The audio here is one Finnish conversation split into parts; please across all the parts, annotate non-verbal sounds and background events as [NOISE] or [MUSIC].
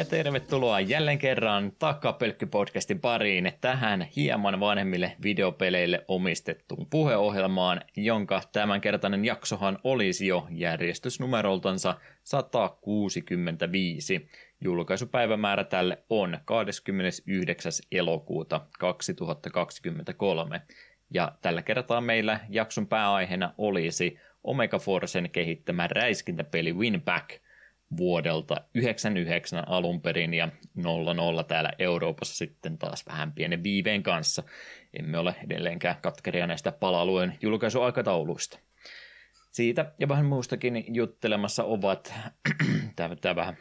Ja tervetuloa jälleen kerran Takapelkky-podcastin pariin tähän hieman vanhemmille videopeleille omistettuun puheohjelmaan, jonka tämänkertainen jaksohan olisi jo järjestysnumeroltansa 165. Julkaisupäivämäärä tälle on 29. elokuuta 2023. Ja tällä kertaa meillä jakson pääaiheena olisi Omega Forcen kehittämä räiskintäpeli Winback – vuodelta 99 alun perin ja 00 täällä Euroopassa sitten taas vähän pienen viiveen kanssa. Emme ole edelleenkään katkeria näistä palailujen julkaisuaikatauluista. Siitä ja vähän muustakin juttelemassa ovat, [CLEARS THROAT] tämä vähän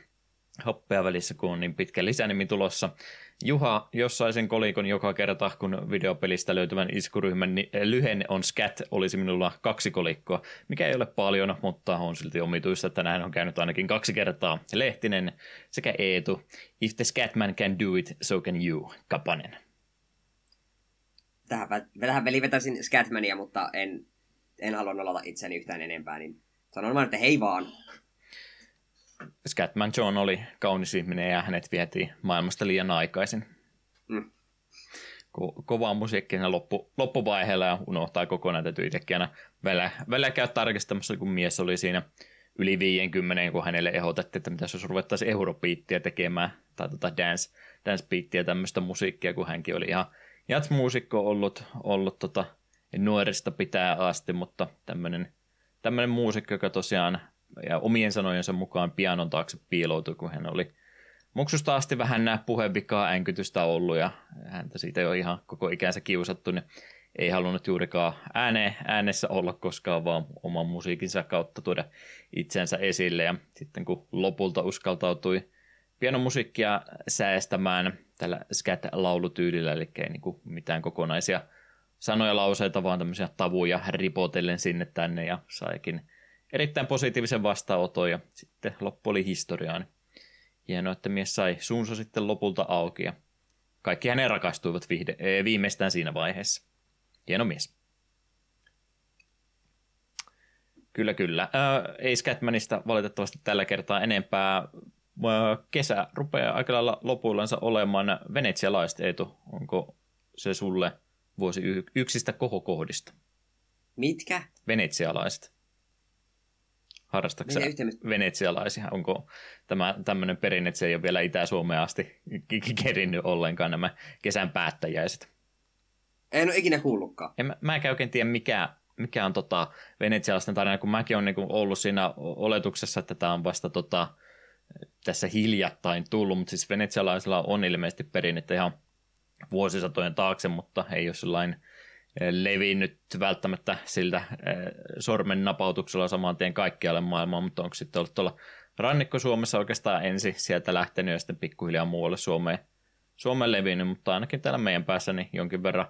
hoppea välissä, kun on niin pitkä lisänimi tulossa. Juha, jos saisin kolikon joka kerta, kun videopelistä löytyvän iskuryhmän niin lyhenne on SCAT, olisi minulla kaksi kolikkoa, mikä ei ole paljon, mutta on silti omituista, että näin on käynyt ainakin kaksi kertaa. Lehtinen sekä Eetu, If the Scatman can do it, so can you, Kapanen. Tähän, tähän väliin vetäisin Scatmania, mutta en, en halua nolata itseäni yhtään enempää, niin sanon vaan, että hei vaan. Scatman John oli kaunis ihminen ja hänet vietiin maailmasta liian aikaisin. Mm. Ko- kovaa musiikkia loppu, loppuvaiheella ja unohtaa kokonaan, täytyy itsekin aina välillä, välillä käy tarkistamassa, kun mies oli siinä yli 50, kun hänelle ehdotettiin, että mitä jos ruvettaisiin europiittiä tekemään, tai tota dance, dance tämmöistä musiikkia, kun hänkin oli ihan jatsmuusikko ollut, ollut tota, nuorista pitää asti, mutta tämmöinen, tämmöinen muusikko, joka tosiaan ja omien sanojensa mukaan pianon taakse piiloutui, kun hän oli muksusta asti vähän nämä puhevikaa änkytystä ollut ja häntä siitä jo ihan koko ikänsä kiusattu, niin ei halunnut juurikaan ääne, äänessä olla koskaan, vaan oman musiikinsa kautta tuoda itsensä esille. Ja sitten kun lopulta uskaltautui pianomusiikkia säästämään tällä scat-laulutyylillä, eli ei niin mitään kokonaisia sanoja lauseita, vaan tämmöisiä tavuja ripotellen sinne tänne ja saikin erittäin positiivisen vastaanoton ja sitten loppu oli historiaan. Hienoa, että mies sai suunsa sitten lopulta auki ja kaikki hänen rakastuivat vihde, ee, viimeistään siinä vaiheessa. Hieno mies. Kyllä, kyllä. Äh, ei Scatmanista valitettavasti tällä kertaa enempää. Kesä rupeaa aika lailla lopullansa olemaan venetsialaista, Eetu. Onko se sulle vuosi yksistä kohokohdista? Mitkä? Venetsialaiset. Harrastatko venetsialaisia? Onko tämä tämmöinen perinne, että se ei ole vielä Itä-Suomeen asti kerinnyt ollenkaan nämä kesän päättäjäiset? En ole ikinä kuullutkaan. En, mä, mä en oikein tiedä, mikä, mikä on tota venetsialaisten tarina, kun mäkin olen niinku ollut siinä oletuksessa, että tämä on vasta tota, tässä hiljattain tullut, mutta siis venetsialaisilla on ilmeisesti perinnettä ihan vuosisatojen taakse, mutta ei ole sellainen levinnyt välttämättä siltä eh, sormen napautuksella saman tien kaikkialle maailmaan, mutta onko sitten ollut tuolla rannikko-Suomessa oikeastaan ensin sieltä lähtenyt ja sitten pikkuhiljaa muualle Suomeen, Suomeen levinnyt, mutta ainakin täällä meidän päässä niin jonkin verran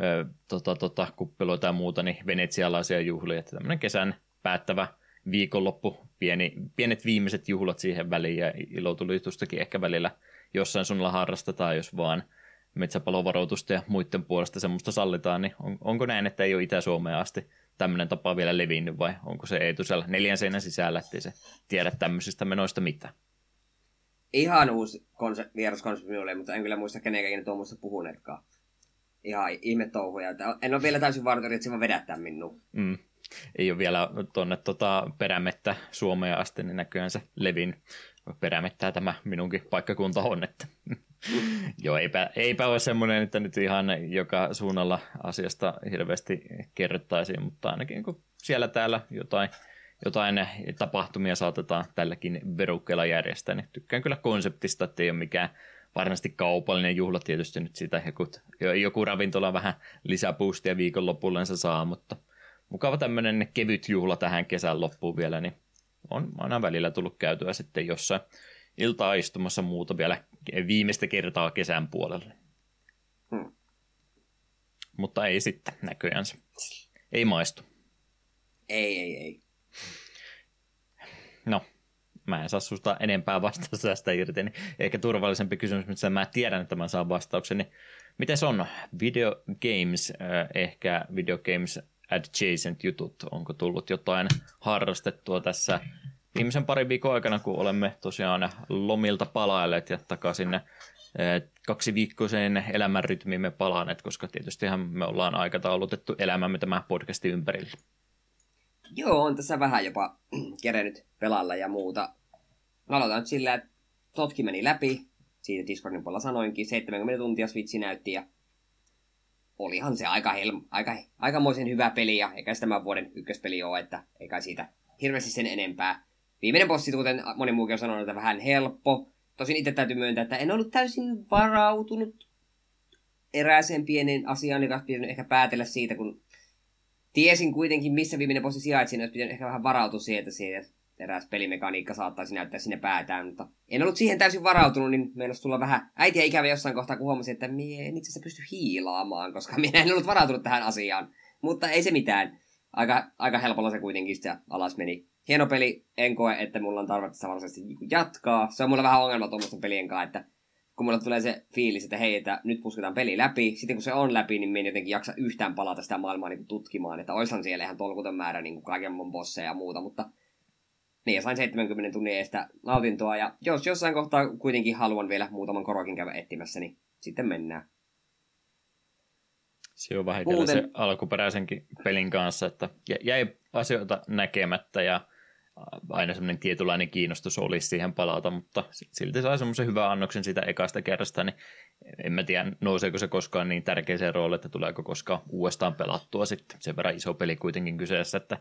ö, tota, tota, kuppeloita ja muuta, niin venetsialaisia juhlia, että tämmöinen kesän päättävä viikonloppu, pieni, pienet viimeiset juhlat siihen väliin ja ilotulitustakin ehkä välillä jossain sunnilla harrastetaan, jos vaan – metsäpalovaroitusta ja muiden puolesta semmoista sallitaan, niin on, onko näin, että ei ole Itä-Suomeen asti tämmöinen tapa vielä levinnyt vai onko se Eetu siellä neljän seinän sisällä, ettei se tiedä tämmöisistä menoista mitään? Ihan uusi konse- vieraskonsepti minulle, mutta en kyllä muista kenenkään tuommoista puhuneetkaan. Ihan ihme touhuja. En ole vielä täysin varma, että se voi vedättää minua. Mm. Ei ole vielä tuonne tota perämettä Suomeen asti, niin näköjään se levin perämettää tämä minunkin paikkakunta on. Että. [LAUGHS] Joo, eipä, eipä ole semmoinen, että nyt ihan joka suunnalla asiasta hirveästi kerrottaisiin, mutta ainakin kun siellä täällä jotain, jotain tapahtumia saatetaan tälläkin verukkeella järjestää, niin tykkään kyllä konseptista, että ei ole mikään varmasti kaupallinen juhla tietysti nyt sitä, joku, joku ravintola vähän lisäpuustia viikonlopullensa saa, mutta mukava tämmöinen kevyt juhla tähän kesän loppuun vielä, niin on aina välillä tullut käytyä sitten jossain iltaa istumassa muuta vielä viimeistä kertaa kesän puolelle. Hmm. Mutta ei sitten näköjään se. Ei maistu. Ei, ei, ei. No, mä en saa susta enempää vastausta tästä irti, niin ehkä turvallisempi kysymys, mutta mä tiedän, että mä saan vastauksen. Niin miten se on? Video games, äh, ehkä video games adjacent jutut, onko tullut jotain harrastettua tässä viimeisen parin viikon aikana, kun olemme tosiaan lomilta palailleet ja takaisin kaksi viikkoiseen elämänrytmiimme palaneet, koska tietystihän me ollaan aikataulutettu elämämme tämä podcasti ympärillä. Joo, on tässä vähän jopa [CLEARS THROAT] kerennyt pelalla ja muuta. Mä aloitan nyt sillä, että Totki meni läpi, siitä Discordin puolella sanoinkin, 70 tuntia Switchi näytti ja olihan se aika, helm, aika aikamoisen hyvä peli ja eikä se tämän vuoden ykköspeli ole, että eikä siitä hirveästi sen enempää. Viimeinen bossi, kuten moni muukin on sanonut, että vähän helppo. Tosin itse täytyy myöntää, että en ollut täysin varautunut erääseen pienen asiaan, joka olisi ehkä päätellä siitä, kun tiesin kuitenkin, missä viimeinen bossi sijaitsi, niin olisi pitänyt ehkä vähän varautua siihen, että siitä eräs pelimekaniikka saattaisi näyttää sinne päätään, mutta en ollut siihen täysin varautunut, niin olisi tulla vähän äitiä ikävä jossain kohtaa, kun huomasin, että mie en itse asiassa pysty hiilaamaan, koska minä en ollut varautunut tähän asiaan. Mutta ei se mitään. Aika, aika helpolla se kuitenkin sitä alas meni. Hieno peli, en koe, että mulla on tarvetta sitä varsinaisesti niinku jatkaa. Se on mulla vähän ongelma tuommoisten pelien kanssa, että kun mulla tulee se fiilis, että hei, että nyt pusketaan peli läpi, sitten kun se on läpi, niin minä jotenkin jaksa yhtään palata sitä maailmaa niin tutkimaan, että oishan siellä ihan tolkuton määrä niin kaiken mun bosseja ja muuta, mutta niin, ja sain 70 tunnin eestä nautintoa, ja jos jossain kohtaa kuitenkin haluan vielä muutaman korokin käydä etsimässä, niin sitten mennään. Se on vähän Muuten... se alkuperäisenkin pelin kanssa, että jäi asioita näkemättä ja aina semmoinen tietynlainen kiinnostus olisi siihen palata, mutta silti sai semmoisen hyvän annoksen siitä ekasta kerrasta, niin en mä tiedä, nouseeko se koskaan niin tärkeäseen rooliin, että tuleeko koskaan uudestaan pelattua sitten. Sen verran iso peli kuitenkin kyseessä, että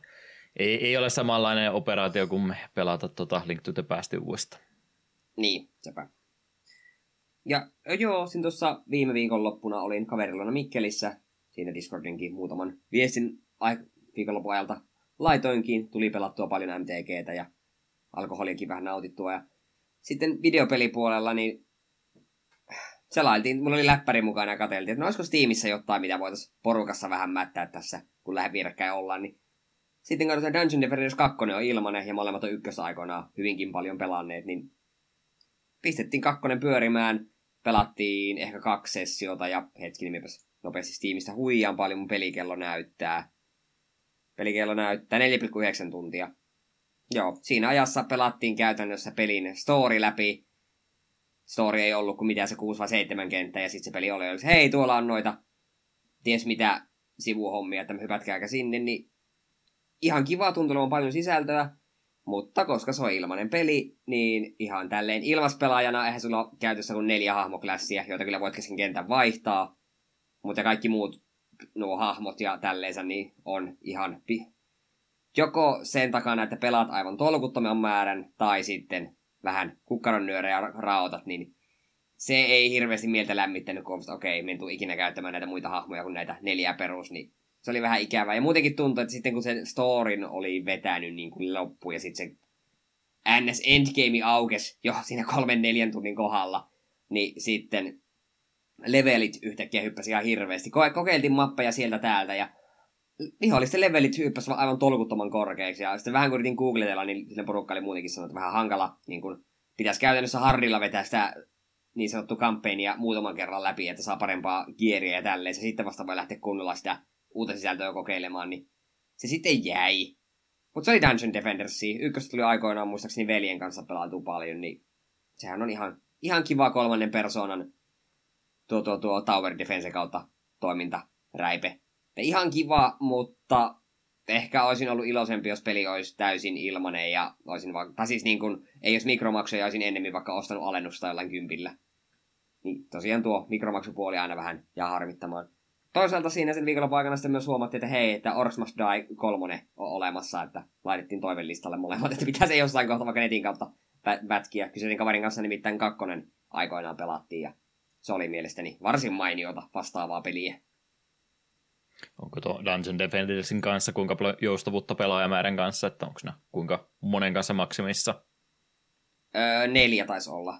ei, ei ole samanlainen operaatio kuin pelata tota Link to the Past uudestaan. Niin, sepä. Ja joo, siinä tuossa viime viikon loppuna olin kaverillani Mikkelissä, siinä Discordinkin muutaman viestin viikonlopun ajalta laitoinkin, tuli pelattua paljon MTGtä ja alkoholiakin vähän nautittua. Ja sitten videopelipuolella niin selailtiin, mulla oli läppäri mukana ja katseltiin, että no olisiko Steamissa jotain, mitä voitaisiin porukassa vähän mättää tässä, kun lähden vierekkäin ollaan, niin sitten katsotaan Dungeon Defenders 2 on ilmanen ja molemmat on ykkösaikoina hyvinkin paljon pelanneet, niin pistettiin kakkonen pyörimään, pelattiin ehkä kaksi sessiota ja hetki nimipäs nopeasti Steamista huijaan paljon mun pelikello näyttää. Pelikello näyttää 4,9 tuntia. Joo, siinä ajassa pelattiin käytännössä pelin story läpi. Story ei ollut kuin mitä se 6 vai 7 kenttä, ja sitten se peli oli, oli hei, tuolla on noita, ties mitä sivuhommia, että me hypätkääkä sinne, niin ihan kiva, tuntuu on paljon sisältöä, mutta koska se on ilmainen peli, niin ihan tälleen ilmaspelaajana eihän sulla ole käytössä kuin neljä hahmoklassia, joita kyllä voit kesken kentän vaihtaa. Mutta kaikki muut nuo hahmot ja tälleensä niin on ihan pi- joko sen takana, että pelaat aivan tolkuttoman määrän, tai sitten vähän kukkaron nyörejä raotat, niin se ei hirveästi mieltä lämmittänyt, kun okei, okay, en ikinä käyttämään näitä muita hahmoja kuin näitä neljä perus, niin se oli vähän ikävää. Ja muutenkin tuntui, että sitten kun sen storin oli vetänyt niin kuin loppu ja sitten se NS Endgame aukes jo siinä kolmen neljän tunnin kohdalla, niin sitten levelit yhtäkkiä hyppäsi ihan hirveästi. Ko- kokeiltiin mappeja sieltä täältä ja vihollisten levelit hyppäsivät aivan tolkuttoman korkeaksi. Ja sitten vähän kun yritin googletella, niin sille porukka oli muutenkin sanonut, että vähän hankala. Niin kun pitäisi käytännössä harrilla vetää sitä niin sanottu kampeenia muutaman kerran läpi, että saa parempaa kieriä ja tälleen. Se sitten vasta voi lähteä kunnolla sitä uutta sisältöä kokeilemaan, niin se sitten jäi. Mutta se oli Dungeon Defendersi. Ykköstä tuli aikoinaan muistaakseni veljen kanssa pelautu paljon, niin sehän on ihan, ihan kiva kolmannen persoonan tuo, tuo, tuo Tower Defense kautta toiminta räipe. Ja ihan kiva, mutta ehkä olisin ollut iloisempi, jos peli olisi täysin ilmanen ja olisin va- tai siis niin kuin, ei jos mikromaksuja, olisin ennemmin vaikka ostanut alennusta jollain kympillä. Niin tosiaan tuo mikromaksupuoli aina vähän ja harmittamaan toisaalta siinä sen aikana sitten myös huomattiin, että hei, että Orcs Must Die 3 on olemassa, että laitettiin toivelistalle molemmat, että mitä se jossain kohtaa vaikka netin kautta pätkiä. Kyseisen kaverin kanssa nimittäin kakkonen aikoinaan pelattiin ja se oli mielestäni varsin mainiota vastaavaa peliä. Onko tuo Dungeon Defendersin kanssa kuinka paljon joustavuutta pelaajamäärän kanssa, että onko ne kuinka monen kanssa maksimissa? Öö, neljä taisi olla.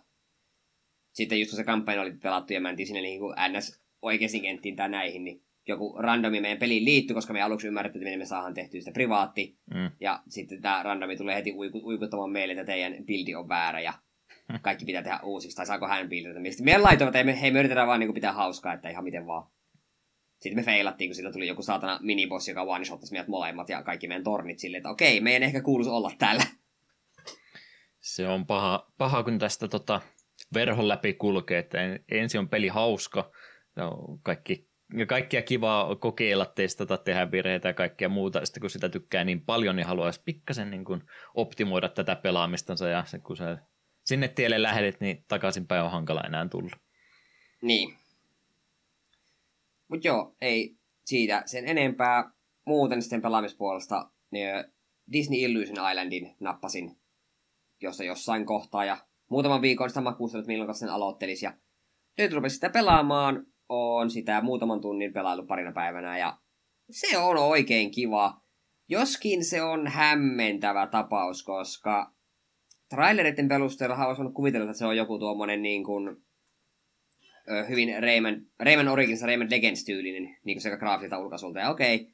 Sitten just kun se kampanja oli pelattu ja mentiin sinne niin kuin NS oikeisiin kenttiin tai näihin, niin joku randomi meidän peliin liittyy, koska me aluksi ymmärretty, että me saadaan tehtyä sitä privaatti. Mm. Ja sitten tämä randomi tulee heti uiku, uikuttamaan meille, että teidän bildi on väärä ja kaikki pitää tehdä uusiksi, tai saako hän bilditä. Sitten meidän laitoivat, että hei, me yritetään vaan niin pitää hauskaa, että ihan miten vaan. Sitten me feilattiin, kun siitä tuli joku saatana miniboss, joka one shottasi meidät molemmat ja kaikki meidän tornit silleen, että okei, meidän ehkä kuuluisi olla täällä. Se on paha, paha kun tästä tota, verhon läpi kulkee, että ensin on peli hauska, no, kaikki, ja kaikkia kivaa kokeilla, testata, tehdä virheitä ja kaikkea muuta. Sitten kun sitä tykkää niin paljon, niin haluaisi pikkasen niin kuin optimoida tätä pelaamistansa ja se, kun sä sinne tielle lähdet, niin takaisinpäin on hankala enää tulla. Niin. Mutta joo, ei siitä sen enempää. Muuten sitten pelaamispuolesta niin Disney Illusion Islandin nappasin jossa jossain kohtaa ja muutaman viikon sitä makuustelut, milloin sen aloittelisi. Ja nyt rupesin sitä pelaamaan. On sitä muutaman tunnin pelailu parina päivänä ja se on oikein kiva. Joskin se on hämmentävä tapaus, koska traileritten perusteella olisi voinut kuvitella, että se on joku tuommoinen niin kuin, hyvin Rayman, Rayman Origins Rayman Legends tyylinen, niin kuin sekä graafilta ulkoisulta. Ja okei,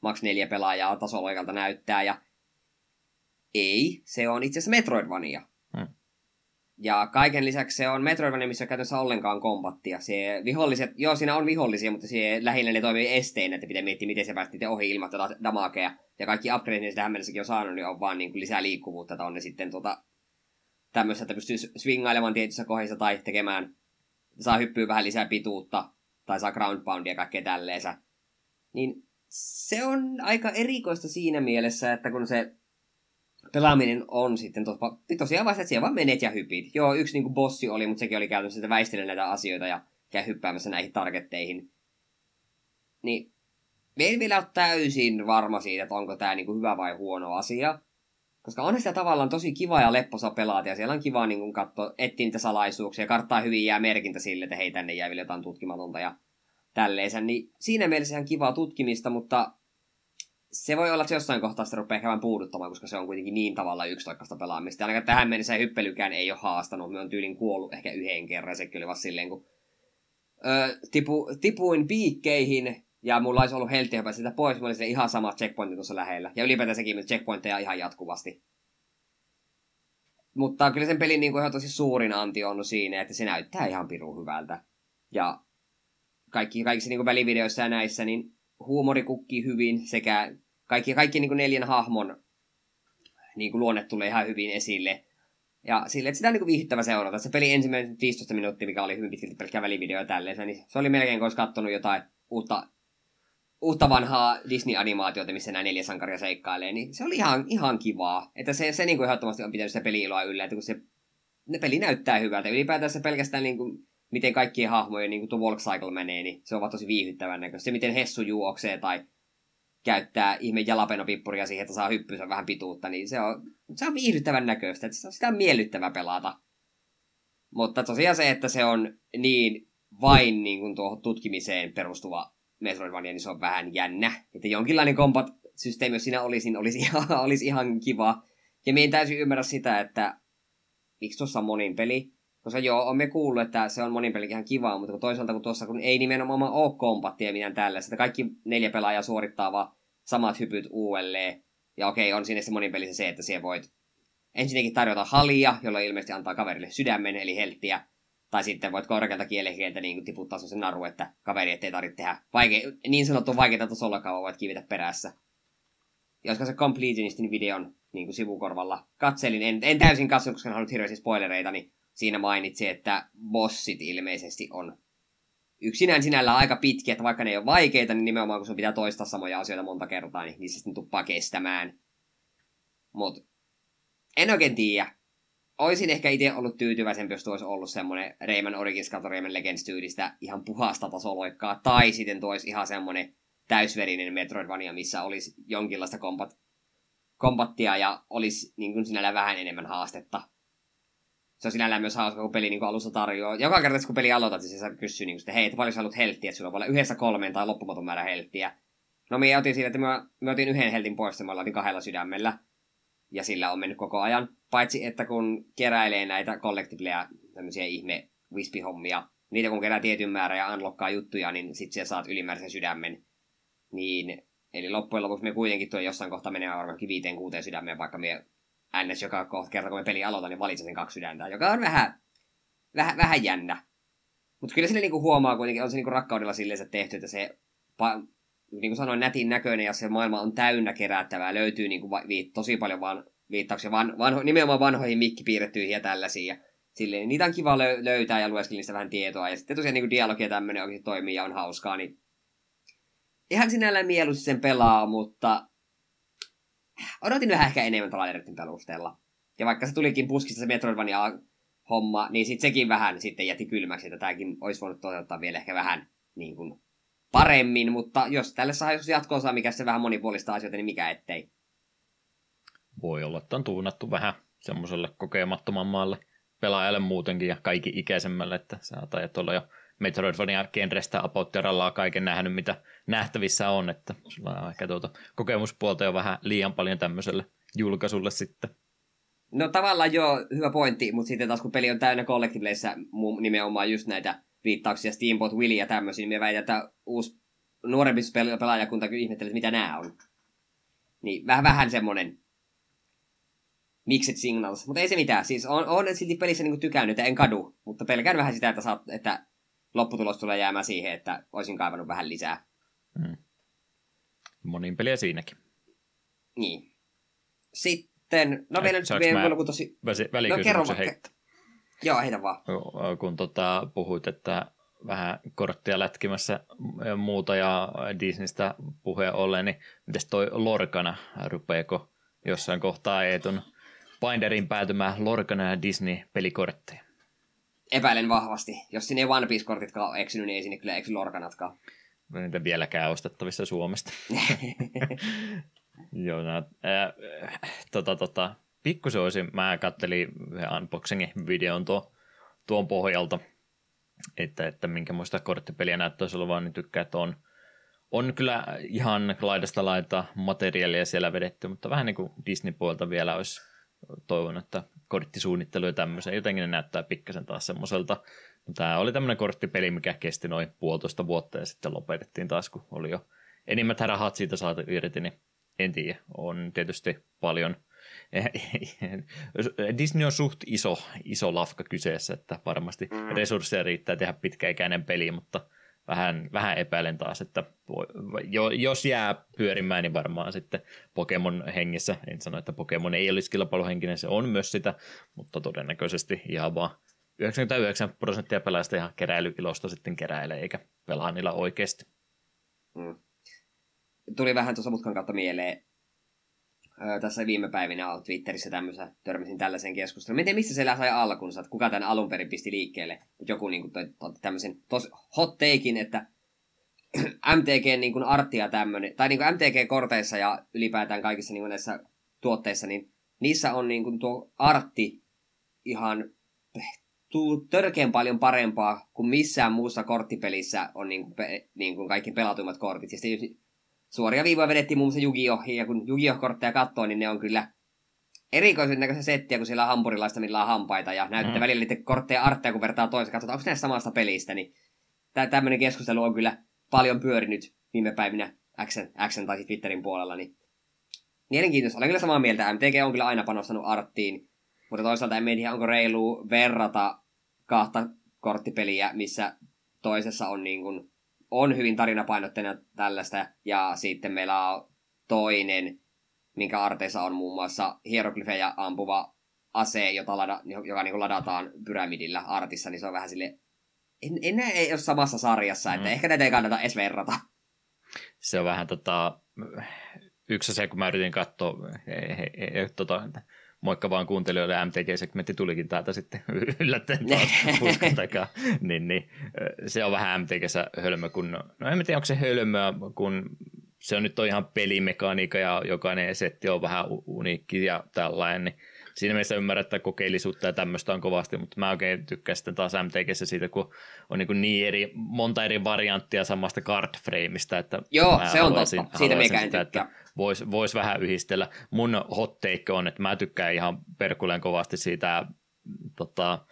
maks neljä pelaajaa tasoloikalta näyttää. Ja ei, se on itse asiassa Metroidvania. Ja kaiken lisäksi se on Metroidvania, missä ei käytännössä ollenkaan kombattia. Se viholliset, joo, siinä on vihollisia, mutta se lähinnä ne toimii esteinä, että pitää miettiä, miten se päästi ohi ilman tuota damakea. Ja kaikki upgrade, mitä tähän mennessäkin on saanut, niin on vaan niin kuin lisää liikkuvuutta tonne sitten tota, tämmöistä, että pystyy swingailemaan tietyissä kohdissa tai tekemään, saa hyppyä vähän lisää pituutta, tai saa ground poundia ja kaikkea tälleensä. Niin se on aika erikoista siinä mielessä, että kun se pelaaminen on sitten to, tosiaan vasta, että siellä vaan menet ja hypit. Joo, yksi niin kuin bossi oli, mutta sekin oli käytännössä, että väistellä näitä asioita ja käy hyppäämässä näihin targetteihin. Niin me ei vielä ole täysin varma siitä, että onko tämä niin kuin hyvä vai huono asia. Koska on sitä tavallaan tosi kiva ja lepposa pelata, ja siellä on kiva niin katsoa, etsiä niitä salaisuuksia, ja karttaa hyvin jää merkintä sille, että hei, tänne jää vielä jotain tutkimatonta ja tälleensä. Niin siinä mielessä ihan kivaa tutkimista, mutta se voi olla, että se jossain kohtaa sitä rupeaa käymään puuduttamaan, koska se on kuitenkin niin tavalla yksitoikkaista pelaamista. Ainakaan tähän mennessä hyppelykään ei ole haastanut. Me on tyylin kuollut ehkä yhden kerran. Sekin oli vasta silleen, kun öö, tipu, tipuin piikkeihin ja mulla olisi ollut heltti sitä pois. Mulla oli ihan sama checkpointti tuossa lähellä. Ja että checkpointteja ihan jatkuvasti. Mutta kyllä sen pelin niin kuin ihan tosi suurin anti on siinä, että se näyttää ihan pirun hyvältä. Ja kaikki, kaikissa niin kuin välivideoissa ja näissä, niin huumori kukkii hyvin sekä kaikki, kaikki niin kuin neljän hahmon niin kuin luonne tulee ihan hyvin esille. Ja sille, että sitä on niin viihdyttävä seurata. Se peli ensimmäinen 15 minuuttia, mikä oli hyvin pitkälti pelkkä välivideo ja niin se oli melkein, kun olisi katsonut jotain uutta, uutta vanhaa Disney-animaatiota, missä nämä neljä sankaria seikkailee, niin se oli ihan, ihan kivaa. Että se, se niin kuin ehdottomasti on pitänyt sitä peli-iloa yllä, että kun se ne peli näyttää hyvältä. Ylipäätään se pelkästään niin kuin miten kaikkien hahmojen niin kuin tuo Walk Cycle menee, niin se on tosi viihdyttävän näköistä. Se, miten Hessu juoksee tai käyttää ihme jalapenopippuria siihen, että saa hyppyä vähän pituutta, niin se on, se on viihdyttävän näköistä. Että se on sitä miellyttävä pelata. Mutta tosiaan se, että se on niin vain niin kuin tuohon tutkimiseen perustuva Metroidvania, niin se on vähän jännä. Että jonkinlainen combat-systeemi, jos siinä olisi, niin olisi ihan, [LAUGHS] olisi ihan kiva. Ja meidän täysin ymmärrä sitä, että miksi tuossa on monin peli, koska joo, on me kuullut, että se on monin ihan kivaa, mutta kun toisaalta kun tuossa kun ei nimenomaan ole kompattia mitään tällaista, kaikki neljä pelaajaa suorittaa vaan samat hypyt uudelleen. Ja okei, on siinä se monin se, että siellä voit ensinnäkin tarjota halia, jolla ilmeisesti antaa kaverille sydämen, eli helttiä. Tai sitten voit korkealta kielekieltä niin tiputtaa sen naru, että kaveri ettei tarvitse tehdä vaike- niin sanottu vaikeita tasolla, voit kivitä perässä. Olisiko se Completionistin videon niin kuin sivukorvalla katselin, en, en täysin katsonut, koska en halunnut hirveästi spoilereita, niin siinä mainitsi, että bossit ilmeisesti on yksinään sinällään aika pitkiä, että vaikka ne ei ole vaikeita, niin nimenomaan kun sun pitää toistaa samoja asioita monta kertaa, niin niissä sitten tuppaa kestämään. Mut en oikein tiedä. Oisin ehkä itse ollut tyytyväisempi, jos olisi ollut semmonen Rayman Origins kato Rayman Legends tyylistä ihan puhasta tasoloikkaa, tai sitten tuoisi ihan semmonen täysverinen Metroidvania, missä olisi jonkinlaista kombat, kombattia ja olisi niin sinällä vähän enemmän haastetta se on sinällään myös hauska, kun peli niin kuin alussa tarjoaa. Joka kerta, kun peli aloitat, niin se kysyy, niin kuin, hei, että paljon sä haluat helttiä, että sulla voi olla yhdessä kolmeen tai loppumaton määrä helttiä. No minä otin siitä, että mä, otin yhden heltin pois, mä otin kahdella sydämellä. Ja sillä on mennyt koko ajan. Paitsi, että kun keräilee näitä collectibleja, tämmöisiä ihme wispihommia, niitä kun kerää tietyn määrä ja unlockkaa juttuja, niin sit sä saat ylimääräisen sydämen. Niin, eli loppujen lopuksi me kuitenkin tuo jossain kohtaa menee varmaankin viiteen kuuteen sydämeen, vaikka me NS joka kohta kerta, kun me peli aloitan, niin valitsen sen kaksi sydäntä, joka on vähän, vähän, vähän jännä. Mutta kyllä sille niinku huomaa kuitenkin, on se niinku rakkaudella silleen tehty, että se, niin kuin sanoin, nätin näköinen ja se maailma on täynnä kerättävää. Löytyy niinku va- tosi paljon vaan viittauksia van, vanho, nimenomaan vanhoihin mikkipiirrettyihin ja tällaisia. Silleen, niitä on kiva lö- löytää ja lueskella niistä vähän tietoa. Ja sitten tosiaan niin dialogi ja tämmöinen oikein toimii ja on hauskaa, niin ihan sinällään mieluusti sen pelaa, mutta odotin vähän ehkä enemmän trailerin perusteella. Ja vaikka se tulikin puskista se Metroidvania homma, niin sitten sekin vähän sitten jätti kylmäksi, että tämäkin olisi voinut toteuttaa vielä ehkä vähän niin kuin paremmin, mutta jos tälle saa jos jatko mikä se vähän monipuolista asioita, niin mikä ettei. Voi olla, että on tuunattu vähän semmoiselle kokemattomammalle pelaajalle muutenkin ja kaikki ikäisemmälle, että sä ajat olla jo Metroidvania genrestä apoutterallaan kaiken nähnyt, mitä nähtävissä on, että sulla on ehkä tuota kokemuspuolta jo vähän liian paljon tämmöiselle julkaisulle sitten. No tavallaan joo, hyvä pointti, mutta sitten taas kun peli on täynnä kollektiiveissa nimenomaan just näitä viittauksia Steamboat Willy ja tämmöisiä, niin me väitän, että uusi nuorempi pelaajakunta ihmettelee, mitä nämä on. Niin vähän, vähän semmonen mixed signals. Mutta ei se mitään. Siis on, on silti pelissä niinku tykännyt, en kadu. Mutta pelkään vähän sitä, että, saat, että lopputulos tulee jäämään siihen, että olisin kaivannut vähän lisää. Hmm. Monin peliä siinäkin. Niin. Sitten, no vielä nyt vielä kun tosi... no, kerro heittä. Joo, heitä vaan. Kun tota, puhuit, että vähän korttia lätkimässä ja muuta ja Disneystä puheen ollen, niin mites toi Lorkana, rupeeko jossain kohtaa Eetun binderin päätymään Lorkana ja Disney-pelikortteja? Epäilen vahvasti. Jos sinne ei One Piece-kortitkaan ole eksynyt, niin ei sinne kyllä eksy Lorkanatkaan. No niitä vieläkään ostettavissa Suomesta. [LAUGHS] Joo, no, äh, tota, tota, pikkusen olisin, mä kattelin yhden unboxingin videon tuo, tuon pohjalta, että, että minkä muista korttipeliä näyttäisi olevan, niin tykkää, että on, on kyllä ihan laidasta laita materiaalia siellä vedetty, mutta vähän niin kuin Disney-puolta vielä olisi toivon, että korttisuunnittelu ja tämmöisen, jotenkin ne näyttää pikkasen taas semmoiselta. Tämä oli tämmöinen korttipeli, mikä kesti noin puolitoista vuotta ja sitten lopetettiin taas, kun oli jo enimmät rahat siitä saatu irti, niin en tiedä. On tietysti paljon [LAUGHS] Disney on suht iso, iso lafka kyseessä, että varmasti mm. resursseja riittää tehdä pitkäikäinen peli, mutta vähän, vähän epäilen taas, että voi, jo, jos jää pyörimään, niin varmaan sitten Pokemon hengissä, en sano, että Pokemon ei olisi kilpailuhenkinen, se on myös sitä, mutta todennäköisesti ihan vaan 99 prosenttia pelaajista ihan keräilykilosta sitten keräilee, eikä pelaa niillä oikeasti. Mm. Tuli vähän tuossa mutkan kautta mieleen, tässä viime päivinä Twitterissä tämmöisä, törmäsin tällaisen keskustelun. Mä en tiedä, mistä se sai alkunsa, että kuka tämän alun perin pisti liikkeelle. Joku niin kuin, toi, toi, tämmöisen tos hot takein, että [CLEARS THROAT] MTG niin kuin arttia tämmöinen, tai niin kuin MTG-korteissa ja ylipäätään kaikissa niin kuin näissä tuotteissa, niin niissä on niin kuin tuo artti ihan tuu törkeän paljon parempaa kuin missään muussa korttipelissä on niin kuin, pe, niin kuin kaikki pelatuimmat kortit. Ja sitten suoria viivoja vedettiin muun muassa Yu-Gi-Ohiin, ja kun Yu-Gi-Oh-kortteja katsoo, niin ne on kyllä erikoisen näköisiä settiä, kun siellä on hampurilaista, millä on hampaita, ja näyttää mm. välillä niiden kortteja artteja, kun vertaa toiseen, katsotaan, onko näistä samasta pelistä, niin tämmöinen keskustelu on kyllä paljon pyörinyt viime päivinä Xen, Xen tai Twitterin puolella, niin mielenkiintoista. Olen kyllä samaa mieltä, MTG on kyllä aina panostanut arttiin, mutta toisaalta en tiedä, onko reilu verrata kahta korttipeliä, missä toisessa on niin kuin on hyvin tarinapainotteinen tällaista, ja sitten meillä on toinen, minkä arteissa on muun muassa hieroglyfejä ampuva ase, jota lada, joka niin ladataan pyramidilla artissa, niin se on vähän sille en, en ei ole samassa sarjassa, että mm. ehkä näitä ei kannata edes verrata. Se on vähän tota, yksi asia, kun mä yritin katsoa, he, he, he, tota, moikka vaan kuuntelijoille, MTG-segmentti tulikin täältä sitten [LAUGHS] yllättäen [LAUGHS] taas takaa. niin, niin, se on vähän MTGssä hölmö, kun, no en tiedä onko se hölmöä, kun se on nyt on ihan pelimekaniikka ja jokainen setti on vähän uniikki ja tällainen, niin siinä mielessä ymmärrän, että kokeellisuutta ja tämmöistä on kovasti, mutta mä oikein tykkään sitten taas MTGssä siitä, kun on niin, niin eri, monta eri varianttia samasta card frameista, että Joo, se on totta. Siitä mikä sitä, että voisi vois vähän yhdistellä. Mun hot take on, että mä tykkään ihan perkuleen kovasti siitä tota,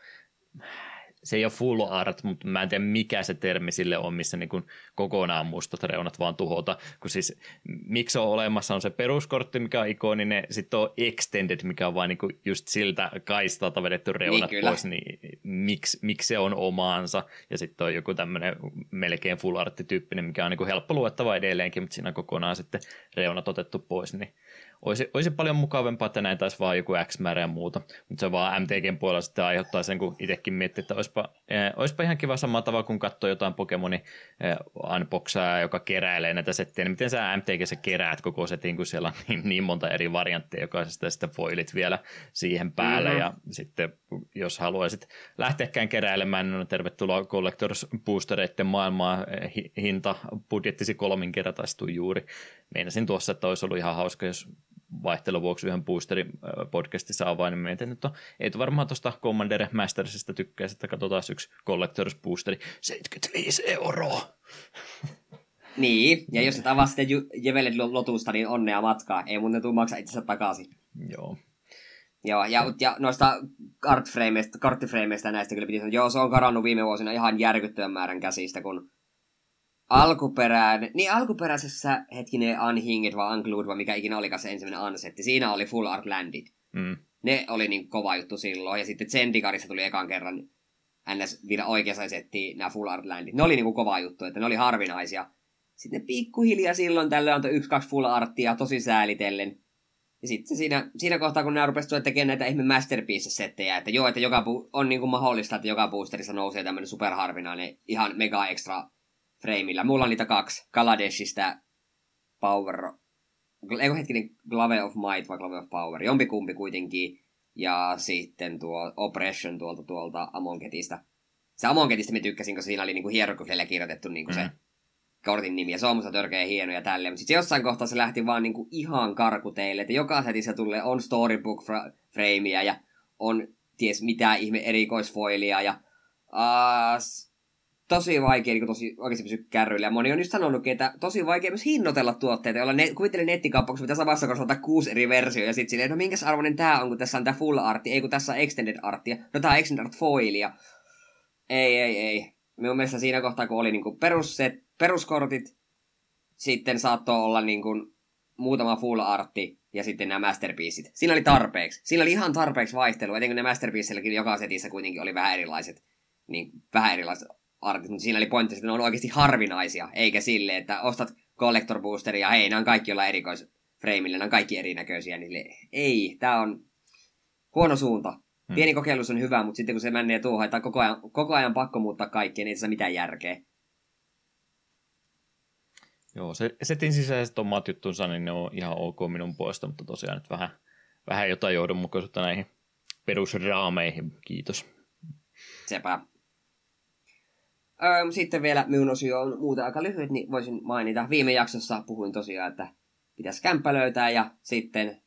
se ei ole full art, mutta mä en tiedä mikä se termi sille on, missä niin kuin kokonaan mustat reunat vaan tuhota. Kun siis miksi on olemassa on se peruskortti, mikä on ikoninen, sitten on extended, mikä on vain niin kuin just siltä kaistalta vedetty reunat niin, pois, niin miksi, miksi se on omaansa. Ja sitten on joku tämmöinen melkein full art tyyppinen, mikä on niin kuin helppo luettava edelleenkin, mutta siinä on kokonaan sitten reunat otettu pois, niin olisi, olisi paljon mukavampaa, että näin taisi vaan joku X määrä ja muuta, mutta se vaan MTGn puolella sitten aiheuttaa sen, kun itsekin miettii, että olisipa, eh, olisipa ihan kiva samalla tavalla, kun katsoo jotain Pokemoni eh, unboxaa, joka keräilee näitä settejä, niin miten sä MTGssä keräät koko setin, kun siellä on niin, niin monta eri variantteja jokaisesta, sitten foilit vielä siihen päälle, mm-hmm. ja sitten jos haluaisit lähteäkään keräilemään, niin tervetuloa Collectors Boostereiden maailmaa, eh, hinta budjettisi kolminkertaistuu juuri. Meinasin tuossa, että olisi ollut ihan hauska, jos vaihtelun vuoksi yhden boosterin podcastissa avain, niin mietin, että ei varmaan tuosta Commander Mastersista tykkää, että katsotaan yksi Collectors Boosteri, 75 euroa. [LAUGHS] Niin, ja jos et avaa sitten Jevelet Lotusta, niin onnea matkaa. Ei muuten tule maksaa itse takaisin. Joo. Joo, ja, ja noista kartframeista, karttiframeista näistä kyllä piti sanoa, joo, se on karannut viime vuosina ihan järkyttävän määrän käsistä, kun alkuperään, niin alkuperäisessä hetkinen Unhinged vai Unclude vai mikä ikinä olikaan se ensimmäinen ansetti, siinä oli Full Art Landed. Mm. Ne oli niin kova juttu silloin, ja sitten Zendikarissa tuli ekan kerran ns. vielä oikeassa settiin nämä Full Art Landed. Ne oli niin kuin kova juttu, että ne oli harvinaisia. Sitten ne pikkuhiljaa silloin tällöin antoi yksi, kaksi Full Artia tosi säälitellen. Ja sitten siinä, siinä kohtaa, kun nämä rupesivat tekemään näitä ihme masterpiece-settejä, että joo, että joka on niin kuin mahdollista, että joka boosterissa nousee tämmöinen superharvinainen, ihan mega extra freimillä. Mulla on niitä kaksi. Kaladeshista Power... Eikö hetkinen, Glove of Might vai Glove of Power? Jompikumpi kuitenkin. Ja sitten tuo Oppression tuolta, tuolta Amonketista. Se Amonketista mä tykkäsin, koska siinä oli niinku hieroglyfilla kirjoitettu niinku mm. se kortin nimi, ja se on musta törkeä hieno ja tälleen. Mutta sitten jossain kohtaa se lähti vaan niinku ihan karkuteille, että joka setissä tulee on storybook frameia ja on ties mitä ihme erikoisfoilia ja uh, tosi vaikea niin tosi oikeasti pysyä kärryillä. Ja moni on just sanonut, että tosi vaikea myös hinnoitella tuotteita, joilla ne, kuvittelee nettikauppaksi, mitä samassa kohdassa ottaa kuusi eri versiota, ja sitten silleen, no minkäs arvoinen tää on, kun tässä on tää full artti, ei kun tässä on extended arttia, no tää on extended art foilia. Ei, ei, ei. Minun mielestä siinä kohtaa, kun oli niin perusset, peruskortit, sitten saattoi olla niin kuin muutama full artti ja sitten nämä masterpieceit. Siinä oli tarpeeksi. Siinä oli ihan tarpeeksi vaihtelua, etenkin ne masterpieceilläkin joka setissä kuitenkin oli vähän erilaiset, niin vähän erilaiset artit, mutta siinä oli pointti, että ne on oikeasti harvinaisia, eikä sille, että ostat collector boosteria ja hei, nämä on kaikki olla erikoisfreimillä, nämä on kaikki erinäköisiä, niin ei, tämä on huono suunta. Hmm. Pieni kokeilus on hyvä, mutta sitten kun se menee tuohon, että koko ajan, koko ajan pakko muuttaa kaikkea, niin ei tässä mitään järkeä. Joo, se, setin sisäiset omat juttunsa, niin ne on ihan ok minun puolesta, mutta tosiaan nyt vähän, vähän jotain johdonmukaisuutta näihin perusraameihin. Kiitos. Sepä. Öö, sitten vielä minun osio on muuten aika lyhyt, niin voisin mainita. Viime jaksossa puhuin tosiaan, että pitäisi kämppä löytää ja sitten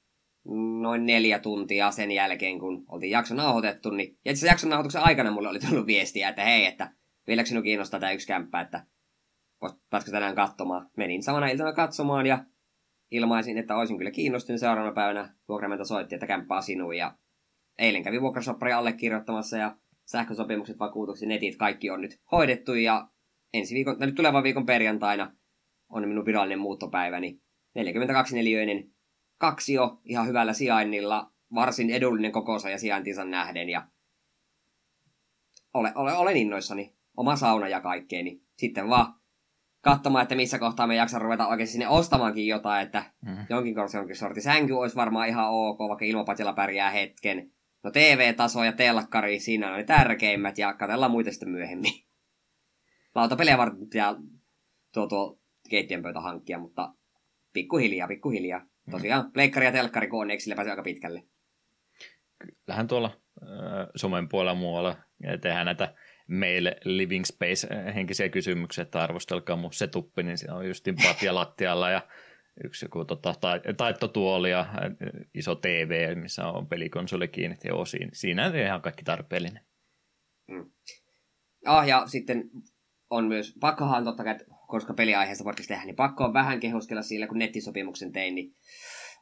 noin neljä tuntia sen jälkeen, kun oltiin jakso nauhoitettu, niin ja itse jakson nauhoituksen aikana mulle oli tullut viestiä, että hei, että vieläkö sinun kiinnostaa tämä yksi kämppä, että pääskö tänään katsomaan. Menin samana iltana katsomaan ja ilmaisin, että olisin kyllä kiinnostunut seuraavana päivänä. Vuokramenta soitti, että kämppää sinuun ja eilen kävi vuokrasoppari allekirjoittamassa ja sähkösopimukset, vakuutukset, netit, kaikki on nyt hoidettu ja ensi viikon, nyt tulevan viikon perjantaina on minun virallinen muuttopäiväni. 42 neliöinen kaksio ihan hyvällä sijainnilla, varsin edullinen kokoonsa ja sijaintinsa nähden ja ole, ole, olen innoissani. Oma sauna ja kaikkeen, niin sitten vaan katsomaan, että missä kohtaa me jaksa ruveta oikeasti sinne ostamaankin jotain, että mm. jonkin jonkin sorti sänky olisi varmaan ihan ok, vaikka ilmapatjalla pärjää hetken. No TV-taso ja telkkari, siinä oli tärkeimmät ja katsellaan muita sitten myöhemmin. Lautapelejä varten pitää tuo, tuo keittiönpöytä hankkia, mutta pikkuhiljaa, pikkuhiljaa. Mm. Tosiaan, pleikkari ja telkkari koneeksi pääsee aika pitkälle. Kyllähän tuolla äh, somen puolella muualla tehdään näitä meille living space henkisiä kysymyksiä, että arvostelkaa mun setuppi, niin siinä on justin patja lattialla ja yksi joku tota, taittotuoli ja iso TV, missä on pelikonsoli kiinni. Joo, siinä, siinä on ihan kaikki tarpeellinen. Mm. Ah, ja sitten on myös, pakkohan totta kai, koska peliaiheesta podcast tehdä, niin pakko on vähän kehuskella sillä, kun nettisopimuksen tein, niin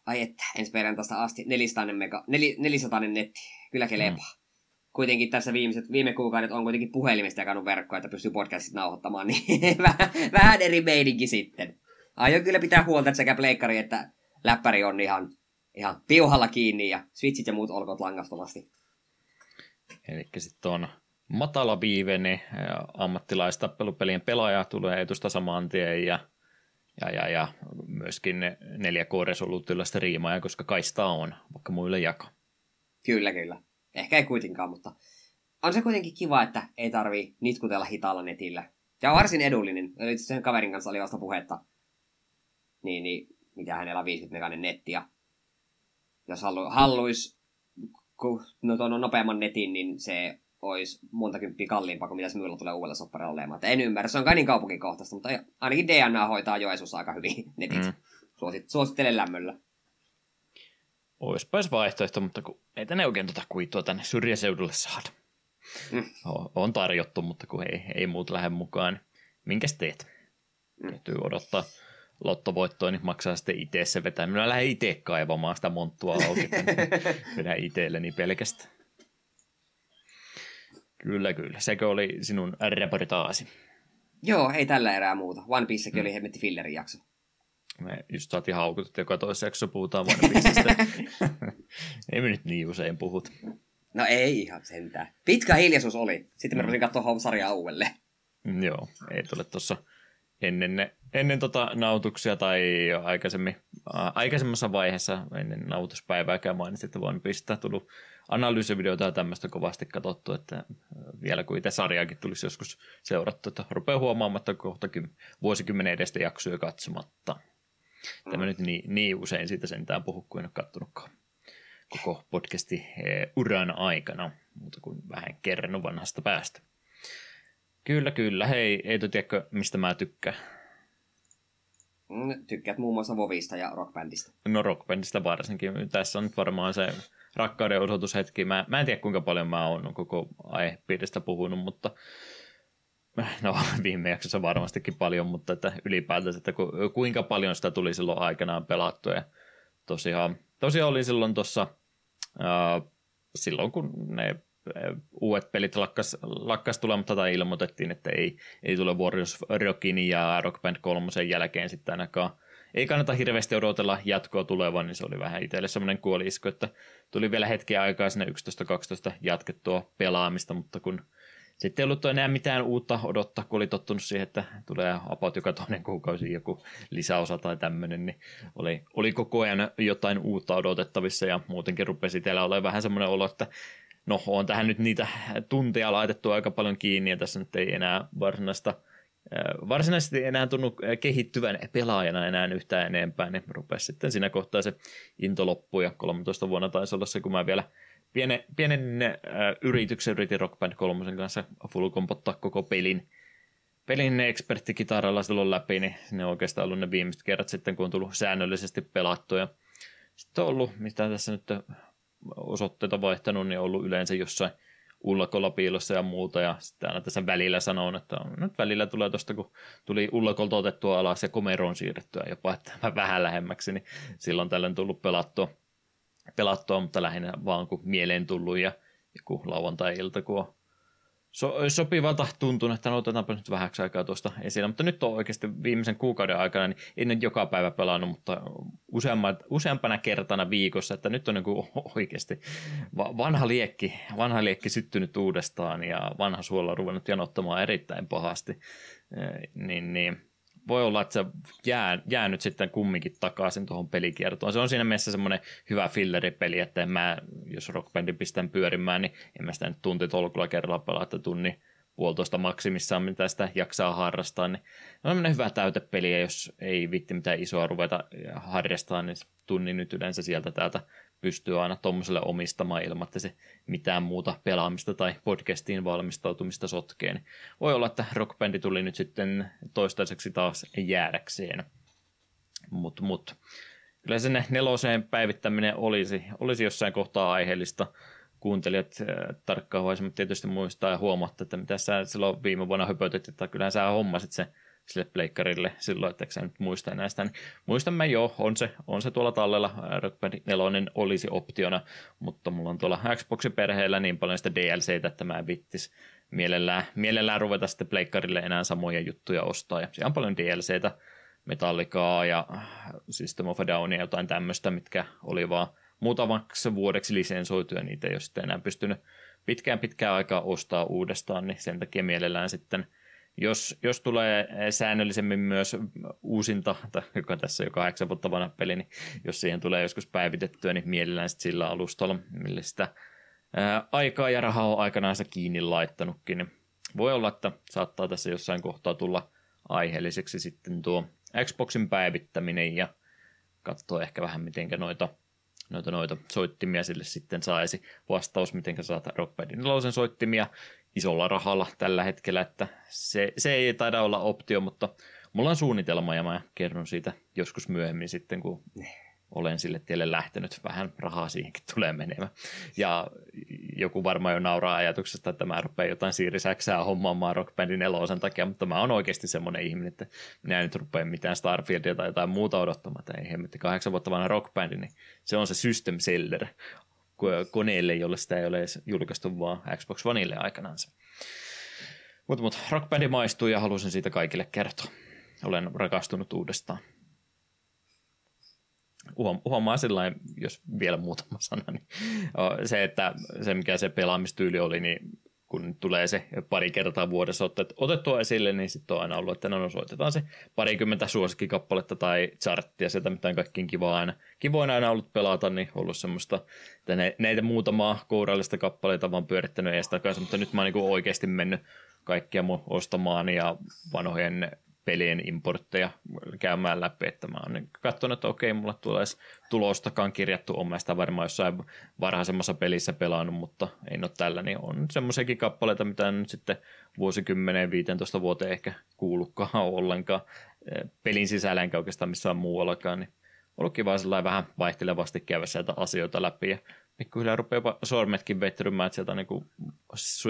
ai että, ensi perjantaista asti 400, mega, 400 netti, kyllä kelepaa. Mm. Kuitenkin tässä viimeiset, viime kuukaudet on kuitenkin puhelimesta jakanut verkkoa, että pystyy podcastit nauhoittamaan, niin [LAUGHS] vähän, vähän eri meininki sitten aion kyllä pitää huolta, että sekä pleikkari että läppäri on ihan, ihan piuhalla kiinni ja switchit ja muut olkoot langastomasti. Eli sitten on matala biiveni, ammattilaista pelupelien pelaaja tulee etusta saman tien ja ja, ja, ja myöskin 4K-resoluutiolla striimaaja, koska kaistaa on, vaikka muille jako. Kyllä, kyllä. Ehkä ei kuitenkaan, mutta on se kuitenkin kiva, että ei tarvii nitkutella hitaalla netillä. Ja varsin edullinen. Eli sen kaverin kanssa oli vasta puhetta. Niin, niin mitä hänellä on 50 meganen netti. Ja jos halu, haluaisi no, tuon nopeamman netin, niin se olisi monta kymppiä kalliimpaa kuin mitä se muilla tulee uudella sopparilla olemaan. Et en ymmärrä, se on kai niin kaupunkikohtaista, mutta ainakin DNA hoitaa Joesussa aika hyvin [LAUGHS] netit. Mm. Suosit, suosittelen lämmöllä. Oispa vaihtoehto, mutta kun ei tänne oikein tuota kuitua tänne syrjäseudulle saada. Mm. On tarjottu, mutta kun ei, ei muut lähde mukaan. Minkäs teet? Mm. Täytyy odottaa lottovoittoa, niin maksaa sitten itse se vetää. Minä lähden itse kaivamaan sitä monttua auki. Vedän itselleni pelkästään. Kyllä, kyllä. Sekö oli sinun reportaasi? Joo, ei tällä erää muuta. One Piecekin mm. oli hemmetti fillerin jakso. Me just saatiin haukut, että joka toisessa jaksossa puhutaan One Piecestä. [LAUGHS] ei me nyt niin usein puhut. No ei ihan sentään. Pitkä hiljaisuus oli. Sitten me mm. katsoa sarjaa uudelleen. Joo, ei tule tuossa ennen, ne, ennen tota nautuksia tai jo aikaisemmin, ää, aikaisemmassa vaiheessa ennen nautuspäivääkään mainitsin, että voin pistää tullut analyysivideoita ja tämmöistä kovasti katsottu, että vielä kuin itse sarjaakin tulisi joskus seurattu, että rupeaa huomaamaan, että kohtakin vuosikymmenen edestä jaksoja katsomatta. Tämä nyt niin, niin usein siitä sentään puhu, kuin en ole kattonutkaan koko podcasti uran aikana, mutta kuin vähän kerran vanhasta päästä. Kyllä, kyllä. Hei, ei tiedätkö, mistä mä tykkään? Mm, tykkäät muun muassa Vovista ja Rockbandista. No Rockbandista varsinkin. Tässä on nyt varmaan se rakkauden osoitushetki. Mä, mä en tiedä, kuinka paljon mä oon koko aihepiiristä puhunut, mutta no [LAUGHS] viime jaksossa varmastikin paljon, mutta että ylipäätään, että ku, kuinka paljon sitä tuli silloin aikanaan pelattua. Ja tosiaan, tosiaan oli silloin tuossa, silloin kun ne uudet pelit lakkas, lakkas tulematta tai ilmoitettiin, että ei, ei tule Warriors Rockin ja Rock Band 3 jälkeen sitten ainakaan. Ei kannata hirveästi odotella jatkoa tulevan, niin se oli vähän itselle semmoinen kuolisko, että tuli vielä hetki aikaa sinne 11-12 jatkettua pelaamista, mutta kun sitten ei ollut enää mitään uutta odottaa, kun oli tottunut siihen, että tulee apot joka toinen kuukausi joku lisäosa tai tämmöinen, niin oli, oli koko ajan jotain uutta odotettavissa ja muutenkin rupesi teillä olemaan vähän semmoinen olo, että no on tähän nyt niitä tunteja laitettu aika paljon kiinni ja tässä nyt ei enää varsinaista varsinaisesti enää tunnu kehittyvän pelaajana enää yhtään enempää, niin rupesi sitten siinä kohtaa se into loppu ja 13 vuonna taisi olla se, kun mä vielä pienen, pienen äh, yrityksen yritin Rock Band 3 kanssa full kompottaa koko pelin, pelin eksperttikitaralla silloin läpi, niin ne on oikeastaan ollut ne viimeiset kerrat sitten, kun on tullut säännöllisesti pelattua. sitten on ollut, mitä tässä nyt osoitteita vaihtanut, niin on ollut yleensä jossain ullakolla piilossa ja muuta, ja sitten aina tässä välillä sanon, että nyt välillä tulee tuosta, kun tuli ullakolta otettua alas ja komeroon siirrettyä jopa, että [LAUGHS] vähän lähemmäksi, niin silloin tällöin tullut pelattua, pelattua mutta lähinnä vaan kun mieleen tullut ja joku lauantai-ilta, kun on so, sopivalta tuntunut, että no otetaanpa nyt vähäksi aikaa tuosta esillä, mutta nyt on oikeasti viimeisen kuukauden aikana, niin en nyt joka päivä pelannut, mutta useampana kertana viikossa, että nyt on niin [LAUGHS] oikeasti vanha liekki, vanha liekki syttynyt uudestaan ja vanha suola ruvennut janottamaan erittäin pahasti, niin, niin voi olla, että se jää, jää nyt sitten kumminkin takaisin tuohon pelikiertoon. Se on siinä mielessä semmoinen hyvä filleripeli, että en mä, jos rockbandin pistän pyörimään, niin en mä sitä nyt tunti tolkulla kerralla pelaa, että tunni puolitoista maksimissaan, mitä sitä jaksaa harrastaa, niin on hyvä täytepeli, ja jos ei vitti mitään isoa ruveta harrastaa, niin tunni nyt yleensä sieltä täältä pystyy aina tuommoiselle omistamaan ilman, että se mitään muuta pelaamista tai podcastiin valmistautumista sotkeen. Niin voi olla, että rockbändi tuli nyt sitten toistaiseksi taas jäädäkseen. Mutta mut. kyllä sinne neloseen päivittäminen olisi, olisi jossain kohtaa aiheellista. Kuuntelijat äh, tarkkaavaisemmat tietysti muistaa ja huomatta, että mitä sä silloin viime vuonna höpötit, että kyllähän sä hommasit se sille pleikkarille silloin, että sä nyt muista enää sitä. Niin muistan mä jo, on se, on se tuolla tallella, Rock Band 4 olisi optiona, mutta mulla on tuolla Xboxin perheellä niin paljon sitä DLCtä, että mä en vittis mielellään, mielellään ruveta sitten pleikkarille enää samoja juttuja ostaa. Ja siellä on paljon DLCtä, Metallicaa ja System of a Downia ja jotain tämmöistä, mitkä oli vaan muutamaksi vuodeksi lisensoituja, niitä ei ole sitten enää pystynyt pitkään pitkään aikaa ostaa uudestaan, niin sen takia mielellään sitten – jos, jos tulee säännöllisemmin myös uusinta, joka tässä jo kahdeksan vuotta vanha peli, niin jos siihen tulee joskus päivitettyä, niin mielellään sit sillä alustalla, millä sitä ää, aikaa ja rahaa on aikanaan kiinni laittanutkin. Niin voi olla, että saattaa tässä jossain kohtaa tulla aiheelliseksi sitten tuo Xboxin päivittäminen ja katsoa ehkä vähän, miten noita, noita, noita soittimia sille sitten saisi. Vastaus, miten saat Rockpadin nelosen soittimia isolla rahalla tällä hetkellä, että se, se ei taida olla optio, mutta mulla on suunnitelma ja mä kerron siitä joskus myöhemmin sitten, kun olen sille tielle lähtenyt. Vähän rahaa siihenkin tulee menemään. Ja joku varmaan jo nauraa ajatuksesta, että mä rupean jotain siirisäksää hommaamaan Rockbandin elosen takia, mutta mä oon oikeasti semmoinen ihminen, että minä nyt rupean mitään Starfieldia tai jotain muuta odottamaan. Että ei hemmetti kahdeksan vuotta vanha Rockbandi, niin se on se system seller koneelle, jolle sitä ei ole edes julkaistu vaan Xbox Oneille aikanaan. Mutta mut, Rockbandi maistuu ja halusin siitä kaikille kertoa. Olen rakastunut uudestaan huomaa sillä jos vielä muutama sana, niin se, että se mikä se pelaamistyyli oli, niin kun tulee se pari kertaa vuodessa otettua esille, niin sitten on aina ollut, että no, soitetaan se parikymmentä suosikkikappaletta tai charttia, sieltä mitään kaikkiin kivaa aina. Kivoina aina ollut pelata, niin ollut semmoista, että ne, näitä muutamaa kourallista kappaleita vaan pyörittänyt ees takaisin, mutta nyt mä oon niin oikeasti mennyt kaikkia mun ostamaan ja vanhojen pelien importteja käymään läpi, että mä oon niin katsonut, että okei, mulla tulee tulostakaan kirjattu, on mä sitä varmaan jossain varhaisemmassa pelissä pelannut, mutta ei ole tällä, niin on semmoisiakin kappaleita, mitä nyt sitten vuosikymmeneen 15 vuoteen ehkä kuulukaan [LAUGHS] ollenkaan eh, pelin sisällä, enkä oikeastaan missään muuallakaan, niin ollut kiva vähän vaihtelevasti käydä sieltä asioita läpi ja pikkuhiljaa rupeaa sormetkin vetterymään, että sieltä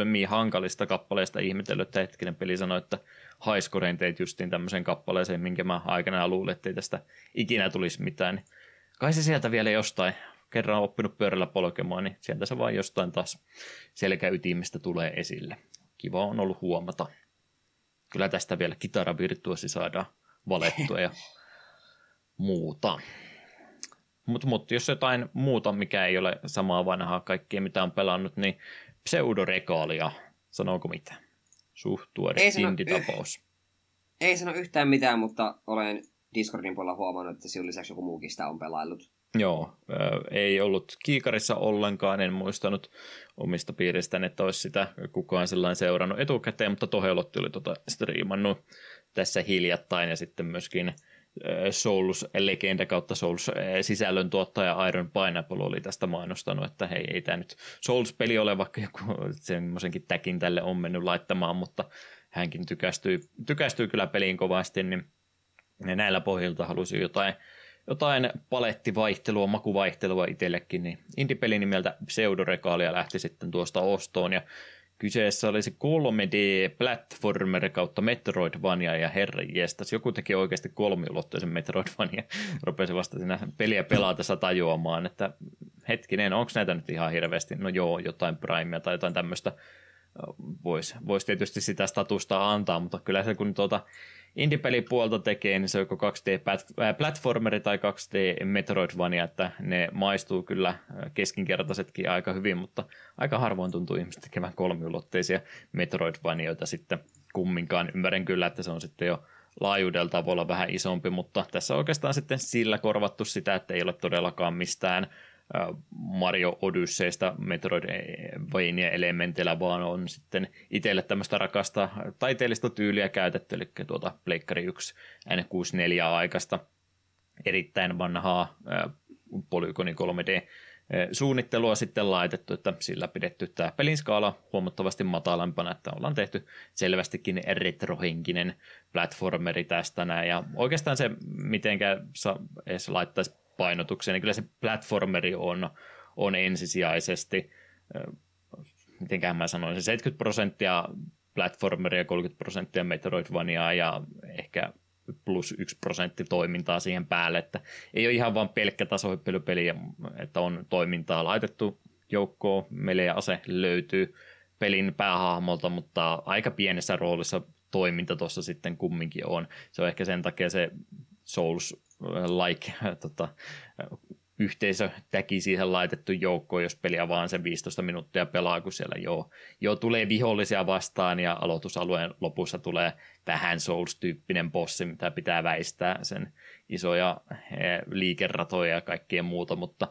on niin hankalista kappaleista ihmetellyt, että hetkinen peli sanoi, että highscorein teit justiin tämmöisen kappaleeseen, minkä mä aikanaan luulin, että ei tästä ikinä tulisi mitään. Niin kai se sieltä vielä jostain, kerran oppinut pyörällä polkemaan, niin sieltä se vaan jostain taas selkäytimestä tulee esille. Kiva on ollut huomata. Kyllä tästä vielä kitaravirtuosi saadaan valettua ja muuta. Mutta mut, jos jotain muuta, mikä ei ole samaa vanhaa kaikkea, mitä on pelannut, niin pseudorekaalia, sanooko mitä? Suht tuore indie-tapaus. Ei sano yhtään mitään, mutta olen Discordin puolella huomannut, että sinun lisäksi joku muukin sitä on pelaillut. Joo, ei ollut kiikarissa ollenkaan, en muistanut omista piiristään, että olisi sitä kukaan sellainen seurannut etukäteen, mutta Tohelotti oli tuota striimannut tässä hiljattain ja sitten myöskin Souls-legenda kautta Souls-sisällön tuottaja Iron Pineapple oli tästä mainostanut, että hei, ei tämä nyt Souls-peli ole, vaikka joku semmoisenkin täkin tälle on mennyt laittamaan, mutta hänkin tykästyy, tykästyy kyllä peliin kovasti, niin näillä pohjilta halusi jotain, jotain palettivaihtelua, makuvaihtelua itsellekin, niin indie-peli nimeltä Pseudorekaalia lähti sitten tuosta ostoon, ja Kyseessä olisi 3D-platformer kautta Metroidvania ja herra jestas, joku teki oikeasti kolmiulotteisen Metroidvania. [LAUGHS] Rupesi vasta siinä peliä pelaatessa tajuamaan, että hetkinen, onko näitä nyt ihan hirveästi? No joo, jotain Primea tai jotain tämmöistä voisi vois tietysti sitä statusta antaa, mutta kyllä se kun tuota indie-pelipuolta tekee, niin se on joko 2D-platformeri tai 2D-metroidvania, että ne maistuu kyllä keskinkertaisetkin aika hyvin, mutta aika harvoin tuntuu ihmiset tekemään kolmiulotteisia metroidvanioita sitten kumminkaan. Ymmärrän kyllä, että se on sitten jo laajuudelta voi olla vähän isompi, mutta tässä on oikeastaan sitten sillä korvattu sitä, että ei ole todellakaan mistään Mario Odysseysta Metroidvania elementeillä, vaan on sitten itselle tämmöistä rakasta taiteellista tyyliä käytetty, eli tuota Pleikkari 1 N64 aikaista erittäin vanhaa polygoni 3D suunnittelua sitten laitettu, että sillä pidetty tämä pelin skaala huomattavasti matalampana, että ollaan tehty selvästikin retrohenkinen platformeri tästä näin, ja oikeastaan se, mitenkä edes laittaisi painotukseen, niin kyllä se platformeri on, on ensisijaisesti, mitenkään mä sanoisin, 70 prosenttia platformeria, 30 prosenttia Metroidvaniaa ja ehkä plus yksi prosentti toimintaa siihen päälle, että ei ole ihan vain pelkkä tasohyppelypeli, että on toimintaa laitettu joukkoon, melee ase löytyy pelin päähahmolta, mutta aika pienessä roolissa toiminta tuossa sitten kumminkin on. Se on ehkä sen takia se Souls like [LAUGHS] tota, yhteisö täki siihen laitettu joukko, jos peliä vaan sen 15 minuuttia pelaa, kun siellä jo, jo tulee vihollisia vastaan ja aloitusalueen lopussa tulee vähän Souls-tyyppinen bossi, mitä pitää väistää sen isoja eh, liikeratoja ja kaikkea muuta, mutta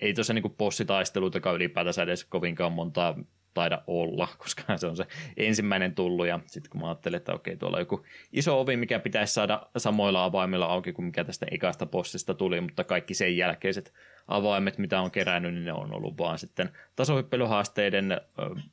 ei tuossa niin bossitaisteluitakaan ylipäätänsä edes kovinkaan montaa taida olla, [LAUGHS] koska se on se ensimmäinen tullut. Ja sitten kun mä ajattelin, että okei, tuolla on joku iso ovi, mikä pitäisi saada samoilla avaimilla auki kuin mikä tästä ekasta bossista tuli, mutta kaikki sen jälkeiset avaimet, mitä on kerännyt, niin ne on ollut vaan sitten tasohyppelyhaasteiden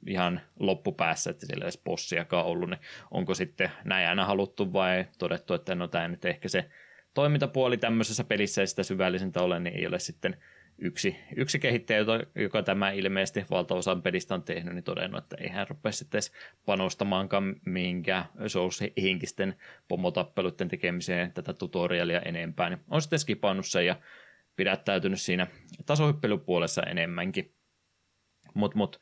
ihan loppupäässä, että siellä ei edes bossiakaan ollut, niin onko sitten näin aina haluttu vai todettu, että no tämä nyt ehkä se toimintapuoli tämmöisessä pelissä ei sitä syvällisintä ole, niin ei ole sitten yksi, yksi kehittäjä, joka, tämä ilmeisesti valtaosan pelistä on tehnyt, niin todennut, että ei hän rupea sitten panostamaankaan mihinkään Souls-henkisten pomotappeluiden tekemiseen tätä tutorialia enempää. Niin on sitten skipannut sen ja pidättäytynyt siinä tasohyppelypuolessa enemmänkin. Mutta mut,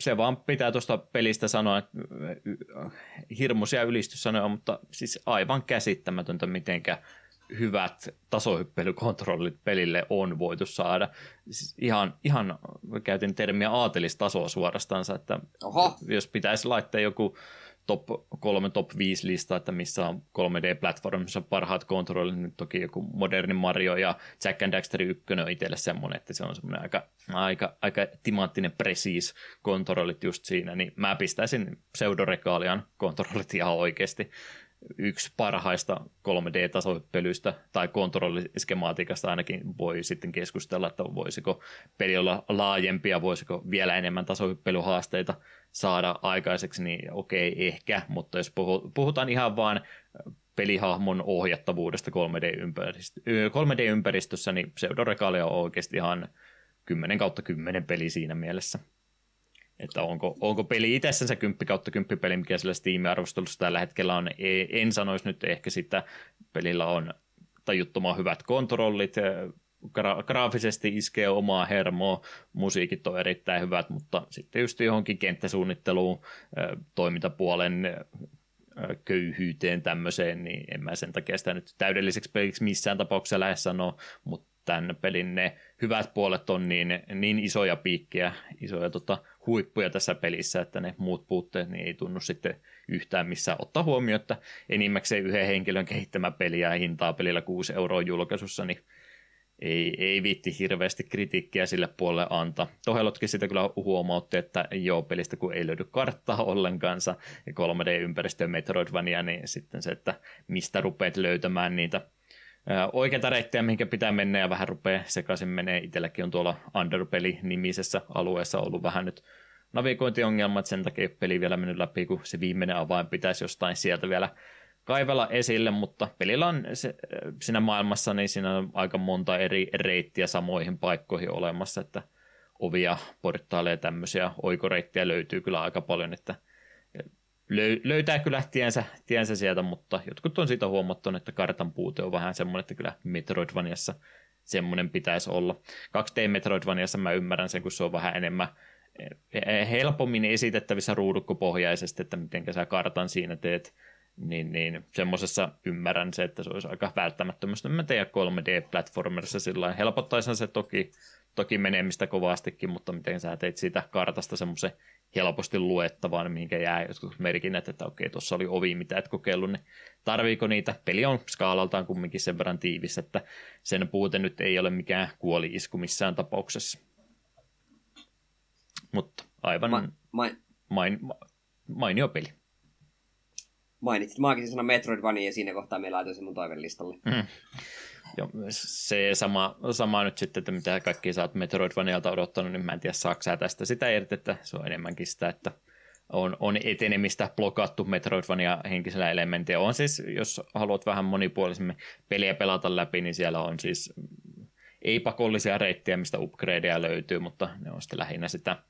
se vaan pitää tuosta pelistä sanoa, että hirmuisia ylistyssanoja, mutta siis aivan käsittämätöntä, mitenkä hyvät tasohyppelykontrollit pelille on voitu saada. Siis ihan, ihan käytin termiä aatelistasoa suorastansa, että Oho. jos pitäisi laittaa joku top 3, top 5 lista, että missä on 3D-platformissa parhaat kontrollit, nyt toki joku moderni Mario ja Jack and Daxter 1 on itselle semmoinen, että se on semmoinen aika, aika, aika timanttinen precis kontrollit just siinä, niin mä pistäisin pseudoregaalian kontrollit ihan oikeasti yksi parhaista 3D-tasopelyistä tai kontrolliskemaatiikasta ainakin voi sitten keskustella, että voisiko peli olla laajempia, voisiko vielä enemmän tasohyppelyhaasteita saada aikaiseksi, niin okei, ehkä, mutta jos puhutaan ihan vaan pelihahmon ohjattavuudesta 3D-ympäristössä, niin Pseudoregalia on oikeasti ihan 10 kautta 10 peli siinä mielessä. Että onko, onko peli itsessänsä 10 kautta 10 peli, mikä sillä Steam-arvostelussa tällä hetkellä on. En sanoisi nyt ehkä sitä, pelillä on tajuttoman hyvät kontrollit, gra- graafisesti iskee omaa hermoa, musiikit on erittäin hyvät, mutta sitten just johonkin kenttäsuunnitteluun, toimintapuolen köyhyyteen tämmöiseen, niin en mä sen takia sitä nyt täydelliseksi peliksi missään tapauksessa lähde sanoa, mutta tämän pelin ne hyvät puolet on niin, niin isoja piikkejä, isoja tota, huippuja tässä pelissä, että ne muut puutteet niin ei tunnu sitten yhtään missään ottaa huomioon, että enimmäkseen yhden henkilön kehittämä peli ja hintaa pelillä 6 euroa julkaisussa, niin ei, ei viitti hirveästi kritiikkiä sille puolelle antaa. Tohelotkin sitä kyllä huomautti, että joo, pelistä kun ei löydy karttaa ollenkaan ja 3D-ympäristö ja Metroidvania, niin sitten se, että mistä rupeat löytämään niitä oikeita reittejä, mihinkä pitää mennä ja vähän rupeaa sekaisin menee. Itselläkin on tuolla Underpeli-nimisessä alueessa ollut vähän nyt navigointiongelmat, sen takia peli vielä mennyt läpi, kun se viimeinen avain pitäisi jostain sieltä vielä kaivella esille, mutta pelillä on se, siinä maailmassa, niin siinä on aika monta eri reittiä samoihin paikkoihin olemassa, että ovia, portaaleja ja tämmöisiä oikoreittiä löytyy kyllä aika paljon, että löytää kyllä tiensä, tiensä sieltä, mutta jotkut on siitä huomattu, että kartan puute on vähän semmoinen, että kyllä Metroidvaniassa semmoinen pitäisi olla. 2D Metroidvaniassa mä ymmärrän sen, kun se on vähän enemmän helpommin esitettävissä ruudukkopohjaisesti, että miten sä kartan siinä teet, niin, niin semmoisessa ymmärrän se, että se olisi aika välttämättömästä. Mä teidän 3D-platformerissa sillä helpottaisihan se toki, toki menemistä kovastikin, mutta miten sä teit siitä kartasta semmoisen helposti luettavaan, mihinkä jää joskus merkinnät, että okei, tuossa oli ovi, mitä et kokeillut, niin tarviiko niitä? Peli on skaalaltaan kumminkin sen verran tiivis, että sen puute nyt ei ole mikään kuoli-isku missään tapauksessa. Mutta aivan ma- ma- main, ma- mainio peli. Mainitsit maagisen sanan Metroidvania ja siinä kohtaa me laitoin sen mun toivelistalle. Mm. Ja se sama, sama nyt sitten, että mitä kaikki sä oot Metroidvanialta odottanut, niin mä en tiedä saako sä tästä sitä irti, että se on enemmänkin sitä, että on, on etenemistä blokattu Metroidvania henkisellä elementillä. On siis, jos haluat vähän monipuolisemmin peliä pelata läpi, niin siellä on siis ei-pakollisia reittejä, mistä upgradeja löytyy, mutta ne on sitten lähinnä sitä,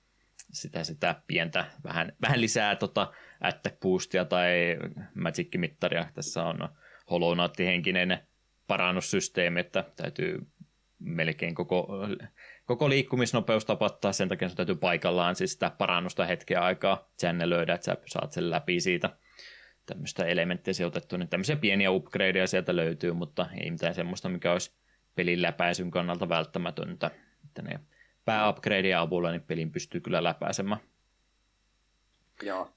sitä, sitä pientä, vähän, vähän lisää tota attack boostia tai magic-mittaria. Tässä on Hollow henkinen parannussysteemi, että täytyy melkein koko, koko liikkumisnopeus tapattaa, sen takia se täytyy paikallaan siis sitä parannusta hetkeä aikaa channelöidä, että sä saat sen läpi siitä tämmöistä elementtiä sijoitettu, niin tämmöisiä pieniä upgradeja sieltä löytyy, mutta ei mitään semmoista, mikä olisi pelin läpäisyn kannalta välttämätöntä. Että ne pääupgradeja avulla niin pelin pystyy kyllä läpäisemään. Joo.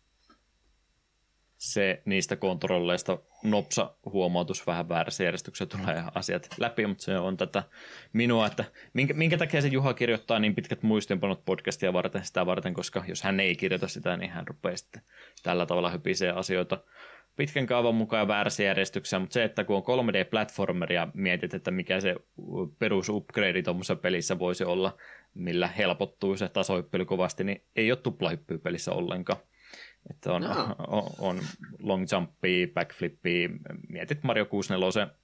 Se niistä kontrolleista nopsa huomautus vähän väärässä järjestyksessä tulee [LAUGHS] asiat läpi, mutta se on tätä minua, että minkä, minkä takia se Juha kirjoittaa niin pitkät muistinpanot podcastia varten sitä varten, koska jos hän ei kirjoita sitä, niin hän rupeaa sitten tällä tavalla hypisee asioita pitkän kaavan mukaan väärässä järjestyksessä, mutta se, että kun on 3D-platformeri ja mietit, että mikä se perus upgrade tuommoisessa pelissä voisi olla, millä helpottuu se tasohyppely kovasti, niin ei ole tuplahyppyä pelissä ollenkaan. Että on, no. on, on long jumpia, backflippia, mietit Mario 64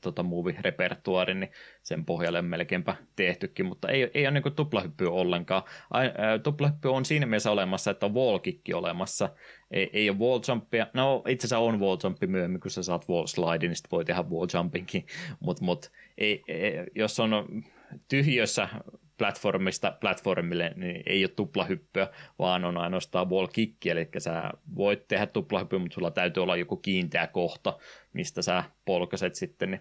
tota movie-repertuaari, niin sen pohjalle on melkeinpä tehtykin, mutta ei, ei ole niin tuplahyppy ollenkaan. tuplahyppy on siinä mielessä olemassa, että on wall-kikki olemassa. Ei, ei ole wall jumpia. No itse asiassa on wall jumpi myöhemmin, kun sä saat wall slide, niin sitten voi tehdä wall jumpinkin, [LAUGHS] mutta mut, ei, ei, jos on tyhjössä platformista platformille, niin ei ole tuplahyppyä, vaan on ainoastaan wall kick, eli sä voit tehdä tuplahyppyä, mutta sulla täytyy olla joku kiinteä kohta, mistä sä polkaset sitten, niin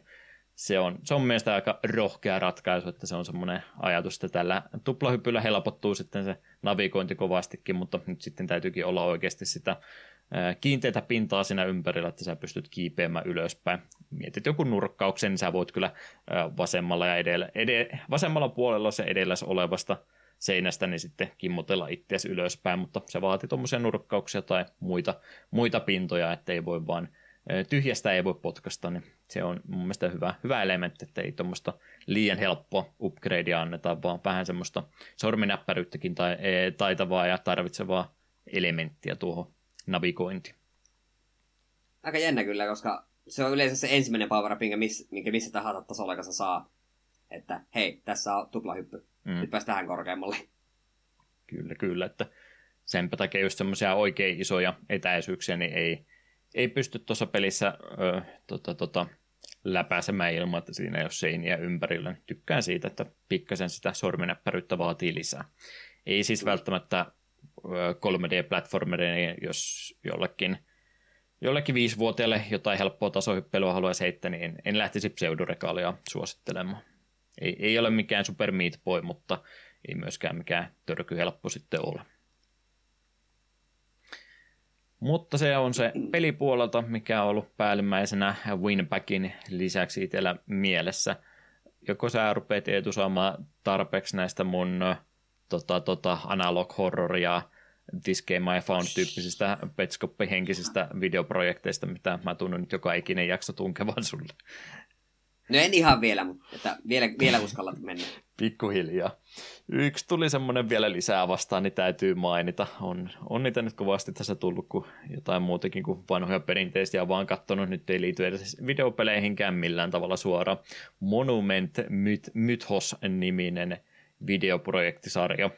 se on, se on mielestäni aika rohkea ratkaisu, että se on semmoinen ajatus, että tällä tuplahypyllä helpottuu sitten se navigointi kovastikin, mutta nyt sitten täytyykin olla oikeasti sitä kiinteitä pintaa siinä ympärillä, että sä pystyt kiipeämään ylöspäin. Mietit joku nurkkauksen, niin sä voit kyllä vasemmalla ja edellä, ed- vasemmalla puolella se edelläs olevasta seinästä, niin sitten kimmotella itseäsi ylöspäin, mutta se vaatii tuommoisia nurkkauksia tai muita, muita pintoja, että ei voi vaan tyhjästä ei voi potkasta, niin se on mun mielestä hyvä, hyvä elementti, että ei tuommoista liian helppoa upgradea anneta, vaan vähän semmoista sorminäppäryyttäkin tai taitavaa ja tarvitsevaa elementtiä tuohon navigointi. Aika jännä kyllä, koska se on yleensä se ensimmäinen power up, minkä, miss, minkä missä tahansa tasolla kanssa saa. Että hei, tässä on tuplahyppy. Mm. Nyt päästään tähän korkeammalle. Kyllä, kyllä. Että senpä takia just semmoisia oikein isoja etäisyyksiä, niin ei, ei pysty tuossa pelissä ö, tota, tota, läpäisemään ilman, että siinä ei ole seiniä ympärillä. Tykkään siitä, että pikkasen sitä sorminäppäryyttä vaatii lisää. Ei siis välttämättä 3D-platformereja, niin jos jollekin, jollekin viisivuotiaille jotain helppoa tasohyppelyä haluaisi heittää, niin en lähtisi pseudorekaalia suosittelemaan. Ei, ei ole mikään Super Meat Boy, mutta ei myöskään mikään törky helppo sitten ole. Mutta se on se pelipuolelta, mikä on ollut päällimmäisenä Winbackin lisäksi itsellä mielessä. Joko sä rupeat Eetu saamaan tarpeeksi näistä mun tota, tota, analog horroria, This Game I Found tyyppisistä petskoppi-henkisistä videoprojekteista, mitä mä tunnen nyt joka ikinen jakso tunkevan sulle. No en ihan vielä, mutta että vielä, vielä uskallat mennä. [LAUGHS] Pikkuhiljaa. Yksi tuli semmoinen vielä lisää vastaan, niin täytyy mainita. On, on niitä nyt kovasti tässä tullut kuin jotain muutakin kuin vanhoja perinteisiä, vaan katsonut. Nyt ei liity edes videopeleihinkään millään tavalla suoraan. Monument Mythos-niminen videoprojektisarja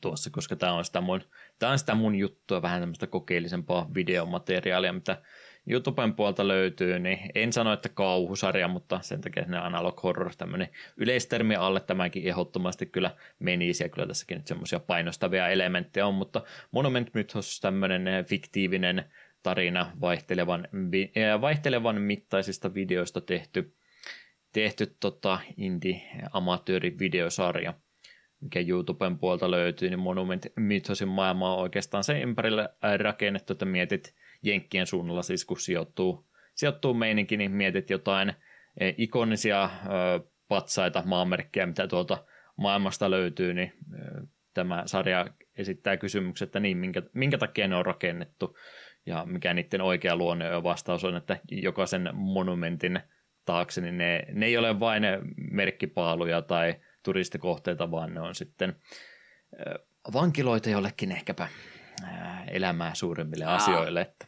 tuossa, koska tämä on sitä mun, tämä on sitä mun juttua, vähän tämmöistä kokeellisempaa videomateriaalia, mitä YouTuben puolta löytyy, niin en sano, että kauhusarja, mutta sen takia ne analog horror, tämmöinen yleistermi alle tämäkin ehdottomasti kyllä menisi, ja kyllä tässäkin nyt semmoisia painostavia elementtejä on, mutta Monument Mythos tämmöinen fiktiivinen tarina vaihtelevan, vaihtelevan mittaisista videoista tehty tehty tota indie-amatöörivideosarja, mikä YouTuben puolta löytyy, niin Monument Mythosin maailma on oikeastaan sen ympärille rakennettu, että mietit Jenkkien suunnalla siis, kun sijoittuu, sijoittuu meininki, niin mietit jotain e, ikonisia patsaita, maamerkkejä, mitä tuolta maailmasta löytyy, niin tämä sarja esittää kysymykset, että niin, minkä, minkä takia ne on rakennettu ja mikä niiden oikea luonne ja vastaus on, että jokaisen monumentin taakse, niin ne, ne ei ole vain merkkipaaluja tai turistikohteita, vaan ne on sitten vankiloita jollekin ehkäpä elämää suuremmille Aa. asioille. Että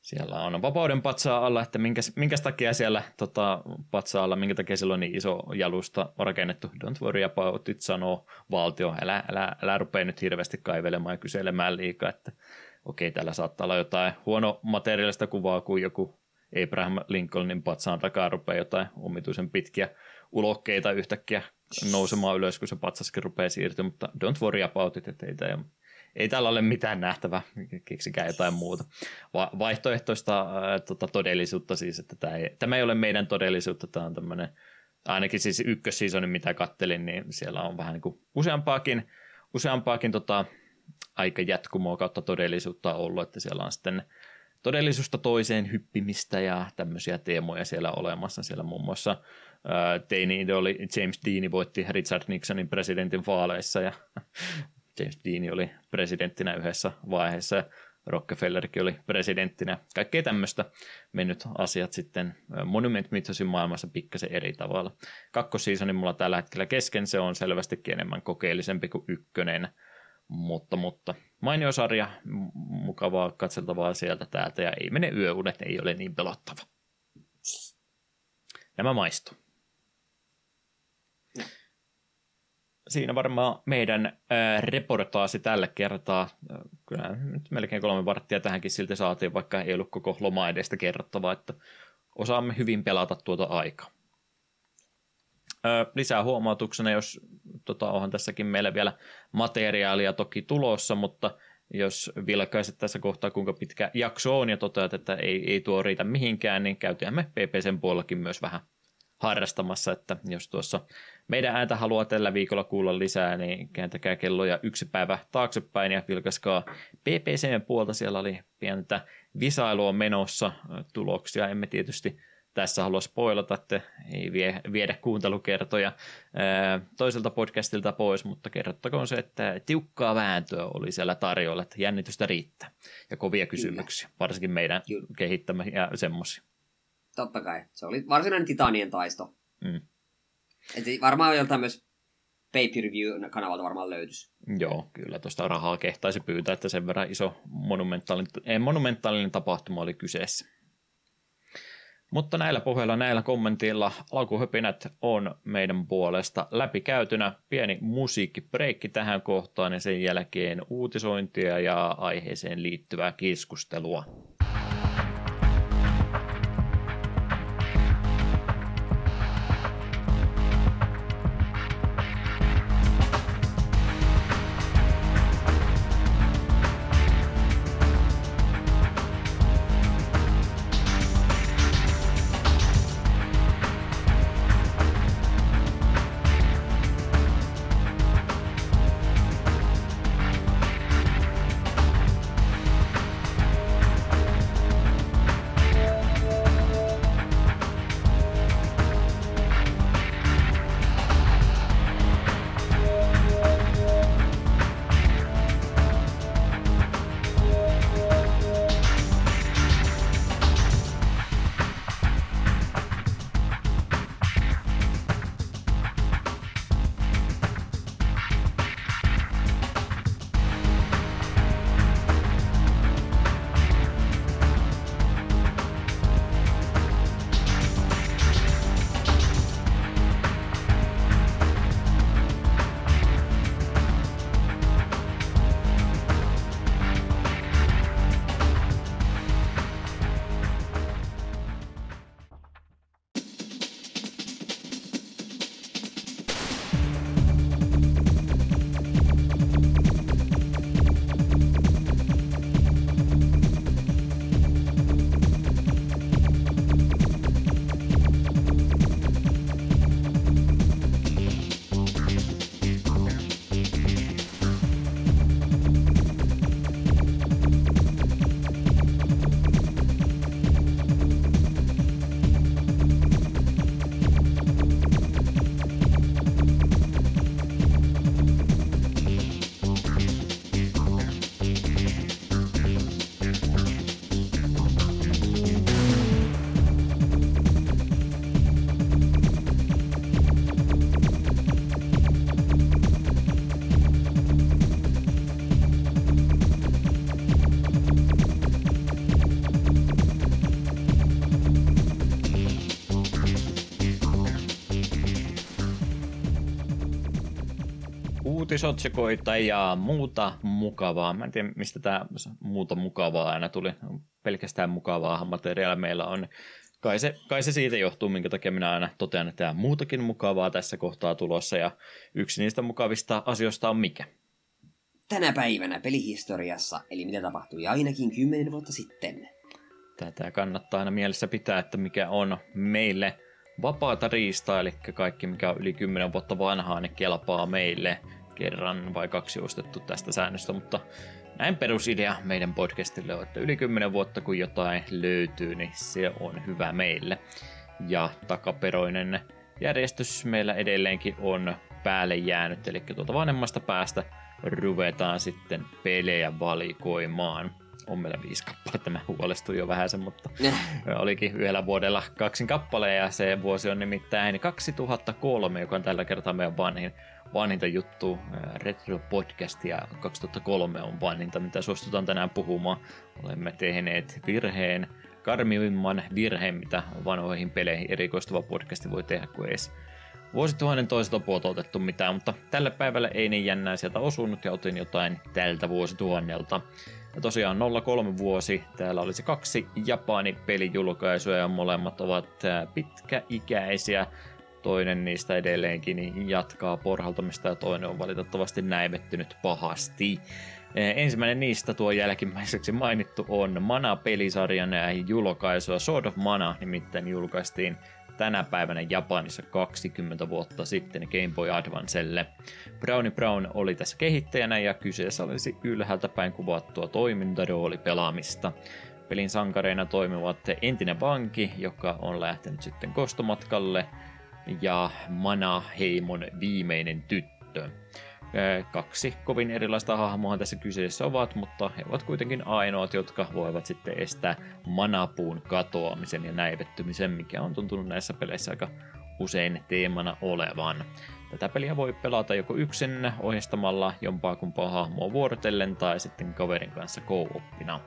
siellä on vapauden patsaa alla, että minkä, minkä takia siellä tota, patsaa alla, minkä takia siellä on niin iso jalusta rakennettu. Don't worry about it, sanoo valtio. Älä, älä, älä rupea nyt hirveästi kaivelemaan ja kyselemään liikaa, että okei, täällä saattaa olla jotain huono materiaalista kuvaa kuin joku Abraham Lincolnin patsaan takaa rupeaa jotain omituisen pitkiä ulokkeita yhtäkkiä nousemaan ylös, kun se patsaskin rupeaa siirtymään, mutta don't worry about it, että ei, tämä, ei täällä ole mitään nähtävää, keksikää jotain muuta. Va- vaihtoehtoista ää, tota, todellisuutta siis, että tämä ei, tämä ei ole meidän todellisuutta, tämä on tämmöinen ainakin siis ykkössisonin, mitä kattelin, niin siellä on vähän niin kuin useampaakin, useampaakin tota, aika jatkumoa kautta todellisuutta ollut, että siellä on sitten todellisuutta toiseen hyppimistä ja tämmöisiä teemoja siellä olemassa. Siellä muun muassa äh, teini-idoli James Dean voitti Richard Nixonin presidentin vaaleissa ja [LAUGHS] James Dean oli presidenttinä yhdessä vaiheessa Rockefellerkin oli presidenttinä. Kaikkea tämmöistä mennyt asiat sitten Monument Mythosin maailmassa pikkasen eri tavalla. Kakkosseasoni mulla tällä hetkellä kesken, se on selvästikin enemmän kokeellisempi kuin ykkönen, mutta, mutta mainio sarja, mukavaa katseltavaa sieltä täältä ja ei mene yöunet, ei ole niin pelottava. Nämä maistuu. siinä varmaan meidän reportaasi tällä kertaa. Kyllä nyt melkein kolme varttia tähänkin silti saatiin, vaikka ei ollut koko loma edestä kerrottavaa, että osaamme hyvin pelata tuota aikaa. Lisää huomautuksena, jos tota, onhan tässäkin meillä vielä materiaalia toki tulossa, mutta jos vilkaiset tässä kohtaa, kuinka pitkä jakso on ja toteat, että ei, ei tuo riitä mihinkään, niin käytihän me PPCn puolellakin myös vähän harrastamassa, että jos tuossa meidän ääntä haluaa tällä viikolla kuulla lisää, niin kääntäkää kelloja yksi päivä taaksepäin ja vilkaskaa PPCn puolta. Siellä oli pientä visailua menossa tuloksia. Emme tietysti tässä halua spoilata, että ei vie, viedä kuuntelukertoja ää, toiselta podcastilta pois, mutta kerrottakoon se, että tiukkaa vääntöä oli siellä tarjolla, että jännitystä riittää ja kovia kysymyksiä, Kyllä. varsinkin meidän Kyllä. kehittämiä semmoisia. Totta kai. Se oli varsinainen titanien taisto. Mm. Et varmaan joltain myös pay-per-view-kanavalta varmaan löytyisi. Joo, kyllä tuosta rahaa kehtaisi pyytää, että sen verran iso monumentaalinen, ei, monumentaalinen tapahtuma oli kyseessä. Mutta näillä puheilla, näillä kommentilla alkuhöpinät on meidän puolesta läpikäytynä. Pieni musiikkibreikki tähän kohtaan ja sen jälkeen uutisointia ja aiheeseen liittyvää keskustelua. Uutisotsikoita ja muuta mukavaa. Mä en tiedä, mistä tämä muuta mukavaa aina tuli. Pelkästään mukavaa materiaalia meillä on. Kai se, kai se siitä johtuu, minkä takia minä aina totean, että tämä muutakin mukavaa tässä kohtaa tulossa. Ja yksi niistä mukavista asioista on mikä? Tänä päivänä pelihistoriassa, eli mitä tapahtui ainakin kymmenen vuotta sitten. Tätä kannattaa aina mielessä pitää, että mikä on meille vapaata riistaa, eli kaikki mikä on yli 10 vuotta vanhaa, ne kelpaa meille kerran vai kaksi ostettu tästä säännöstä, mutta näin perusidea meidän podcastille on, että yli 10 vuotta kun jotain löytyy, niin se on hyvä meille. Ja takaperoinen järjestys meillä edelleenkin on päälle jäänyt, eli tuolta vanhemmasta päästä ruvetaan sitten pelejä valikoimaan. On meillä viisi kappaletta, mä huolestuin jo vähän sen, mutta olikin yhdellä vuodella kaksin kappaleja ja se vuosi on nimittäin 2003, joka on tällä kertaa meidän vanhin vanhinta juttu, Retro Podcast ja 2003 on vanhinta, mitä suostutaan tänään puhumaan. Olemme tehneet virheen, karmivimman virheen, mitä vanhoihin peleihin erikoistuva podcasti voi tehdä, kun edes vuosituhannen toiselta puolta otettu mitään, mutta tällä päivällä ei niin jännää sieltä osunut ja otin jotain tältä vuosituhannelta. Ja tosiaan 03 vuosi, täällä olisi kaksi Japani pelijulkaisuja ja molemmat ovat pitkäikäisiä. Toinen niistä edelleenkin jatkaa porhaltamista ja toinen on valitettavasti näivettynyt pahasti. Ensimmäinen niistä tuo jälkimmäiseksi mainittu on Mana-pelisarjan julkaisua. Sword of Mana nimittäin julkaistiin tänä päivänä Japanissa 20 vuotta sitten Game Boy Advancelle. Brownie Brown oli tässä kehittäjänä ja kyseessä olisi ylhäältä päin kuvattua toimintaroolipelaamista. Pelin sankareina toimivat entinen vanki, joka on lähtenyt sitten kostomatkalle, ja Mana-heimon viimeinen tyttö. Kaksi kovin erilaista hahmoa tässä kyseessä ovat, mutta he ovat kuitenkin ainoat, jotka voivat sitten estää manapuun katoamisen ja näivettymisen, mikä on tuntunut näissä peleissä aika usein teemana olevan. Tätä peliä voi pelata joko yksin ohjastamalla jompaa kumpaa hahmoa vuorotellen tai sitten kaverin kanssa co-oppina.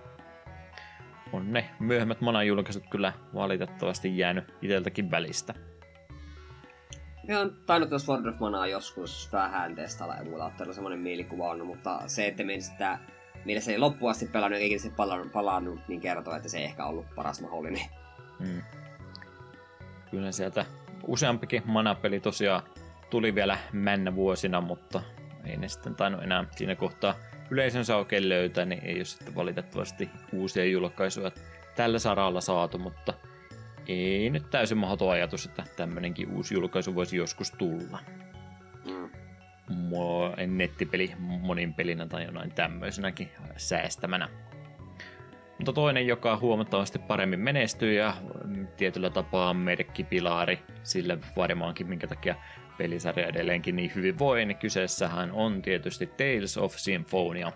On ne myöhemmät mana-julkaisut kyllä valitettavasti jäänyt iteltäkin välistä. Me on tainnut tuossa World of Manaa joskus vähän testailla ja muuta, ottaa semmoinen mielikuva on, mutta se, että meidän sitä, millä se ei loppuun asti pelannut eikä se palannut, palannut, niin kertoo, että se ei ehkä ollut paras mahdollinen. Hmm. Kyllä sieltä useampikin manapeli tosiaan tuli vielä männä vuosina, mutta ei ne sitten tainnut enää siinä kohtaa yleisönsä oikein löytää, niin ei ole sitten valitettavasti uusia julkaisuja tällä saralla saatu, mutta ei nyt täysin mahdoton ajatus, että tämmöinenkin uusi julkaisu voisi joskus tulla. Mm. nettipeli monin pelinä tai jonain tämmöisenäkin säästämänä. Mutta toinen, joka huomattavasti paremmin menestyy ja tietyllä tapaa merkkipilaari sille varmaankin, minkä takia pelisarja edelleenkin niin hyvin voi, niin kyseessähän on tietysti Tales of Symphonia,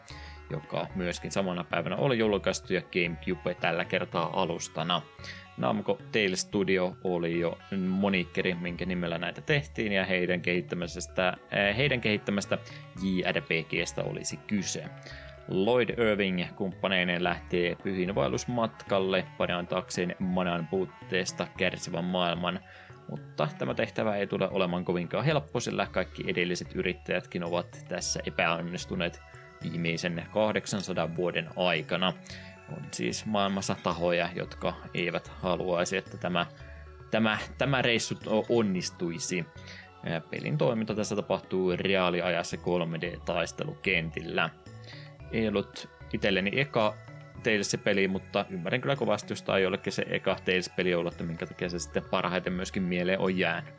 joka myöskin samana päivänä oli julkaistu ja GameCube tällä kertaa alustana. Namco Tale Studio oli jo monikkeri, minkä nimellä näitä tehtiin, ja heidän kehittämästä, äh, heidän kehittämästä JRPGstä olisi kyse. Lloyd Irving kumppaneineen lähtee pyhinvaellusmatkalle parantaakseen manan puutteesta kärsivän maailman, mutta tämä tehtävä ei tule olemaan kovinkaan helppo, sillä kaikki edelliset yrittäjätkin ovat tässä epäonnistuneet viimeisen 800 vuoden aikana on siis maailmassa tahoja, jotka eivät haluaisi, että tämä, tämä, tämä reissu onnistuisi. Pelin toiminta tässä tapahtuu reaaliajassa 3D-taistelukentillä. Ei ollut itselleni eka Tales-peli, mutta ymmärrän kyllä kovasti, jos tai jollekin se eka Tales-peli ollut, minkä takia se sitten parhaiten myöskin mieleen on jäänyt.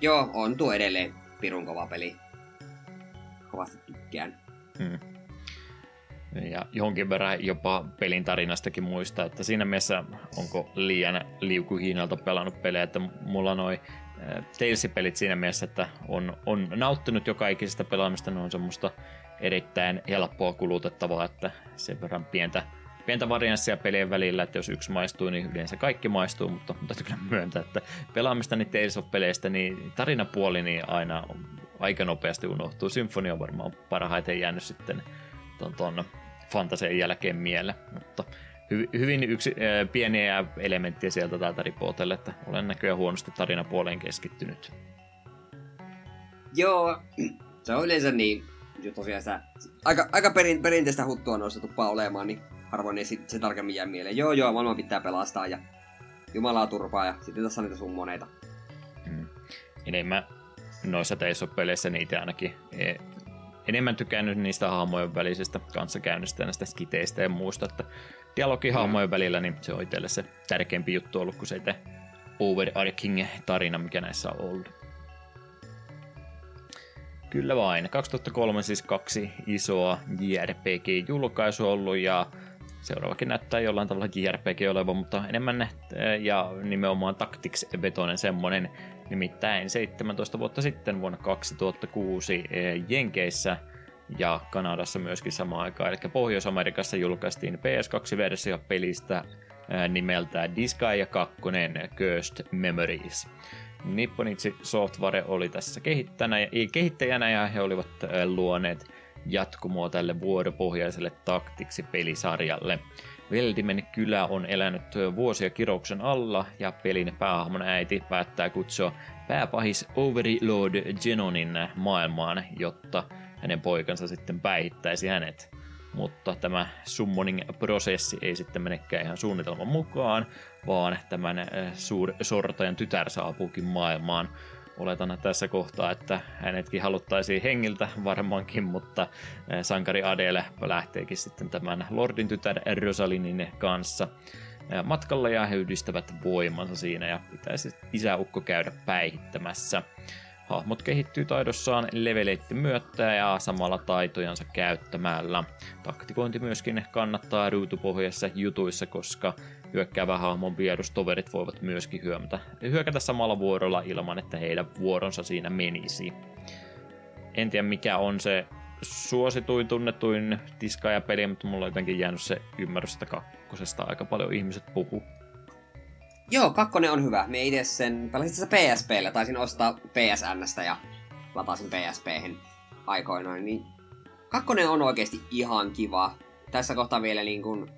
Joo, on tuo edelleen pirun kova peli. Kovasti tykkään. Hmm ja johonkin verran jopa pelin tarinastakin muistaa, että siinä mielessä onko liian liukuhiinalta pelannut pelejä, että mulla noin Tales-pelit siinä mielessä, että on, on nauttinut joka ikisestä pelaamista, ne on semmoista erittäin helppoa kulutettavaa, että sen verran pientä, pientä varianssia pelien välillä, että jos yksi maistuu, niin yleensä kaikki maistuu, mutta, täytyy kyllä myöntää, että pelaamista niin Tales of-peleistä, niin tarinapuoli niin aina aika nopeasti unohtuu. Symfonia on varmaan parhaiten jäänyt sitten ton, ton fantasian jälkeen mieleen, mutta hy, hyvin yksi, äh, pieniä elementtejä sieltä täältä ripotelle, että olen näköjään huonosti tarinapuoleen keskittynyt. Joo, se on yleensä niin, jo tosiaan sitä, aika, aika perin, perinteistä huttua noissa tuppaa olemaan, niin harvoin ei sit, se tarkemmin jää mieleen. Joo, joo, maailma pitää pelastaa ja Jumalaa turpaa ja sitten tässä on niitä summoneita. Hmm. Enemmän noissa teisopeleissä niitä ainakin e, enemmän tykännyt niistä hahmojen välisestä kanssakäynnistä ja näistä skiteistä ja muusta, että dialogi hahmojen välillä, niin se on itselle se tärkeämpi juttu ollut kuin se itse overarching tarina, mikä näissä on ollut. Kyllä vain. 2003 siis kaksi isoa JRPG-julkaisua ollut ja seuraavakin näyttää jollain tavalla JRPG olevan, mutta enemmän eh, ja nimenomaan Tactics-vetoinen semmonen. Nimittäin 17 vuotta sitten vuonna 2006 eh, Jenkeissä ja Kanadassa myöskin samaan aikaan. Eli Pohjois-Amerikassa julkaistiin PS2-versio pelistä eh, nimeltä Disgaea 2 Cursed Memories. Nipponitsi Software oli tässä kehittäjänä ja he olivat luoneet jatkumoa tälle vuoropohjaiselle taktiksi-pelisarjalle. Veldimen kylä on elänyt vuosia kirouksen alla ja pelin päähahmon äiti päättää kutsua pääpahis Overlord Genonin maailmaan, jotta hänen poikansa sitten päihittäisi hänet. Mutta tämä summoning-prosessi ei sitten menekään ihan suunnitelman mukaan, vaan tämän suursortajan tytär saapuukin maailmaan oletan tässä kohtaa, että hänetkin haluttaisiin hengiltä varmaankin, mutta eh, sankari Adele lähteekin sitten tämän Lordin tytär Rosalinin kanssa eh, matkalla ja he yhdistävät voimansa siinä ja pitäisi isäukko käydä päihittämässä. Hahmot kehittyy taidossaan leveleitten myötä ja samalla taitojansa käyttämällä. Taktikointi myöskin kannattaa ruutupohjaisissa jutuissa, koska hyökkäävä hahmon vierustoverit voivat myöskin hyömätä, hyökätä samalla vuorolla ilman, että heidän vuoronsa siinä menisi. En tiedä mikä on se suosituin, tunnetuin peli, mutta mulla on jotenkin jäänyt se ymmärrys, että kakkosesta aika paljon ihmiset puhuu. Joo, kakkonen on hyvä. Me itse sen pelasin tässä PSPllä, taisin ostaa PSNstä ja latasin PSPhen aikoinaan, niin kakkonen on oikeasti ihan kiva. Tässä kohtaa vielä niin kun,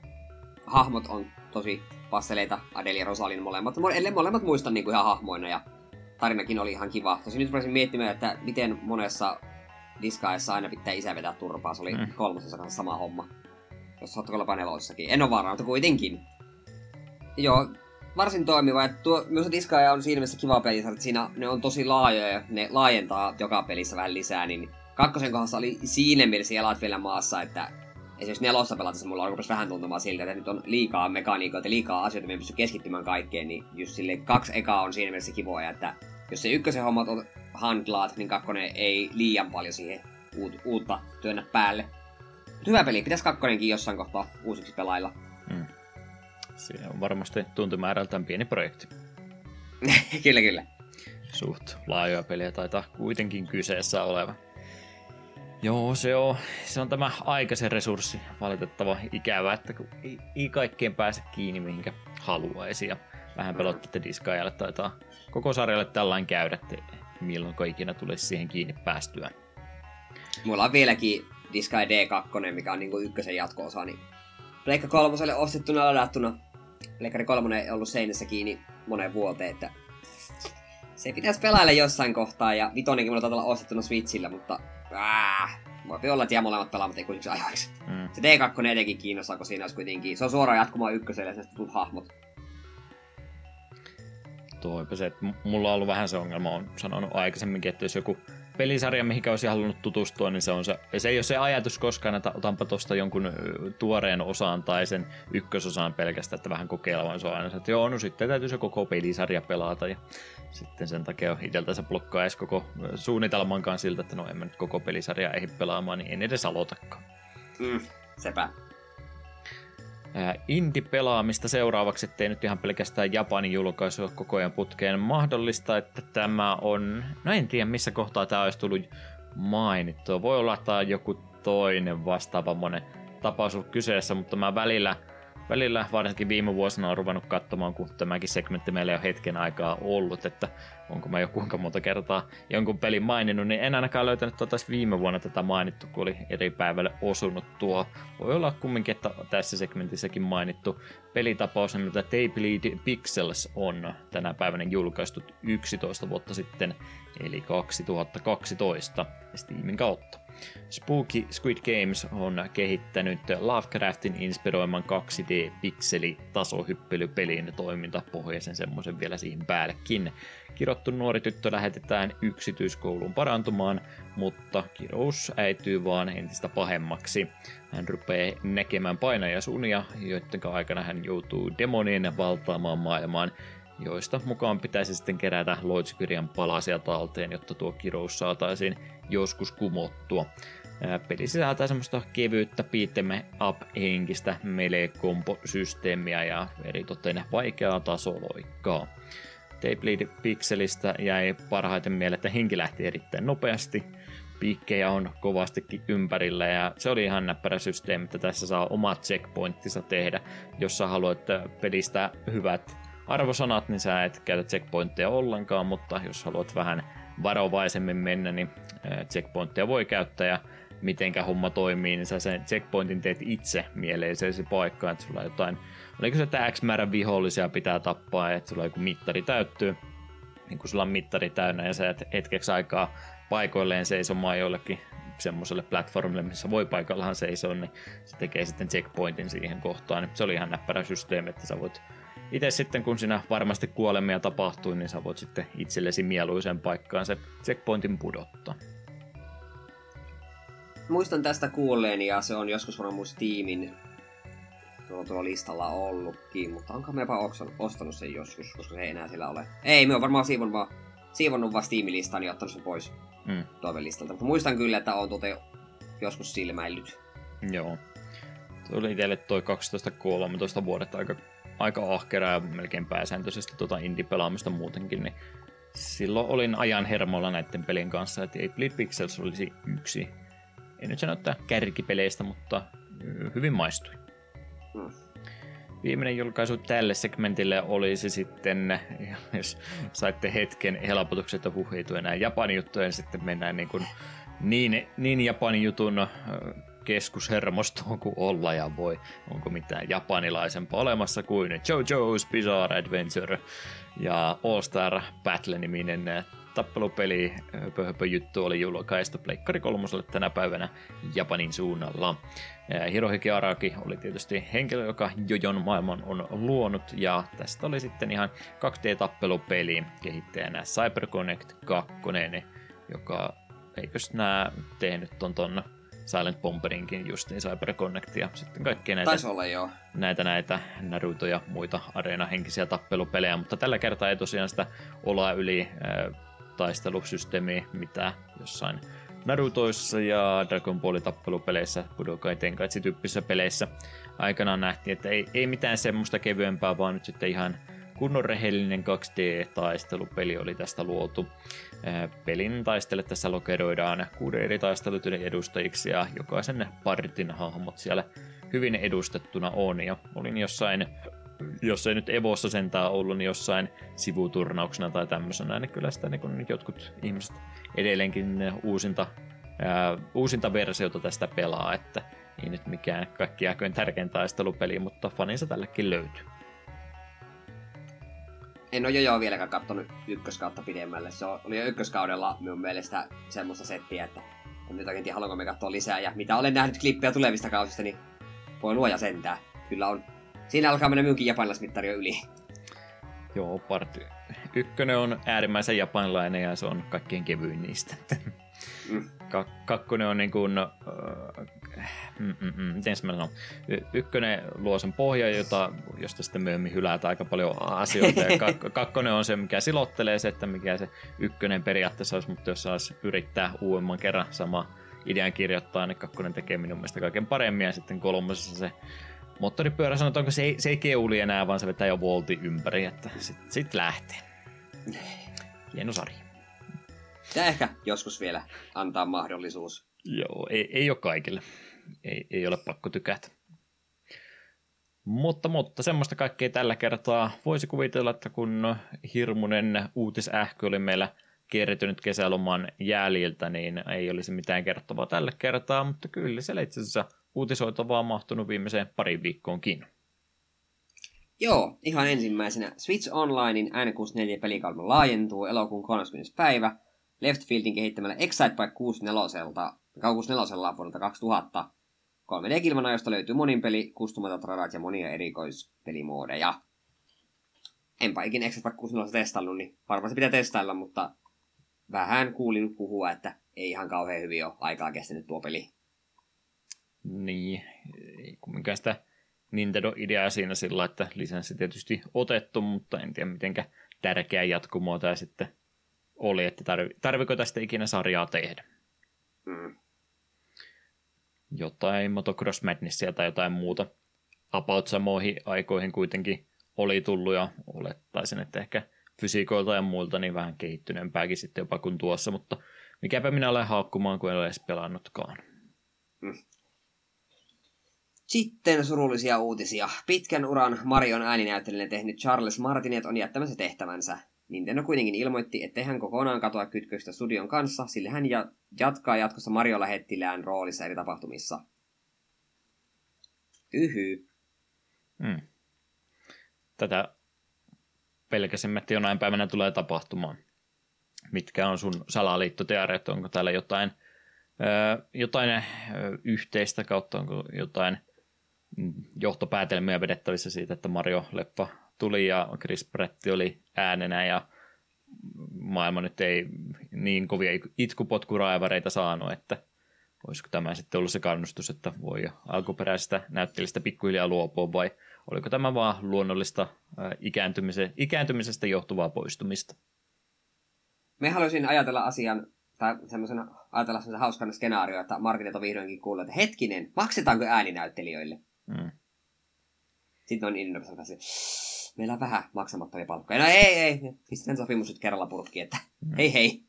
hahmot on tosi passeleita, Adeli ja Rosalin molemmat. Ellei molemmat muista niin kuin ihan hahmoina ja tarinakin oli ihan kiva. Tosi nyt rupesin miettimään, että miten monessa diskaessa aina pitää isä vetää turpaa. Se oli mm. kolmosessa kanssa sama homma. Jos lopa nelossakin. En ole varma, mutta kuitenkin. Joo, varsin toimiva. Että tuo, myös Disgaea on siinä mielessä kiva peli, että siinä ne on tosi laajoja ja ne laajentaa joka pelissä vähän lisää, niin kakkosen kohdassa oli siinä mielessä jalat vielä maassa, että esimerkiksi nelossa pelatessa mulla rupesi vähän tuntumaan siltä, että nyt on liikaa mekaniikoita, liikaa asioita, mihin pysty keskittymään kaikkeen, niin just sille kaksi ekaa on siinä mielessä kivoja, että jos se ykkösen hommat on handlaat, niin kakkonen ei liian paljon siihen uut, uutta työnnä päälle. Mut hyvä peli, pitäisi kakkonenkin jossain kohtaa uusiksi pelailla. Hmm. Se on varmasti tuntimäärältään pieni projekti. [LAUGHS] kyllä, kyllä. Suht laajoja peliä taitaa kuitenkin kyseessä oleva. Joo, se on, se on tämä aikaisen resurssi valitettava ikävä, että kun ei, ei kaikkeen pääse kiinni mihinkä haluaisi ja vähän pelottaa, että Disgaealle taitaa koko sarjalle tällainen käydä, että milloin ikinä tulisi siihen kiinni päästyä. Mulla on vieläkin Disgaea D2, mikä on niinku ykkösen jatko-osa, niin Pleikka kolmoselle ostettuna ladattuna. Pleikkari kolmonen ei ollut seinässä kiinni moneen vuoteen, että se pitäisi pelailla jossain kohtaa, ja vitonenkin mulla taitaa olla ostettuna Switchillä, mutta Äh, voi olla, että jää molemmat pelaamat ikuisiksi ajoiksi. Mm. Se D2 etenkin kiinnostaa, kun siinä olisi kuitenkin... Se on suoraan jatkumaan ykköselle ja sitten hahmot. Toipa se, että mulla on ollut vähän se ongelma, on sanonut aikaisemminkin, että jos joku pelisarja, mihin olisi halunnut tutustua, niin se, on se, se ei ole se ajatus koskaan, että otanpa tuosta jonkun tuoreen osaan tai sen ykkösosaan pelkästään, että vähän kokeilla, vaan se on aina että joo, no sitten täytyy se koko pelisarja pelata ja sitten sen takia itseltänsä blokkaa edes koko suunnitelmankaan siltä, että no en mä nyt koko pelisarjaa ehdi pelaamaan, niin en edes aloitakaan. Mm, sepä. Indie-pelaamista seuraavaksi, ettei nyt ihan pelkästään Japanin julkaisu koko ajan putkeen mahdollista, että tämä on, no en tiedä missä kohtaa tämä olisi tullut mainittua. Voi olla, että joku toinen vastaava monen tapaus ollut kyseessä, mutta mä välillä – välillä varsinkin viime vuosina on ruvennut katsomaan, kun tämäkin segmentti meillä on hetken aikaa ollut, että onko mä jo kuinka monta kertaa jonkun pelin maininnut, niin en ainakaan löytänyt tuota viime vuonna tätä mainittu, kun oli eri päivälle osunut tuo. Voi olla kumminkin, että tässä segmentissäkin mainittu pelitapaus, mitä Tape Pixels on tänä päivänä julkaistu 11 vuotta sitten, eli 2012 Steamin kautta. Spooky Squid Games on kehittänyt Lovecraftin inspiroiman 2D-pikseli tasohyppelypelin toimintapohjaisen semmoisen vielä siihen päällekin. Kirottu nuori tyttö lähetetään yksityiskouluun parantumaan, mutta kirous äityy vaan entistä pahemmaksi. Hän rupeaa näkemään painajasuunia, joiden aikana hän joutuu demonien valtaamaan maailmaan joista mukaan pitäisi sitten kerätä Loitskirjan palasia talteen, jotta tuo kirous saataisiin joskus kumottua. Peli sisältää semmoista kevyyttä piittemme up-henkistä melee-komposysteemiä ja eritoten vaikeaa tasoloikkaa. Tabled Pixelistä jäi parhaiten mieleen, että henki lähti erittäin nopeasti. Piikkejä on kovastikin ympärillä ja se oli ihan näppärä systeemi, että tässä saa omat checkpointtinsa tehdä. Jos sä haluat pelistä hyvät arvosanat, niin sä et käytä checkpointteja ollenkaan, mutta jos haluat vähän varovaisemmin mennä, niin checkpointteja voi käyttää ja mitenkä homma toimii, niin sä sen checkpointin teet itse mieleisesi paikkaan, että sulla on jotain, oliko se, että X määrän vihollisia pitää tappaa, että sulla joku mittari täyttyy, niin kun sulla on mittari täynnä ja sä et hetkeksi aikaa paikoilleen seisomaan jollekin semmoiselle platformille, missä voi paikallahan seisoa, niin se tekee sitten checkpointin siihen kohtaan. Se oli ihan näppärä systeemi, että sä voit itse sitten, kun siinä varmasti kuolemia tapahtuu, niin sä voit sitten itsellesi mieluisen paikkaan se checkpointin pudottaa muistan tästä kuulleeni ja se on joskus varmaan mun Steamin tuolla, tuolla listalla ollutkin, mutta onko me jopa ostanut sen joskus, koska se ei enää siellä ole. Ei, me on varmaan siivon vaan, siivonnut vaan Steamin listan ja ottanut sen pois mm. listalta. Mutta muistan kyllä, että on tuota joskus silmäillyt. Joo. Tuo oli itselle toi 12-13 vuodet aika, aika ahkera ja melkein pääsääntöisesti tuota indie-pelaamista muutenkin, niin silloin olin ajan hermolla näiden pelin kanssa, että ei Bleed Pixels olisi yksi en nyt sano, että kärkipeleistä, mutta hyvin maistui. Hmm. Viimeinen julkaisu tälle segmentille olisi sitten, jos saitte hetken helpotukset ja puhuitu enää Japanin juttuja, niin sitten mennään niin, kuin niin, niin Japanin jutun keskushermostoon kuin olla ja voi. Onko mitään japanilaisempaa olemassa kuin JoJo's Bizarre Adventure ja All Star Battle-niminen tappelupeli höpö, juttu oli julkaistu Pleikkari kolmoselle tänä päivänä Japanin suunnalla. Hirohiki Araki oli tietysti henkilö, joka Jojon maailman on luonut, ja tästä oli sitten ihan 2D-tappelupeli kehittäjänä CyberConnect 2, joka eikös nämä tehnyt ton, ton Silent Bomberinkin justiin CyberConnect ja sitten kaikkia näitä, olla, joo. näitä, näitä Naruto ja muita areenahenkisiä tappelupelejä, mutta tällä kertaa ei tosiaan sitä olla yli taistelusysteemi, mitä jossain Narutoissa ja Dragon Ballin tappelupeleissä, Budokai Tenkaichi tyyppisissä peleissä aikanaan nähtiin, että ei, ei mitään semmoista kevyempää, vaan nyt sitten ihan kunnon rehellinen 2D-taistelupeli oli tästä luotu. Pelin taistele tässä lokeroidaan kuuden eri taistelutyden edustajiksi ja jokaisen partin hahmot siellä hyvin edustettuna on. Ja olin jossain jos ei nyt Evossa sentään ollut, niin jossain sivuturnauksena tai tämmöisenä, niin kyllä sitä niin jotkut ihmiset edelleenkin uusinta, ää, uusinta versiota tästä pelaa, että ei nyt mikään kaikki aikojen tärkein taistelupeli, mutta faninsa tällekin löytyy. En ole jo vieläkään katsonut ykköskautta pidemmälle. Se oli jo ykköskaudella minun mielestä semmoista settiä, että on jotakin haluanko me katsoa lisää. Ja mitä olen nähnyt klippejä tulevista kausista, niin voi luoja sentää. Kyllä on Siinä alkaa mennä minunkin japanilaismittari yli. Joo, part ykkönen on äärimmäisen japanilainen ja se on kaikkein kevyin niistä. Mm. Ka- kakkonen on niin kuin, äh, mm, mm, mm, miten mä sanon, y- ykkönen luo sen pohjan, jota, josta sitten myöhemmin hylätään aika paljon asioita, ja kak- [LAUGHS] kakkonen on se, mikä silottelee se, että mikä se ykkönen periaatteessa olisi, mutta jos saisi yrittää uudemman kerran sama idean kirjoittaa, niin kakkonen tekee minun mielestä kaiken paremmin, ja sitten kolmosessa se moottoripyörä sanotaanko se ei, se ei keuli enää, vaan se vetää jo volti ympäri, että sitten sit lähtee. Hieno sarja. Tämä ehkä joskus vielä antaa mahdollisuus. Joo, ei, ei ole kaikille. Ei, ei ole pakko tykätä. Mutta, mutta semmoista kaikkea tällä kertaa. Voisi kuvitella, että kun hirmuinen uutisähkö oli meillä kertynyt kesäloman jäljiltä, niin ei olisi mitään kertovaa tällä kertaa, mutta kyllä siellä itse asiassa uutisoitavaa mahtunut viimeiseen pari viikkoonkin. Joo, ihan ensimmäisenä Switch Onlinein N64-pelikauden laajentuu elokuun 30. päivä Leftfieldin kehittämällä Excitebike 64 64 vuodelta 2000. 3D-kilmana, josta löytyy monin peli, kustumatat radat ja monia erikoispelimodeja. Enpä ikinä Excitebike 64 testannut, niin varmasti pitää testailla, mutta vähän kuulin puhua, että ei ihan kauhean hyvin ole aikaa kestänyt tuo peli. Niin, ei kumminkaan sitä Nintendo-idea siinä sillä, että lisenssi tietysti otettu, mutta en tiedä mitenkä tärkeä jatkumoa tämä sitten oli, että tarvi, tarviko tästä ikinä sarjaa tehdä. Mm. Jotain Motocross Madnessia tai jotain muuta. About samoihin aikoihin kuitenkin oli tullut ja olettaisin, että ehkä fysiikoilta ja muilta niin vähän kehittyneempääkin sitten jopa kuin tuossa, mutta mikäpä minä olen haukkumaan, kun en ole edes pelannutkaan. Mm. Sitten surullisia uutisia. Pitkän uran Marion ääninäyttelijän tehnyt Charles Martinet on jättämässä tehtävänsä. Nintendo kuitenkin ilmoitti, ettei hän kokonaan katoa kytköstä studion kanssa, sillä hän ja- jatkaa jatkossa Mario lähettilään roolissa eri tapahtumissa. Tyhy. Hmm. Tätä pelkäsimme, että jonain päivänä tulee tapahtumaan. Mitkä on sun salaliittoteoriat? Onko täällä jotain, jotain yhteistä kautta, onko jotain mm, johtopäätelmiä vedettävissä siitä, että Mario-leppa tuli ja Chris Pratt oli äänenä ja maailma nyt ei niin kovia itkupotkuraivareita saanut, että olisiko tämä sitten ollut se kannustus, että voi alkuperäisestä näyttelijästä pikkuhiljaa luopua vai oliko tämä vaan luonnollista ikääntymisestä johtuvaa poistumista? Me haluaisin ajatella asian, tai semmoisen, ajatella semmoisen hauskan skenaario, että marketit on vihdoinkin kuullut, että hetkinen, maksetaanko ääninäyttelijöille? Mm. Sitten on innoissa meillä on vähän maksamattomia palkkoja. No ei, ei, pistetään sopimus nyt kerralla purkkiin, että mm. hei hei.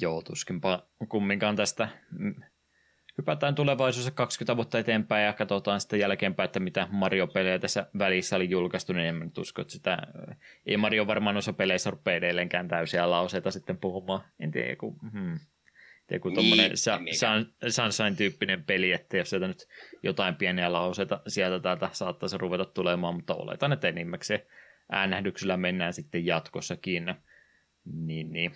Joo, tuskinpa kumminkaan tästä. Hypätään tulevaisuudessa 20 vuotta eteenpäin ja katsotaan sitten jälkeenpäin, että mitä Mario-pelejä tässä välissä oli julkaistu, niin en nyt usko, että sitä, ei Mario varmaan osa peleissä rupea edelleenkään täysiä lauseita sitten puhumaan. En tiedä, kun, hmm joku niin, tuommoinen Sunshine-tyyppinen peli, että jos sieltä nyt jotain pieniä lauseita sieltä täältä saattaisi ruveta tulemaan, mutta oletan, että enimmäkseen äänähdyksellä mennään sitten jatkossakin. Niin, niin.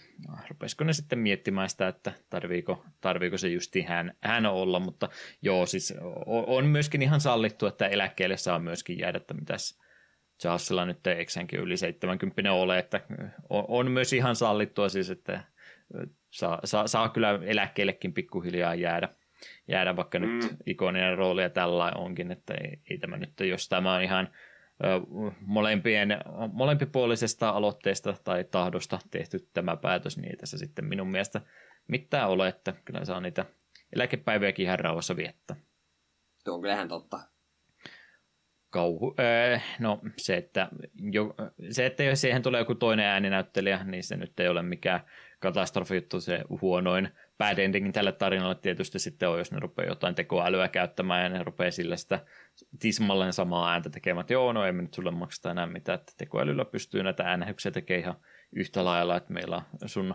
Rupesiko ne sitten miettimään sitä, että tarviiko, tarviiko se justi hän, hän olla, mutta joo, siis on myöskin ihan sallittu, että eläkkeelle saa myöskin jäädä, että mitäs Charlesilla nyt eksänkin yli 70 ole, että on, on myös ihan sallittua siis, että saa, saa, saa kyllä eläkkeellekin pikkuhiljaa jäädä, jäädä vaikka mm. nyt ikoninen rooli ja tällä onkin, että ei, ei tämä nyt, jos tämä on ihan ö, molempien, molempipuolisesta aloitteesta tai tahdosta tehty tämä päätös, niin ei tässä sitten minun mielestä mitään ole, että kyllä saa niitä eläkepäiviäkin ihan rauhassa viettää. Tuo on kyllähän totta kauhu. Öö, no se että, jo, se, että jos siihen tulee joku toinen ääninäyttelijä, niin se nyt ei ole mikään katastrofi juttu, se huonoin bad endingin tälle tarinalle tietysti sitten on, jos ne rupeaa jotain tekoälyä käyttämään ja ne rupeaa sillä sitä tismalleen samaa ääntä tekemään, että joo, no ei me nyt sulle makseta enää mitään, että tekoälyllä pystyy näitä äänähyksiä tekemään ihan yhtä lailla, että meillä on sun,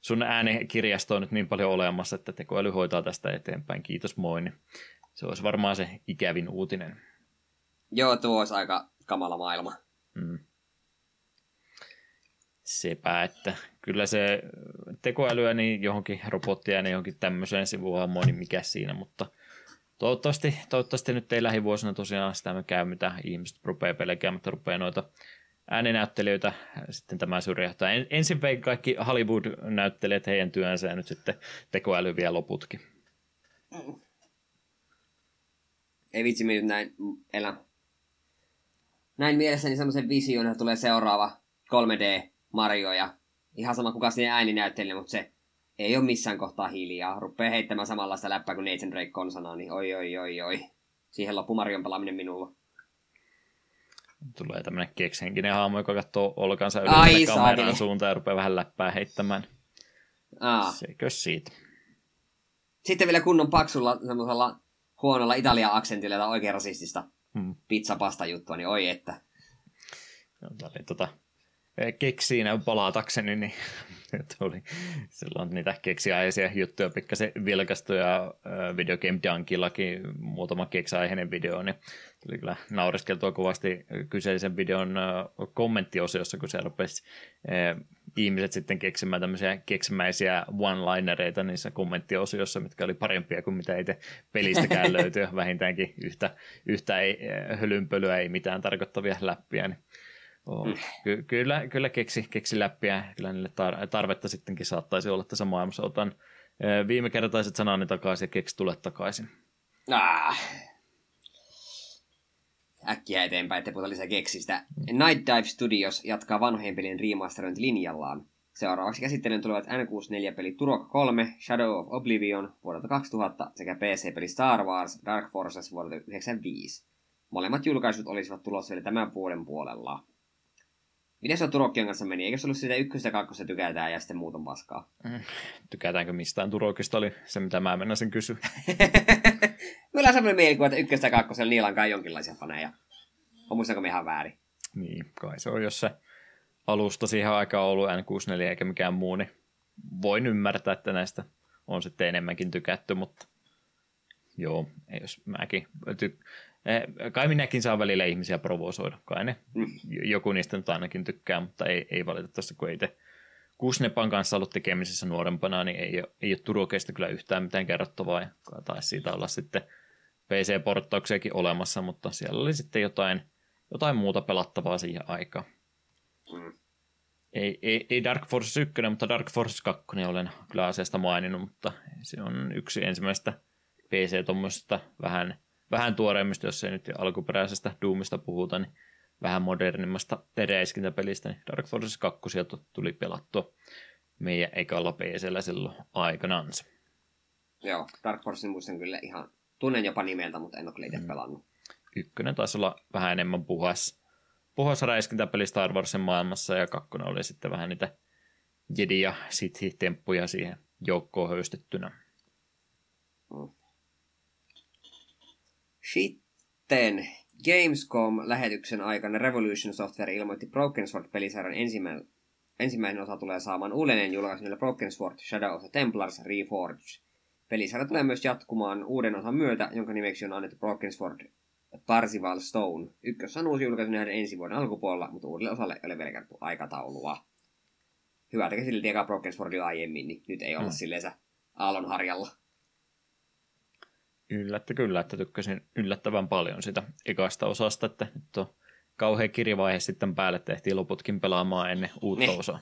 sun äänikirjasto on nyt niin paljon olemassa, että tekoäly hoitaa tästä eteenpäin, kiitos moi, niin se olisi varmaan se ikävin uutinen. Joo, tuo olisi aika kamala maailma. Mm. Sepä, että kyllä se tekoälyä niin johonkin robottia niin johonkin tämmöiseen sivuhahmoon, niin mikä siinä, mutta toivottavasti, toivottavasti nyt ei lähivuosina tosiaan sitä me käy, mitä ihmiset rupeaa pelkäämään, mutta rupeaa noita ääninäyttelijöitä sitten tämä syrjähtää. Ensin vei kaikki Hollywood-näyttelijät heidän työnsä ja nyt sitten tekoäly vielä loputkin. Mm. Ei vitsi, nyt näin elä näin mielessäni semmoisen vision, että tulee seuraava 3D Mario ja ihan sama kuka sinne ääni näytteli, mutta se ei ole missään kohtaa hiljaa. Rupeaa heittämään samanlaista läppää kuin Nathan Drake konsana, niin oi oi oi oi. Siihen loppu Marion pelaaminen minulla. Tulee tämmönen kekshenkinen haamu, joka katsoo olkansa yli kameran suuntaan ja rupeaa vähän läppää heittämään. Aa. Sekö siitä? Sitten vielä kunnon paksulla semmoisella huonolla Italia-aksentilla tai oikein rasistista hmm. pizzapasta juttua, niin oi että. No, oli tota, keksiin palatakseni, niin [LAUGHS] tuli silloin niitä keksiaiheisia juttuja pikkasen vilkastu ja Video Game Dunkillakin muutama keksiaiheinen video, niin tuli kyllä naureskeltua kovasti kyseisen videon kommenttiosiossa, kun se rupesi ihmiset sitten keksimään tämmöisiä keksimäisiä one-linereita niissä kommenttiosiossa, mitkä oli parempia kuin mitä itse pelistäkään [LAUGHS] löytyy, vähintäänkin yhtä, yhtä ei, hölynpölyä, ei mitään tarkoittavia läppiä, niin Oh. Ky- kyllä, kyllä keksi, keksi läppiä, kyllä niille tar- tarvetta sittenkin saattaisi olla tässä maailmassa. Otan viime kertaiset sanani takaisin ja keksi tule takaisin. Ah. äkkiä eteenpäin, ettei puhuta lisää keksistä. Night Dive Studios jatkaa vanhojen pelien remasterointilinjallaan. Seuraavaksi käsittelyyn tulevat N64-peli Turok 3, Shadow of Oblivion vuodelta 2000 sekä PC-peli Star Wars Dark Forces vuodelta 1995. Molemmat julkaisut olisivat tulossa vielä tämän vuoden puolella. Miten se on Turokkien kanssa meni? Eikö se ollut sitä ykköstä ja kakkosta tykätään ja sitten muut on paskaa? Mm. Tykätäänkö mistään Turokista oli se, mitä mä mennä sen kysyä. Meillä [LAUGHS] on sellainen mielikuva, että ykköstä ja kakkosella niillä on kai jonkinlaisia faneja. On muistanko me ihan väärin? Niin, kai se on, jos se alusta siihen aikaan ollut N64 eikä mikään muu, niin voin ymmärtää, että näistä on sitten enemmänkin tykätty, mutta joo, jos mäkin ty- kai minäkin saan välillä ihmisiä provosoida, kai ne, mm. joku niistä nyt ainakin tykkää, mutta ei, ei valitettavasti, kun ei te Kusnepan kanssa ollut tekemisissä nuorempana, niin ei ole, ei ole Turukeista kyllä yhtään mitään kerrottavaa, ja taisi siitä olla sitten PC-porttauksiakin olemassa, mutta siellä oli sitten jotain, jotain muuta pelattavaa siihen aikaan. Mm. Ei, ei, ei Dark Forces 1, mutta Dark Forces 2 olen kyllä asiasta maininnut, mutta se on yksi ensimmäistä pc tuommoisesta vähän, vähän tuoreimmista, jos ei nyt alkuperäisestä Doomista puhuta, niin vähän modernimmasta teräiskintäpelistä, niin Dark Forces 2 tuli pelattua meidän ekalla PCllä silloin aikanansa. Joo, Dark Forces muistan kyllä ihan, tunnen jopa nimeltä, mutta en ole kyllä itse mm. pelannut. Ykkönen taisi olla vähän enemmän puhas, puhas räiskintäpeli Star Warsin maailmassa, ja kakkonen oli sitten vähän niitä Jedi- ja Sith-temppuja siihen joukkoon höystettynä. Mm. Sitten Gamescom-lähetyksen aikana Revolution Software ilmoitti Broken Sword-pelisarjan ensimmäinen, ensimmäinen osa tulee saamaan uudelleen julkaisun Broken Sword Shadow of the Templars Reforged. Pelisarja tulee myös jatkumaan uuden osan myötä, jonka nimeksi on annettu Broken Sword Parsival Stone. Ykkössä on uusi julkaisu nähdä ensi vuoden alkupuolella, mutta uudelle osalle ei ole vielä kerrottu aikataulua. Hyvä, että silti eka Broken Sword jo aiemmin, niin nyt ei olla hmm. silleen aallonharjalla. Yllättä kyllä, että tykkäsin yllättävän paljon sitä ekasta osasta, että nyt on kauhean kirjavaihe sitten päälle, tehtiin loputkin pelaamaan ennen uutta ne. osaa.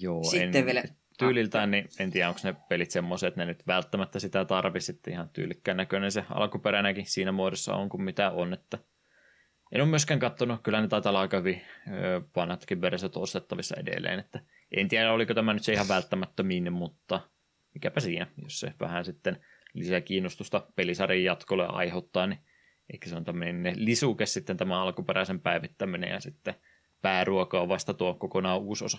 Joo, sitten en, vielä... tyyliltään niin en tiedä, onko ne pelit semmoiset, että ne nyt välttämättä sitä tarvi sitten ihan tyylikkään näköinen se alkuperäinenkin siinä muodossa on kuin mitä on, että en ole myöskään katsonut, kyllä ne taitaa olla aika hyvin vanhatkin versiot ostettavissa edelleen, että en tiedä oliko tämä nyt se ihan välttämättömin, mutta mikäpä siinä, jos se vähän sitten lisää kiinnostusta pelisarjan jatkolle aiheuttaa, niin ehkä se on tämmöinen lisuke sitten tämä alkuperäisen päivittäminen ja sitten pääruoka on vasta tuo kokonaan uusi osa.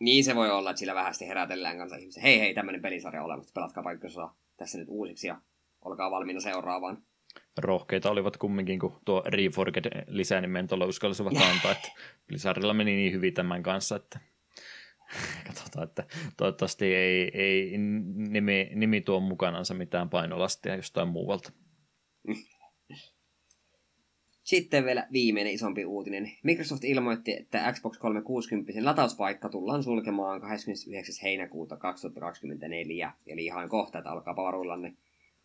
Niin se voi olla, että sillä vähästi herätellään kanssa ihmisiä. Hei hei, tämmöinen pelisarja on olemassa, pelatkaa vaikka tässä nyt uusiksi ja olkaa valmiina seuraavaan. Rohkeita olivat kumminkin, kun tuo Reforged lisänimen tuolla uskallisevat [LAUGHS] antaa, että Blizzardilla meni niin hyvin tämän kanssa, että [LAUGHS] Katsotaan, että toivottavasti ei, ei nimi, nimi tuo mukanansa mitään painolastia jostain muualta. Sitten vielä viimeinen isompi uutinen. Microsoft ilmoitti, että Xbox 360 latauspaikka tullaan sulkemaan 29. heinäkuuta 2024, eli ihan kohta, että alkaa varuillanne.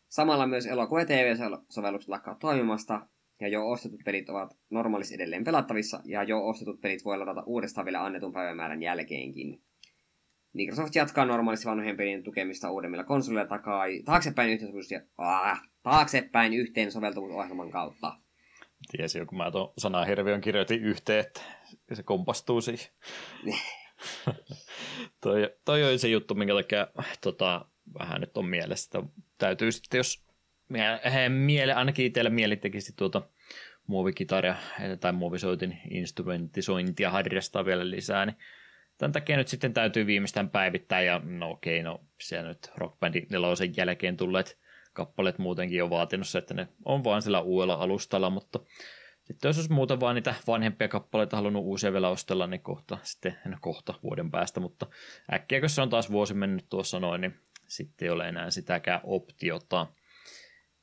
Samalla myös elokuva- ja TV-sovellukset lakkaa toimimasta, ja jo ostetut pelit ovat normaalisti edelleen pelattavissa, ja jo ostetut pelit voi ladata uudestaan vielä annetun päivämäärän jälkeenkin. Microsoft jatkaa normaalisti vanhojen pelien tukemista uudemmilla konsoleilla takaa, taaksepäin yhteensoveltuvuus ja ah, taaksepäin yhteensoveltuvuusohjelman kautta. Tiesi kun mä tuon sanaa hirviön kirjoitin yhteen, että se kompastuu siihen. [LAUGHS] toi, toi on se juttu, minkä takia tota, vähän nyt on mielessä. Täytyy sitten, jos miele, ainakin itsellä mieli tekisi tuota muovikitaria tai muovisoitin instrumentisointia harrastaa vielä lisää, niin tämän takia nyt sitten täytyy viimeistään päivittää, ja no okei, no siellä nyt Rock Bandin nelosen jälkeen tulleet kappaleet muutenkin on vaatinut se, että ne on vaan sillä uudella alustalla, mutta sitten jos olisi muuta vaan niitä vanhempia kappaleita halunnut uusia vielä ostella, niin kohta, sitten, no kohta vuoden päästä, mutta äkkiä kun se on taas vuosi mennyt tuossa noin, niin sitten ei ole enää sitäkään optiota.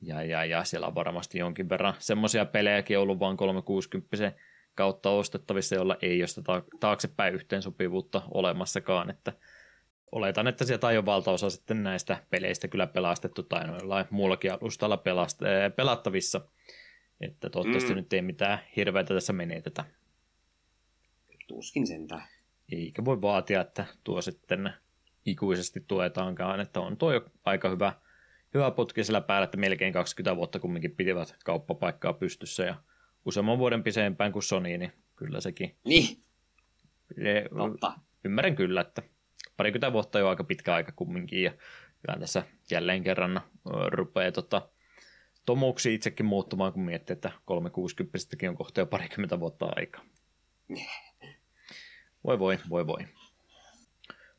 Ja, ja, ja siellä on varmasti jonkin verran semmoisia pelejäkin ollut vaan 360 kautta ostettavissa, jolla ei ole sitä taaksepäin yhteensopivuutta olemassakaan, että oletan, että sieltä on jo valtaosa sitten näistä peleistä kyllä pelastettu tai noilla muullakin alustalla pelast- äh, pelattavissa, että toivottavasti mm. nyt ei mitään hirveätä tässä menetetä. Tuskin sentään. Eikä voi vaatia, että tuo sitten ikuisesti tuetaankaan, että on tuo jo aika hyvä hyvä putki sillä päällä, että melkein 20 vuotta kumminkin pitivät kauppapaikkaa pystyssä ja useamman vuoden pisempään kuin Sony, niin kyllä sekin. Niin. E, Totta. Ymmärrän kyllä, että parikymmentä vuotta jo aika pitkä aika kumminkin ja kyllä tässä jälleen kerran rupeaa tota, tomuksi itsekin muuttumaan, kun miettii, että 360 on kohta jo parikymmentä vuotta aikaa. Voi voi, voi voi.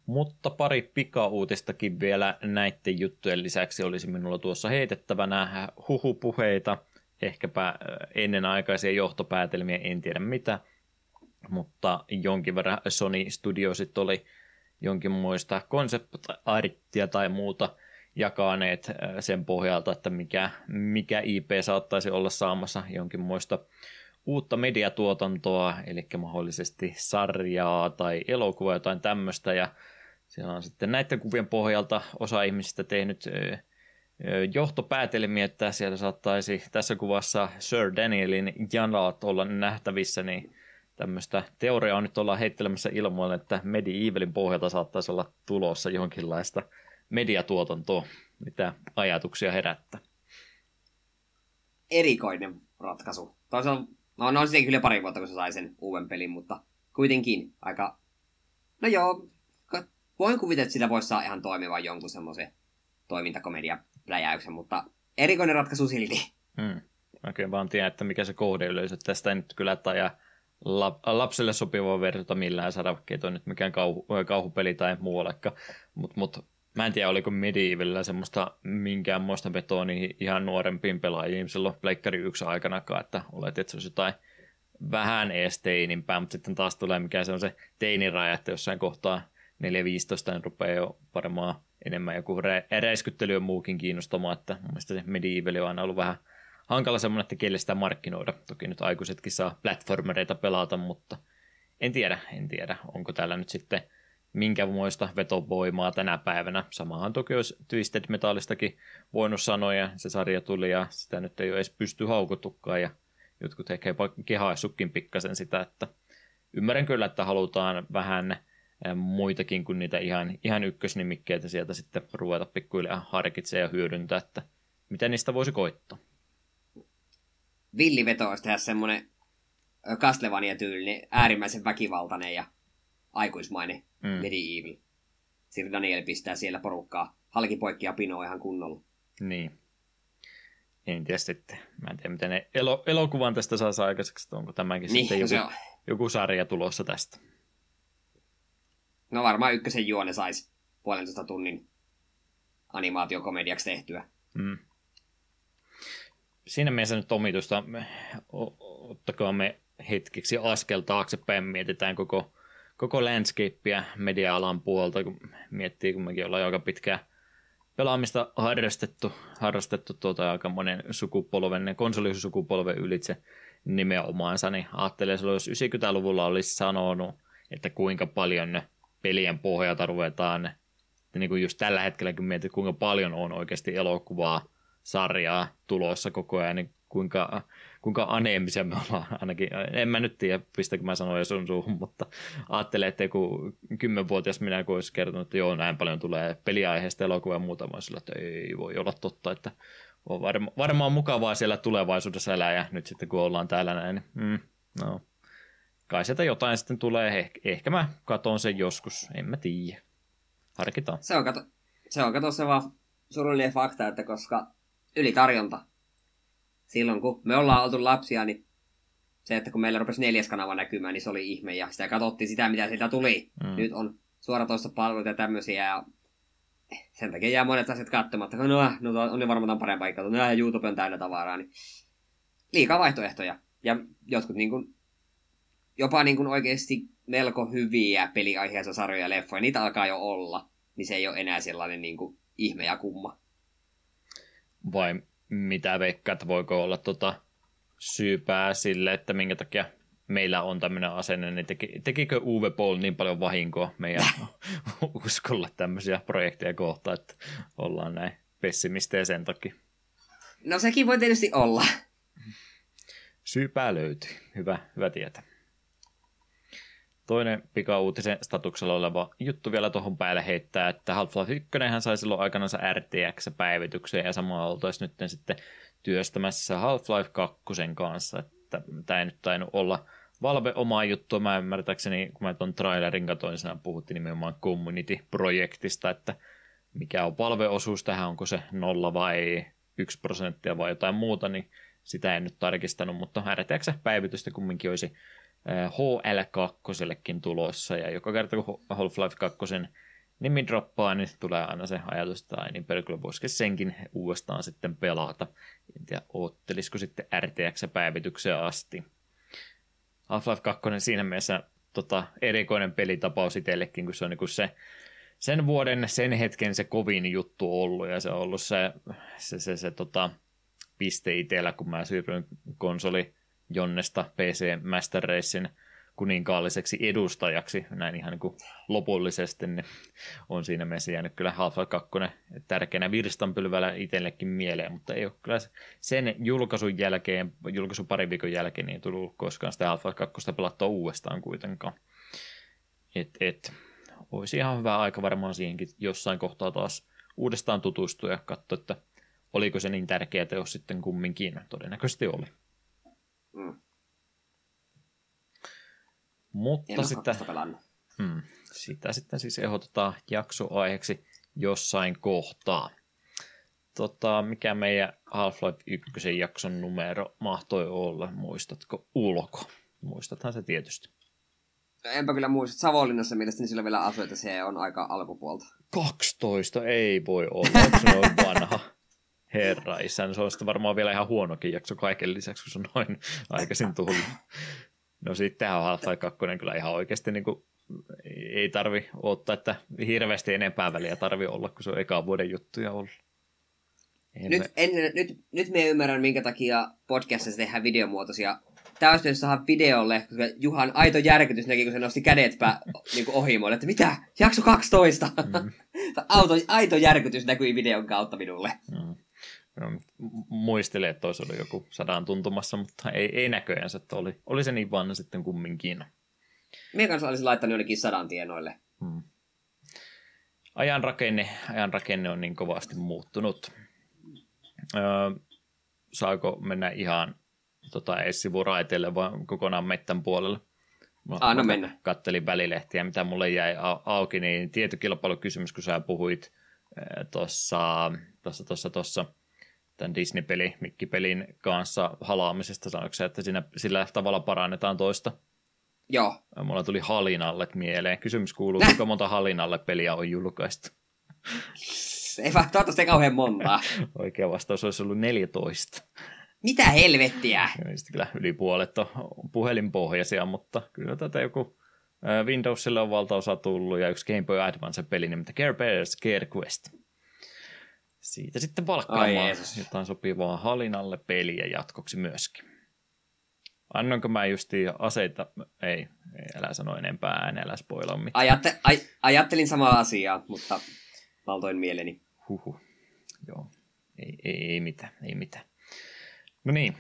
Mutta pari pikauutistakin vielä näiden juttujen lisäksi olisi minulla tuossa heitettävänä huhupuheita, ehkäpä ennenaikaisia johtopäätelmiä, en tiedä mitä, mutta jonkin verran Sony Studiosit oli jonkinmoista konseptarttia tai muuta jakaneet sen pohjalta, että mikä, mikä IP saattaisi olla saamassa jonkinmoista uutta mediatuotantoa, eli mahdollisesti sarjaa tai elokuvaa, jotain tämmöistä, ja siellä on sitten näiden kuvien pohjalta osa ihmisistä tehnyt johtopäätelmiä, että siellä saattaisi tässä kuvassa Sir Danielin jalat olla nähtävissä, niin tämmöistä teoriaa nyt ollaan heittelemässä ilmoille, että Medievalin pohjalta saattaisi olla tulossa jonkinlaista mediatuotantoa. Mitä ajatuksia herättää? Erikoinen ratkaisu. Toisaalta, no, no on kyllä pari vuotta, kun se sai sen uuden pelin, mutta kuitenkin aika... No joo, voin kuvitella, että sitä voisi saa ihan toimivan jonkun semmoisen toimintakomedia-pläjäyksen, mutta erikoinen ratkaisu silti. Hmm. Mä vaan tiedän, että mikä se kohdeyleisö. Tästä ei nyt kyllä taja lapselle sopivaa versiota millään saada, vaikka ei nyt mikään kauhu, kauhupeli tai muuallekaan. Mutta mut, mä en tiedä, oliko Medievalilla semmoista minkäänmoista vetoa niihin ihan nuorempiin pelaajiin silloin Pleikkari 1 aikanakaan, että olet, että se olisi jotain vähän ees teinimpää, mutta sitten taas tulee mikä se on se teiniraja, että jossain kohtaa 4-15 niin rupeaa jo varmaan enemmän joku räiskyttely ja muukin kiinnostamaan, että mun mielestä se Medieval on aina ollut vähän hankala semmoinen, että kelle sitä markkinoida. Toki nyt aikuisetkin saa platformereita pelata, mutta en tiedä, en tiedä, onko täällä nyt sitten minkämoista vetovoimaa tänä päivänä. Samahan toki olisi Twisted Metallistakin voinut sanoa, ja se sarja tuli, ja sitä nyt ei ole edes pysty haukutukkaan, ja jotkut ehkä jopa kehaissutkin pikkasen sitä, että ymmärrän kyllä, että halutaan vähän muitakin kuin niitä ihan, ihan ykkösnimikkeitä sieltä sitten ruveta pikkuhiljaa harkitsemaan ja hyödyntää, että mitä niistä voisi koittaa. Villiveto olisi tehdä semmoinen Castlevania-tyylinen, äärimmäisen väkivaltainen ja aikuismainen mm. medieval. Sitten Daniel pistää siellä porukkaa halkipoikkia pinoa ihan kunnolla. Niin. En tiedä sitten. Mä en tiedä, miten ne elo- elokuvan tästä saa aikaiseksi, onko tämäkin niin, sitten joku, joku sarja tulossa tästä. No varmaan ykkösen juone saisi puolentoista tunnin animaatiokomediaksi tehtyä. Mm. Siinä mielessä nyt omitusta, ottakaa me hetkeksi askel taaksepäin, mietitään koko, koko landscapea media-alan puolta, kun miettii, kun mekin ollaan aika pitkään pelaamista harrastettu, harrastettu tuota aika monen sukupolven, konsolisukupolven ylitse nimenomaansa, niin ajattelee, että jos 90-luvulla olisi sanonut, että kuinka paljon ne pelien pohjalta ruvetaan, niin kuin just tällä hetkellä, kun mietit, kuinka paljon on oikeasti elokuvaa, sarjaa tulossa koko ajan, niin kuinka, kuinka aneemisia me ollaan ainakin. En mä nyt tiedä, pistäkö mä sanoin sun suuhun, mutta ajattelen, että joku kymmenvuotias minä kun olisi kertonut, että joo, näin paljon tulee peliaiheesta elokuvaa ja muuta, mä sillä, että ei voi olla totta, että on varma, varmaan mukavaa siellä tulevaisuudessa elää ja nyt sitten kun ollaan täällä näin, niin mm, no, kai sieltä jotain sitten tulee. Ehkä, ehkä mä katon sen joskus, en mä tiedä. Harkitaan. Se on, kato, se on kato se vaan surullinen fakta, että koska ylitarjonta. Silloin kun me ollaan oltu lapsia, niin se, että kun meillä rupesi neljäs kanava näkymään, niin se oli ihme. Ja sitä katsottiin sitä, mitä sieltä tuli. Mm. Nyt on suoratoista palveluita ja tämmöisiä. Ja sen takia jää monet asiat katsomatta. No, no on ne varmaan parempaa paikka. No, YouTube on täynnä tavaraa. Niin liikaa vaihtoehtoja. Ja jotkut niin kuin jopa niin kuin oikeasti melko hyviä peliaiheisia sarjoja ja leffoja, niitä alkaa jo olla, niin se ei ole enää sellainen niin kuin ihme ja kumma. Vai mitä veikkaat, voiko olla tota syypää sille, että minkä takia meillä on tämmöinen asenne, niin teki, tekikö Uwe Boll niin paljon vahinkoa meidän [LAUGHS] uskolla tämmöisiä projekteja kohtaan, että ollaan näin pessimistejä sen takia? No sekin voi tietysti olla. Syypää löytyy. Hyvä, hyvä tietää. Toinen pikauutisen statuksella oleva juttu vielä tuohon päälle heittää, että Half-Life 1 hän sai silloin aikanaan RTX-päivitykseen ja samaa oltaisiin nyt sitten työstämässä Half-Life 2 kanssa, että tämä ei nyt tainnut olla Valve omaa juttua, mä ymmärtääkseni, kun mä tuon trailerin katoin, siinä puhuttiin nimenomaan Community-projektista, että mikä on Valve-osuus tähän, onko se nolla vai yksi prosenttia vai jotain muuta, niin sitä en nyt tarkistanut, mutta RTX-päivitystä kumminkin olisi HL2 tulossa, ja joka kerta kun Half-Life 2 nimi droppaa, niin tulee aina se ajatus, että ai niin perkele voisikin senkin uudestaan sitten pelata. En tiedä, oottelisiko sitten RTX-päivitykseen asti. Half-Life 2 siinä mielessä tota, erikoinen pelitapaus itsellekin, kun se on niin kuin se sen vuoden, sen hetken se kovin juttu ollut, ja se on ollut se, se, se, se tota, piste itsellä, kun mä siirryin konsoli Jonnesta PC Master Racein kuninkaalliseksi edustajaksi, näin ihan niin kuin lopullisesti, niin on siinä mielessä jäänyt kyllä Half-Life 2 tärkeänä virstanpylvällä itsellekin mieleen, mutta ei ole kyllä sen julkaisun jälkeen, julkaisun parin viikon jälkeen, niin ei tullut koskaan sitä Half-Life 2 pelattua uudestaan kuitenkaan. Et, et, olisi ihan hyvä aika varmaan siihenkin jossain kohtaa taas uudestaan tutustua ja katsoa, että oliko se niin tärkeä teos sitten kumminkin. Todennäköisesti oli. Mm. Mutta sitä, hmm, sitä sitten siis ehdotetaan jaksoaiheeksi jossain kohtaa. Tota, mikä meidän Half-Life 1 jakson numero mahtoi olla? Muistatko ulko? Muistathan se tietysti. Enpä kyllä muista. Savonlinnassa mielestäni sillä vielä asuu, että se on aika alkupuolta. 12 ei voi olla, se on vanha. [LAUGHS] Herra isän, se on varmaan vielä ihan huonokin jakso kaiken lisäksi, kun se on noin aikaisin tullut. No sittenhän on Half-Life 2 kyllä ihan oikeasti niin kuin, ei tarvi ottaa, että hirveästi enempää väliä tarvi olla, kun se on eka vuoden juttuja ollut. nyt, me... en, nyt, nyt me ymmärrän, minkä takia podcastissa tehdään videomuotoisia. Tämä olisi saada videolle, koska Juhan aito järkytys näki, kun se nosti kädet pää, niin ohimoille, että mitä? Jakso 12! Mm. [LAUGHS] Auto, aito järkytys näkyi videon kautta minulle. Mm muistelee, että olisi ollut joku sadan tuntumassa, mutta ei, ei näköjään, että oli, oli se niin vanha sitten kumminkin. Minä kanssa olisin laittanut jonnekin sadan tienoille. Hmm. Ajan, rakenne, ajan rakenne on niin kovasti muuttunut. Öö, saako mennä ihan tota, sivuraiteelle vai kokonaan mettän puolelle? Mä, Anna mä mennä. Kattelin välilehtiä, mitä mulle jäi auki, niin tietokilpailukysymys, kun sä puhuit tuossa, tuossa, tuossa, tuossa tämän Disney-peli, Mikki-pelin kanssa halaamisesta, sanoiko se, että siinä sillä tavalla parannetaan toista? Joo. Mulla tuli Halinalle mieleen. Kysymys kuuluu, kuinka monta Halinalle peliä on julkaistu? Ei vaan toivottavasti kauhean monta. [LAUGHS] Oikea vastaus olisi ollut 14. Mitä helvettiä? Sitten kyllä yli puolet on puhelinpohjaisia, mutta kyllä tätä joku Windowsille on valtaosa tullut ja yksi Game Boy Advance-peli nimeltä Care Bears Care Quest siitä sitten valkkaamaan jotain sopivaa halinalle peliä jatkoksi myöskin. Annanko mä justi aseita? Ei, ei älä sano enempää äänellä, spoilaa mitään. Ajatte, aj, ajattelin samaa asiaa, mutta valtoin mieleni. Huhu. Joo, ei, ei, ei mitään, ei mitään. No niin,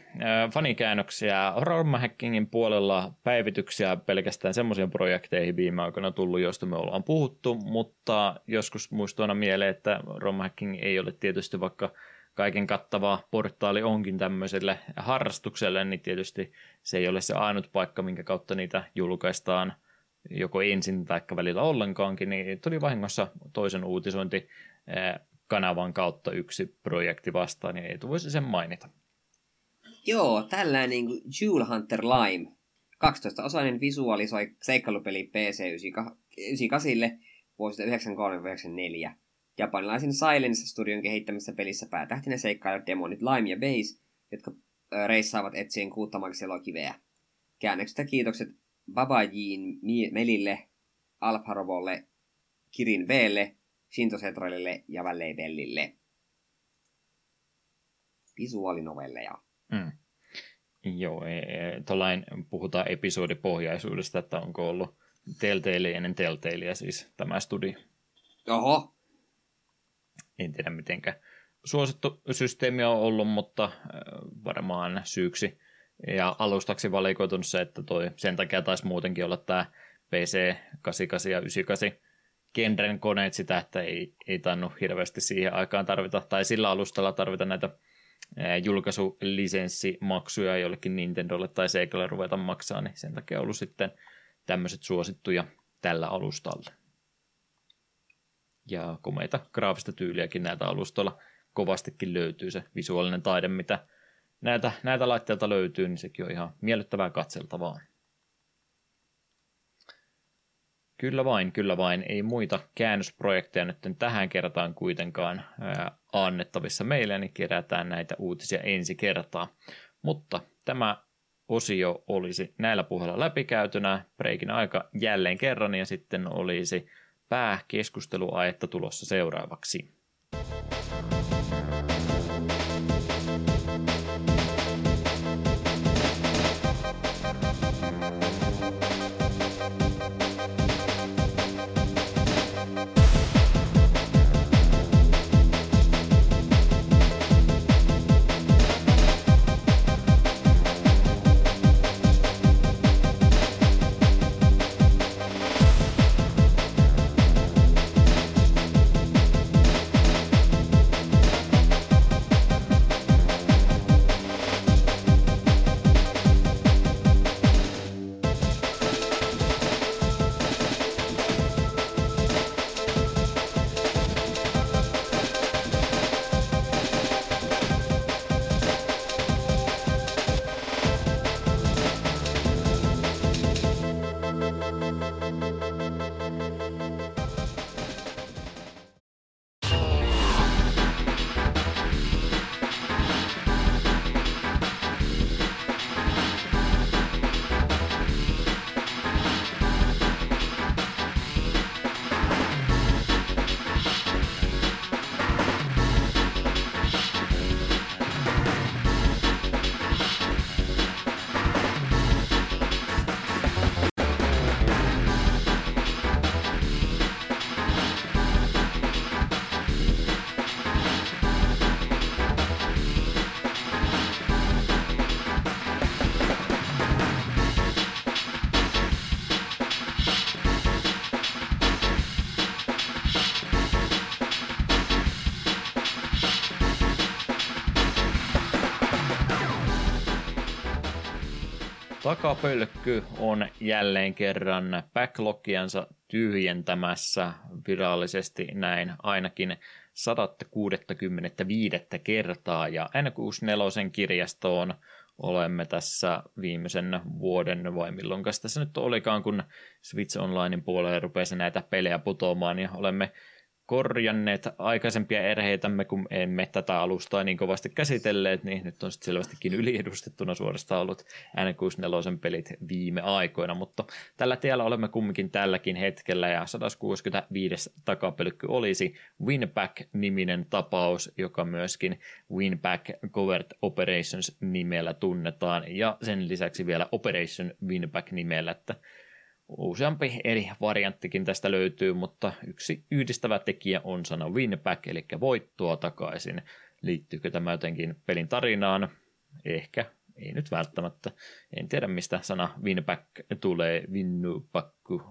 fanikäännöksiä. Horror Hackingin puolella päivityksiä pelkästään semmoisiin projekteihin viime aikoina tullut, joista me ollaan puhuttu, mutta joskus muistuina mieleen, että Rom Hacking ei ole tietysti vaikka kaiken kattava portaali onkin tämmöiselle harrastukselle, niin tietysti se ei ole se ainut paikka, minkä kautta niitä julkaistaan joko ensin tai välillä ollenkaankin, niin tuli vahingossa toisen uutisointi kanavan kautta yksi projekti vastaan, niin ei voisi sen mainita. Joo, tällainen niin kuin Jewel Hunter Lime. 12-osainen visuaalisoi seikkailupeli PC98 vuosista 93-94. Japanilaisen Silence Studion kehittämässä pelissä päätähtinen seikkailu demonit Lime ja Base, jotka reissaavat etsien kuutta magiselokiveä. Käännöksestä kiitokset Babajiin Melille, Alpharobolle, Kirin Vlle, Shinto Setralille ja Valley Bellille. Visuaalinovelleja. Mm. Joo, e, e, tuollain puhutaan episodipohjaisuudesta, että onko ollut Telltale ennen Telltalea siis tämä studio. Oho. En tiedä mitenkä suosittu systeemi on ollut, mutta varmaan syyksi ja alustaksi valikoitunut se, että toi, sen takia taisi muutenkin olla tämä PC 88 ja 98 genren koneet sitä, että ei, ei tainnut hirveästi siihen aikaan tarvita, tai sillä alustalla tarvita näitä julkaisulisenssimaksuja jollekin Nintendolle tai Seikalle ruveta maksaa, niin sen takia on ollut sitten tämmöiset suosittuja tällä alustalla. Ja komeita graafista tyyliäkin näitä alustoilla kovastikin löytyy se visuaalinen taide, mitä näitä, näitä laitteilta löytyy, niin sekin on ihan miellyttävää katseltavaa. Kyllä vain, kyllä vain. Ei muita käännösprojekteja nyt tähän kertaan kuitenkaan annettavissa meille, niin kerätään näitä uutisia ensi kertaa. Mutta tämä osio olisi näillä puheilla läpikäytynä, breikin aika jälleen kerran, ja sitten olisi pääkeskusteluaihetta tulossa seuraavaksi. Takapölkky on jälleen kerran backlogiansa tyhjentämässä virallisesti näin ainakin 165. kertaa ja N64 kirjastoon olemme tässä viimeisen vuoden vai milloin tässä nyt olikaan, kun Switch Onlinein puolelle rupesi näitä pelejä putoamaan ja olemme korjanneet aikaisempia erheitämme, kun emme tätä alustaa niin kovasti käsitelleet, niin nyt on sitten selvästikin yliedustettuna suorastaan ollut N64 pelit viime aikoina, mutta tällä tiellä olemme kumminkin tälläkin hetkellä, ja 165 takapelykky olisi Winback-niminen tapaus, joka myöskin Winback Covert Operations nimellä tunnetaan, ja sen lisäksi vielä Operation Winback nimellä, että Useampi eri varianttikin tästä löytyy, mutta yksi yhdistävä tekijä on sana win back, eli voittoa takaisin. Liittyykö tämä jotenkin pelin tarinaan? Ehkä, ei nyt välttämättä. En tiedä, mistä sana win back tulee, vinnupakku.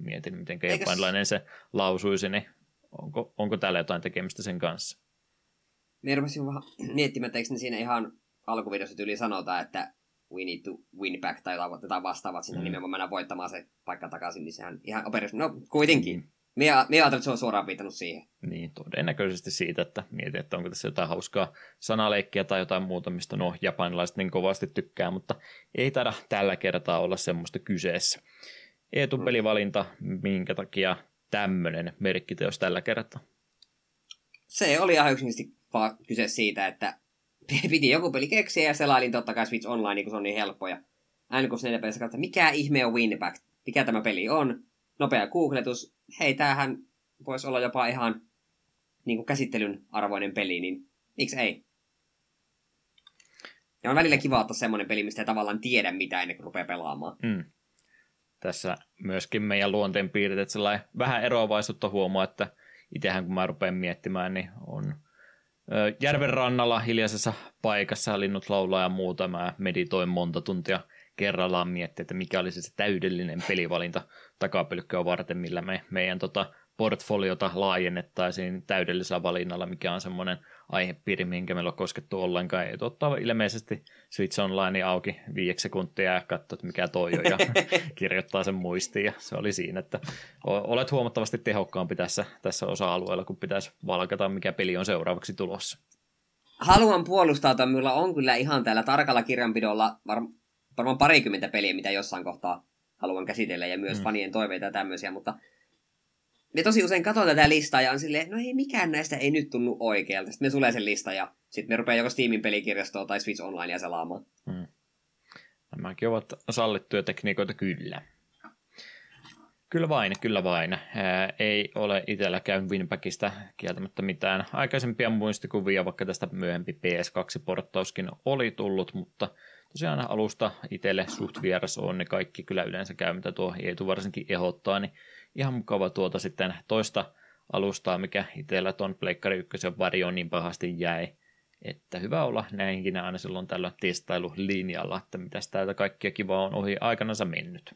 Mietin, miten japanilainen se lausuisi, niin onko, onko täällä jotain tekemistä sen kanssa? Minä rupesin vähän miettimään, että eikö siinä ihan alkuvideossa tyyli sanotaan, että we need to win back tai jotain vastaavat sinne mm. nimenomaan mennä voittamaan se paikka takaisin, niin sehän ihan operoisi. No kuitenkin. Mm. Minä, ajattelin, että se on suoraan viitannut siihen. Niin, todennäköisesti siitä, että mietin, että onko tässä jotain hauskaa sanaleikkiä tai jotain muuta, mistä no japanilaiset niin kovasti tykkää, mutta ei taida tällä kertaa olla semmoista kyseessä. Eetun mm. pelivalinta, minkä takia tämmöinen merkkiteos tällä kertaa? Se oli ihan yksinkertaisesti kyse siitä, että [LAUGHS] piti joku peli keksiä ja selailin totta kai Switch Online, kun se on niin helppo. Ja N64 pelissä katsoin, mikä ihme on Winback, mikä tämä peli on. Nopea googletus, hei tämähän voisi olla jopa ihan niin kuin käsittelyn arvoinen peli, niin miksi ei? Ja on välillä kiva ottaa semmoinen peli, mistä ei tavallaan tiedä mitä ennen kuin rupeaa pelaamaan. Mm. Tässä myöskin meidän luonteenpiirteet sellainen vähän eroavaisuutta huomaa, että itsehän kun mä rupean miettimään, niin on järven rannalla hiljaisessa paikassa linnut laulaa ja muuta. Mä meditoin monta tuntia kerrallaan miettiä, että mikä olisi se täydellinen pelivalinta takapelkköä varten, millä me meidän tota, portfoliota laajennettaisiin täydellisellä valinnalla, mikä on semmoinen aihepiiri, minkä meillä on koskettu ollenkaan. Ei ottaa ilmeisesti Switch Online auki viideksi sekuntia ja katsoa, että mikä toi on ja [LAUGHS] kirjoittaa sen muistiin. Ja se oli siinä, että olet huomattavasti tehokkaampi tässä, tässä osa-alueella, kun pitäisi valkata, mikä peli on seuraavaksi tulossa. Haluan puolustautua, minulla on kyllä ihan täällä tarkalla kirjanpidolla var, varmaan parikymmentä peliä, mitä jossain kohtaa haluan käsitellä, ja myös mm. fanien toiveita ja tämmöisiä, mutta me tosi usein katson tätä listaa ja on silleen, no ei mikään näistä ei nyt tunnu oikealta. Sitten me sulee sen lista ja sitten me rupeaa joko Steamin pelikirjastoa tai Switch Online ja selaamaan. Hmm. Nämäkin ovat sallittuja tekniikoita kyllä. Kyllä vain, kyllä vain. Ää, ei ole itselläkään Winbackista kieltämättä mitään aikaisempia muistikuvia, vaikka tästä myöhempi PS2-porttauskin oli tullut, mutta tosiaan alusta itselle suht vieras on, ne kaikki kyllä yleensä käy, mitä tuo Eetu varsinkin ehdottaa, niin ihan mukava tuota sitten toista alustaa, mikä itsellä tuon Pleikkari 1 varjoon niin pahasti jäi. Että hyvä olla näinkin aina silloin tällä testailulinjalla, että mitä täältä kaikkia kivaa on ohi aikanansa mennyt.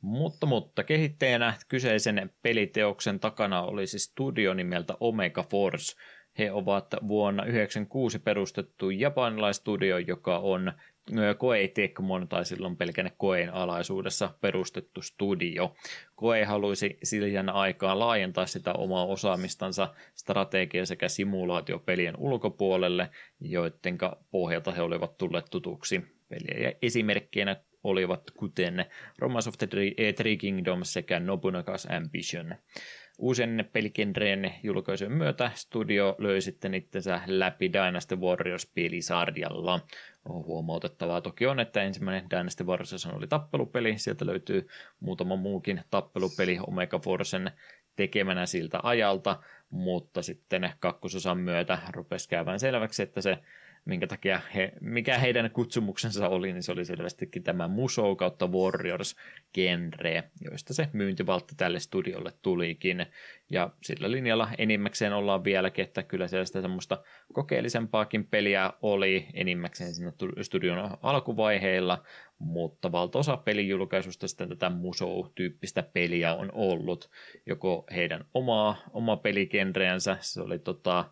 Mutta, mutta kehittäjänä kyseisen peliteoksen takana oli siis studio nimeltä Omega Force. He ovat vuonna 1996 perustettu japanilaistudio, joka on Koei Tecmon tai silloin pelkänne Koeen alaisuudessa perustettu studio. Koe haluaisi siljan aikaa laajentaa sitä omaa osaamistansa strategia- sekä simulaatiopelien ulkopuolelle, joiden pohjalta he olivat tulleet tutuksi. Peliä esimerkkeinä olivat kuten Romance of the Three Kingdoms sekä Nobunaga's Ambition. Uusien pelikenreen julkaisujen myötä studio löi sitten itsensä läpi Dynasty Warriors-pelisarjalla. Huomautettavaa toki on, että ensimmäinen Dynasty Warriors oli tappelupeli, sieltä löytyy muutama muukin tappelupeli Omega Forcen tekemänä siltä ajalta, mutta sitten kakkososan myötä rupesi käymään selväksi, että se minkä takia he, mikä heidän kutsumuksensa oli, niin se oli selvästikin tämä Musou kautta Warriors-genre, joista se myyntivaltti tälle studiolle tulikin. Ja sillä linjalla enimmäkseen ollaan vieläkin, että kyllä siellä sitä semmoista kokeellisempaakin peliä oli enimmäkseen siinä studion alkuvaiheilla, mutta valtaosa pelijulkaisusta sitten tätä Musou-tyyppistä peliä on ollut. Joko heidän omaa, oma peligenreänsä, se oli tota,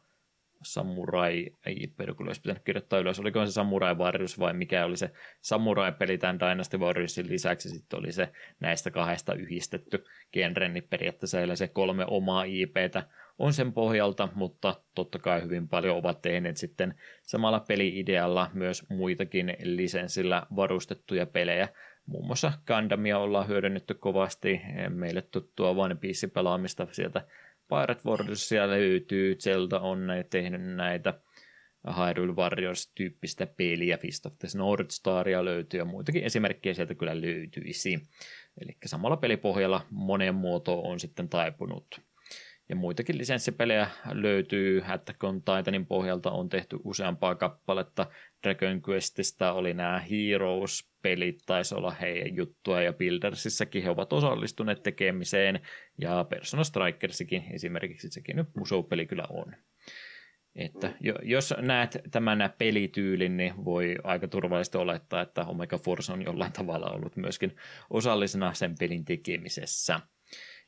Samurai, ei perkulle olisi pitänyt kirjoittaa ylös, oliko se Samurai Warriors vai mikä oli se Samurai-peli tämän Dynasty Warriorsin lisäksi, sitten oli se näistä kahdesta yhdistetty genre, niin periaatteessa se kolme omaa IPtä on sen pohjalta, mutta totta kai hyvin paljon ovat tehneet sitten samalla peli-idealla myös muitakin lisenssillä varustettuja pelejä. Muun muassa Gundamia ollaan hyödynnetty kovasti, meille tuttua One Piece-pelaamista sieltä Pirate Warriorsia löytyy, Zelda on näitä, tehnyt näitä Hyrule Warriors-tyyppistä peliä, Fist of the North Staria löytyy ja muitakin esimerkkejä sieltä kyllä löytyisi. Eli samalla pelipohjalla monen muoto on sitten taipunut. Ja muitakin lisenssipelejä löytyy. Attack on Titanin pohjalta on tehty useampaa kappaletta. Dragon Questista oli nämä Heroes-pelit, taisi olla heidän juttua, ja Buildersissakin he ovat osallistuneet tekemiseen, ja Persona Strikersikin esimerkiksi sekin nyt musoupeli kyllä on. Että jos näet tämän pelityylin, niin voi aika turvallisesti olettaa, että Omega Force on jollain tavalla ollut myöskin osallisena sen pelin tekemisessä.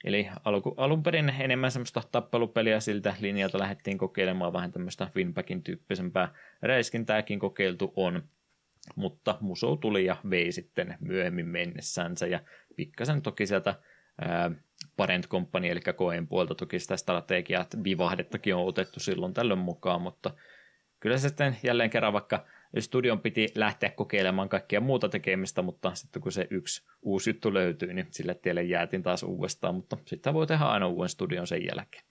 Eli alku, alun perin enemmän semmoista tappelupeliä siltä linjalta lähdettiin kokeilemaan vähän tämmöistä Winbackin tyyppisempää räiskintääkin kokeiltu on, mutta Muso tuli ja vei sitten myöhemmin mennessänsä ja pikkasen toki sieltä ää, Parent Company, eli koen puolta toki sitä strategiaa, että vivahdettakin on otettu silloin tällöin mukaan, mutta kyllä se sitten jälleen kerran vaikka studion piti lähteä kokeilemaan kaikkia muuta tekemistä, mutta sitten kun se yksi uusi juttu löytyy, niin sille tielle jäätiin taas uudestaan, mutta sitten voi tehdä aina uuden studion sen jälkeen.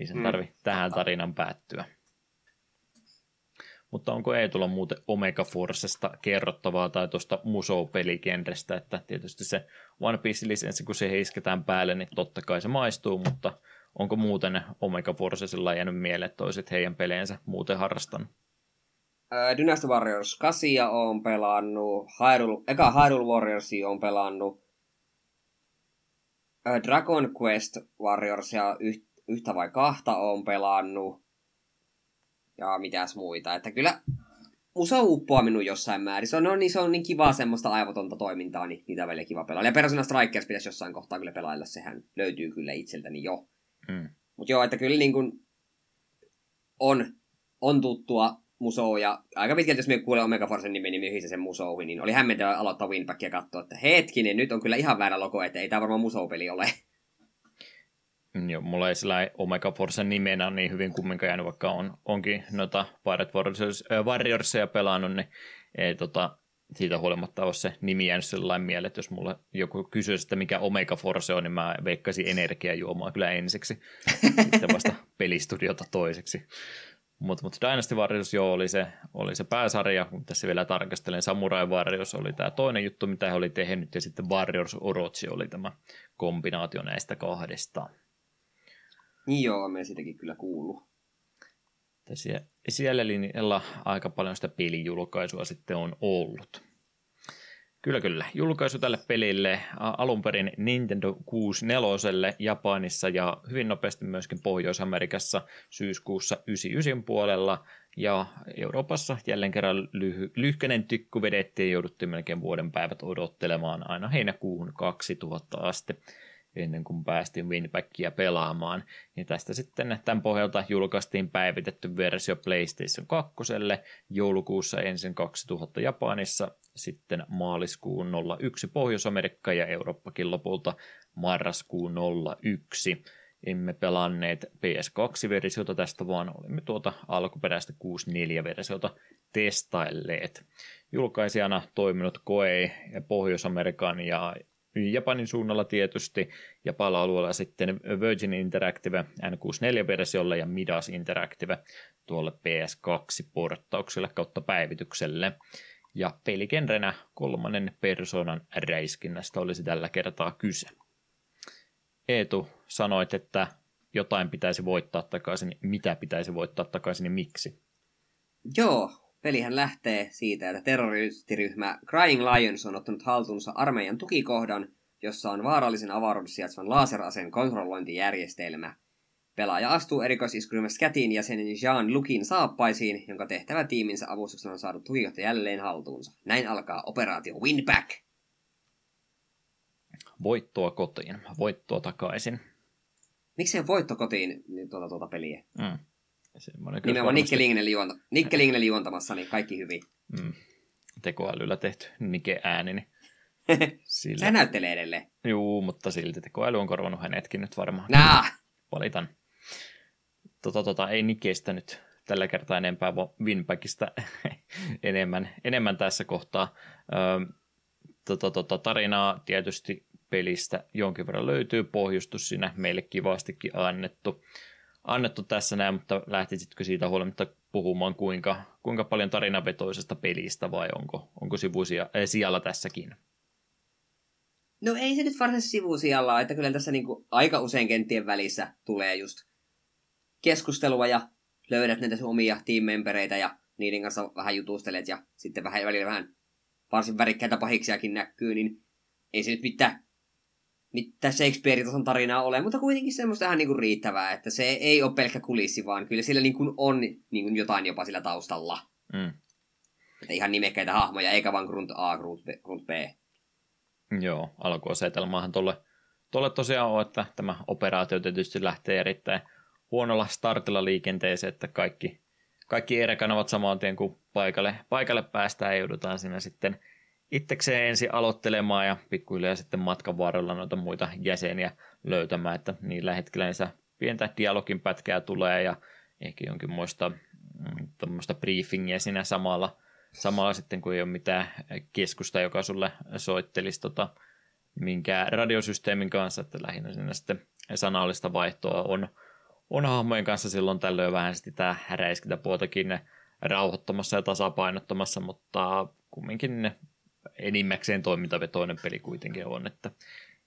Ei sen mm. tarvi mm. tähän tarinan päättyä. Mutta onko ei tulla muuten Omega Forcesta kerrottavaa tai tuosta Musou-pelikenrestä, että tietysti se One Piece-lisenssi, kun se heisketään päälle, niin totta kai se maistuu, mutta onko muuten Omega Force sillä jäänyt mieleen, että olisit heidän peleensä muuten harrastanut? Äh, Dynasty Warriors 8 on pelannut, Hyrule, eka Hyrule Warriors on pelannut, äh, Dragon Quest Warriorsia yht, yhtä vai kahta on pelannut, ja mitäs muita. Että kyllä musa uppoaa minun jossain määrin. Se on, no, niin, se on niin kiva semmoista aivotonta toimintaa, niin niitä välillä kiva pelaa. Ja Persona Strikers pitäisi jossain kohtaa kyllä pelailla, sehän löytyy kyllä itseltäni jo. Mm. Mutta joo, että kyllä niin kuin on, on tuttua musoa, ja aika pitkälti, jos me kuulee Omega Forcen nimen, niin mihin se sen musouhin, niin oli hämmentävä aloittaa Winback ja katsoa, että hetkinen, nyt on kyllä ihan väärä logo, että ei tämä varmaan musoupeli ole. Joo, mulla ei sillä Omega Forcen nimenä niin hyvin kumminkaan jäänyt, vaikka on, onkin noita Pirate Warriors, äh, Warriorsia pelannut, niin ei tota, siitä huolimatta ole se nimi jäänyt sellainen mieleen, että jos mulla joku kysyisi, että mikä Omega Force on, niin mä veikkaisin energiajuomaa kyllä ensiksi, [LAUGHS] sitten vasta pelistudiota toiseksi. Mutta mut Dynasty Warriors joo oli se, oli se pääsarja, kun tässä vielä tarkastelen Samurai Warriors oli tämä toinen juttu, mitä he oli tehnyt, ja sitten Warriors Orochi oli tämä kombinaatio näistä kahdesta. Niin joo, me sitäkin kyllä kuuluu. Siellä, siellä linjalla aika paljon sitä pelijulkaisua sitten on ollut. Kyllä, kyllä. Julkaisu tälle pelille alun perin Nintendo 64 Japanissa ja hyvin nopeasti myöskin Pohjois-Amerikassa syyskuussa 99 puolella. Ja Euroopassa jälleen kerran lyhy- lyhkänen tykku vedettiin ja jouduttiin melkein vuoden päivät odottelemaan aina heinäkuuhun 2000 asti ennen kuin päästiin Winbackia pelaamaan. Ja tästä sitten tämän pohjalta julkaistiin päivitetty versio PlayStation 2 joulukuussa ensin 2000 Japanissa, sitten maaliskuun 01 Pohjois-Amerikka ja Eurooppakin lopulta marraskuun 01 emme pelanneet PS2-versiota tästä, vaan olimme tuota alkuperäistä 64-versiota testailleet. Julkaisijana toiminut Koei ja Pohjois-Amerikan ja Japanin suunnalla tietysti, ja pala-alueella sitten Virgin Interactive N64-versiolle ja Midas Interactive tuolle PS2-porttaukselle kautta päivitykselle. Ja pelikenrenä kolmannen persoonan räiskinnästä olisi tällä kertaa kyse. Eetu, sanoit, että jotain pitäisi voittaa takaisin, mitä pitäisi voittaa takaisin ja miksi? Joo, Pelihän lähtee siitä, että terroristiryhmä Crying Lions on ottanut haltuunsa armeijan tukikohdan, jossa on vaarallisen avaruudessa sijaitsevan laseraseen kontrollointijärjestelmä. Pelaaja astuu erikoisiskuryhmä Scatin jäsenen Jean Lukin saappaisiin, jonka tehtävä tiiminsä avustuksena on saatu tukikohta jälleen haltuunsa. Näin alkaa operaatio Winback. Voittoa kotiin, voittoa takaisin. Miksei voitto kotiin tuota, tuota peliä? Mm. Nimenomaan Nikke Lingneli, juonta, Nikke Lingneli juontamassa, niin kaikki hyvin. Mm. Tekoälyllä tehty Nike ääni, niin [LAUGHS] sillä... Se näyttelee edelleen. Juu, mutta silti tekoäly on korvannut hänetkin nyt varmaan. Nää! Valitan. Tota, tota, ei Nikestä nyt tällä kertaa enempää, vaan Winbackista [LAUGHS] enemmän, enemmän tässä kohtaa. Öö, tota, tota, tarinaa tietysti pelistä jonkin verran löytyy, pohjustus siinä meille kivastikin annettu annettu tässä näin, mutta lähtisitkö siitä huolimatta puhumaan kuinka, kuinka paljon tarinavetoisesta pelistä vai onko, onko sivusia äh, sijalla tässäkin? No ei se nyt varsinaisesti sivusijalla, että kyllä tässä niinku aika usein kenttien välissä tulee just keskustelua ja löydät näitä omia teammembereitä ja niiden kanssa vähän jutustelet ja sitten vähän välillä vähän varsin värikkäitä pahiksiakin näkyy, niin ei se nyt mitään mitä Shakespeare-tason tarinaa ole, mutta kuitenkin semmoista ihan niinku riittävää, että se ei ole pelkkä kulissi, vaan kyllä sillä niinku on niinku jotain jopa sillä taustalla. Mm. Että ihan nimekkäitä hahmoja, eikä vaan grunt A, grunt B. Grunt B. Joo, alkuasetelmahan tuolle, tuolle tosiaan on, että tämä operaatio tietysti lähtee erittäin huonolla startilla liikenteeseen, että kaikki, kaikki eräkanavat saman tien kuin paikalle, paikalle päästään ja joudutaan siinä sitten – itsekseen ensin aloittelemaan ja pikkuhiljaa sitten matkan varrella noita muita jäseniä löytämään, että niillä hetkellä niissä pientä dialogin pätkää tulee ja ehkä jonkinmoista mm, briefingiä siinä samalla, samalla sitten, kun ei ole mitään keskusta, joka sulle soittelisi tota, minkä radiosysteemin kanssa, että lähinnä siinä sitten sanallista vaihtoa on, on hahmojen kanssa silloin tällöin vähän sitten tämä häräiskintä puoltakin rauhoittamassa ja tasapainottamassa, mutta kumminkin ne enimmäkseen toimintavetoinen peli kuitenkin on, että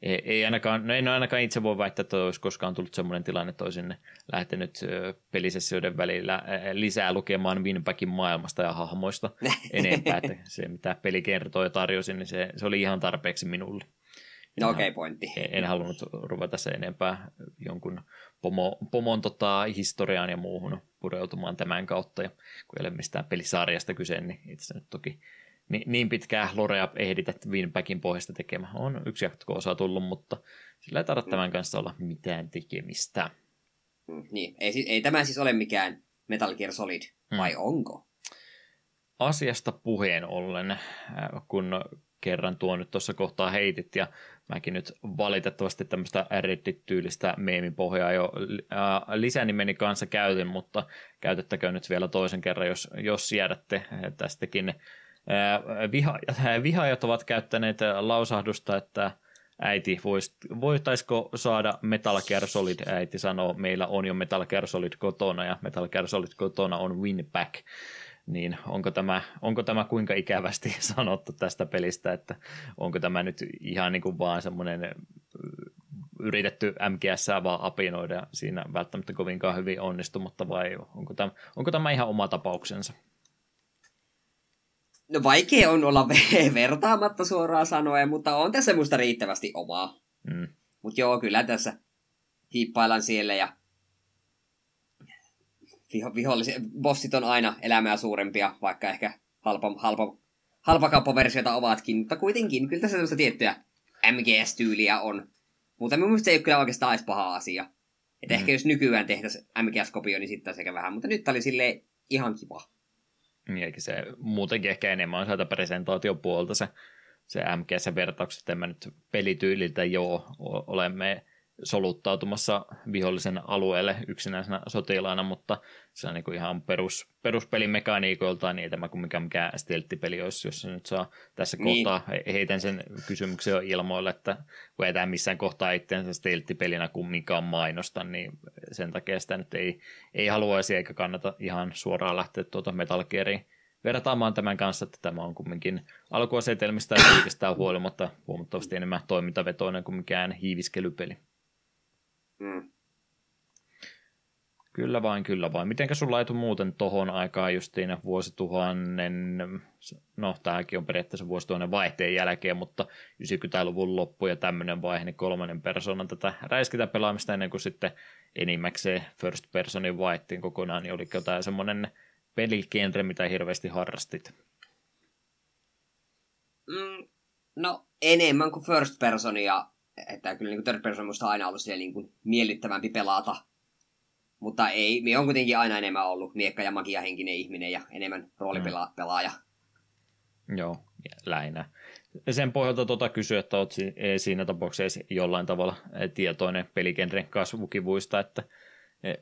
ei, ei ainakaan, no en ainakaan itse voi väittää, että olisi koskaan tullut sellainen tilanne, että olisin lähtenyt pelisessioiden välillä lisää lukemaan Winbackin maailmasta ja hahmoista [LAUGHS] enempää, että se mitä peli kertoo ja tarjosi, niin se, se oli ihan tarpeeksi minulle. No okei, okay, pointti. En, en halunnut ruveta se enempää jonkun pomo, pomon tota, historiaan ja muuhun pureutumaan tämän kautta. Ja kun ei ole mistään pelisarjasta kyse, niin itse nyt toki niin, niin pitkää lorea ehditä Winbackin pohjasta tekemään. On yksi jatko-osa tullut, mutta sillä ei tarvitse tämän kanssa olla mitään tekemistä. Mm, niin, ei, ei tämä siis ole mikään Metal Gear Solid, vai hmm. onko? Asiasta puheen ollen, äh, kun kerran tuo nyt tuossa kohtaa heitit, ja mäkin nyt valitettavasti tämmöistä Reddit-tyylistä meemipohjaa jo äh, lisänimeni kanssa käytin, mutta käytettäkö nyt vielä toisen kerran, jos, jos siedätte tästäkin. Äh, viha, [LAUGHS] vihaajat ovat käyttäneet lausahdusta, että äiti, vois, voitaisiko saada Metal Gear Solid, äiti sanoo, meillä on jo Metal Gear Solid kotona, ja Metal Gear Solid kotona on Winback niin onko tämä, onko tämä kuinka ikävästi [LAUGHS] sanottu tästä pelistä, että onko tämä nyt ihan niin kuin vaan semmoinen yritetty MGS vaan apinoida siinä välttämättä kovinkaan hyvin onnistumatta vai onko tämä, onko tämä ihan oma tapauksensa? No vaikea on olla [LAUGHS] vertaamatta suoraan sanoen, mutta on tässä musta riittävästi omaa. Mm. Mutta joo, kyllä tässä hiippailan siellä ja viho, vihollisia, bossit on aina elämää suurempia, vaikka ehkä halpa, halpa, halpakauppaversioita ovatkin, mutta kuitenkin kyllä tässä sellaista tiettyä MGS-tyyliä on. Mutta mun mielestä se ei ole kyllä oikeastaan edes paha asia. Että mm. ehkä jos nykyään tehtäisiin MGS-kopio, niin sitten sekä vähän, mutta nyt oli sille ihan kiva. Niin, se muutenkin ehkä enemmän on sieltä presentaatiopuolta se, se MGS-vertaukset, että mä nyt pelityyliltä joo olemme soluttautumassa vihollisen alueelle yksinäisenä sotilaana, mutta se on niin ihan perus, peruspelin mekaniikoiltaan, niin ei tämä kuin mikään, mikään stelttipeli olisi, jos se nyt saa tässä niin. kohtaa heitän sen kysymyksen jo ilmoille, että kun ei tämä missään kohtaa itseänsä stelttipelinä kumminkaan mainosta, niin sen takia sitä nyt ei, ei haluaisi eikä kannata ihan suoraan lähteä tuota Metal Geariin vertaamaan tämän kanssa, että tämä on kumminkin alkuasetelmista ja huolimatta huomattavasti enemmän toimintavetoinen kuin mikään hiiviskelypeli. Mm. Kyllä vain, kyllä vain. Mitenkä sulla laitu muuten tohon aikaan justiin vuosituhannen, no tämäkin on periaatteessa vuosituhannen vaihteen jälkeen, mutta 90-luvun loppu ja tämmöinen vaihe, niin kolmannen persoonan tätä räiskitä pelaamista ennen kuin sitten enimmäkseen first personin vaihtiin kokonaan, niin oliko jotain semmoinen peligenre, mitä hirveästi harrastit? Mm, no enemmän kuin first personia että kyllä niin third person musta on aina ollut niin kuin miellyttävämpi pelata. Mutta ei, me on kuitenkin aina enemmän ollut miekka- ja magia-henkinen ihminen ja enemmän roolipelaaja. Mm. Joo, lähinnä. Sen pohjalta tuota kysyä, että olet siinä tapauksessa jollain tavalla tietoinen peligenren kasvukivuista, että e,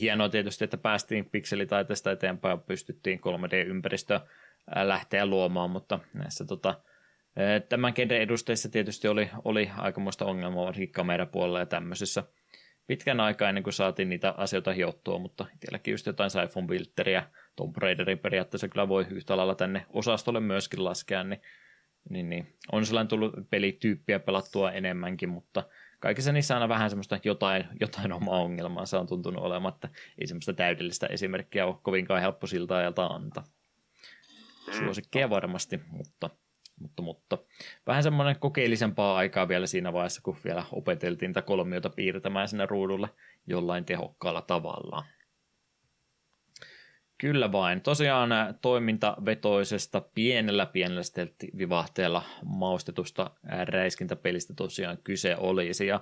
hienoa tietysti, että päästiin pikselitaiteesta eteenpäin ja pystyttiin 3D-ympäristöä lähteä luomaan, mutta näissä tota, Tämän kentän edustajissa tietysti oli, oli aikamoista ongelmaa, varsinkin kamerapuolella ja tämmöisessä. Pitkän aikaa ennen kuin saatiin niitä asioita hiottua, mutta itselläkin just jotain Siphon Filteriä, Tomb Raiderin periaatteessa kyllä voi yhtä lailla tänne osastolle myöskin laskea, niin, niin, niin. on sellainen tullut pelityyppiä pelattua enemmänkin, mutta kaikissa niissä aina vähän semmoista jotain, jotain omaa ongelmaa, se on tuntunut olemaan, että ei semmoista täydellistä esimerkkiä ole kovinkaan helppo siltä ajalta antaa. Suosikkeja varmasti, mutta mutta, mutta vähän semmoinen kokeellisempaa aikaa vielä siinä vaiheessa, kun vielä opeteltiin tätä kolmiota piirtämään sinne ruudulle jollain tehokkaalla tavalla. Kyllä vain. Tosiaan toimintavetoisesta pienellä pienellä vivahteella maustetusta räiskintäpelistä tosiaan kyse olisi. Ja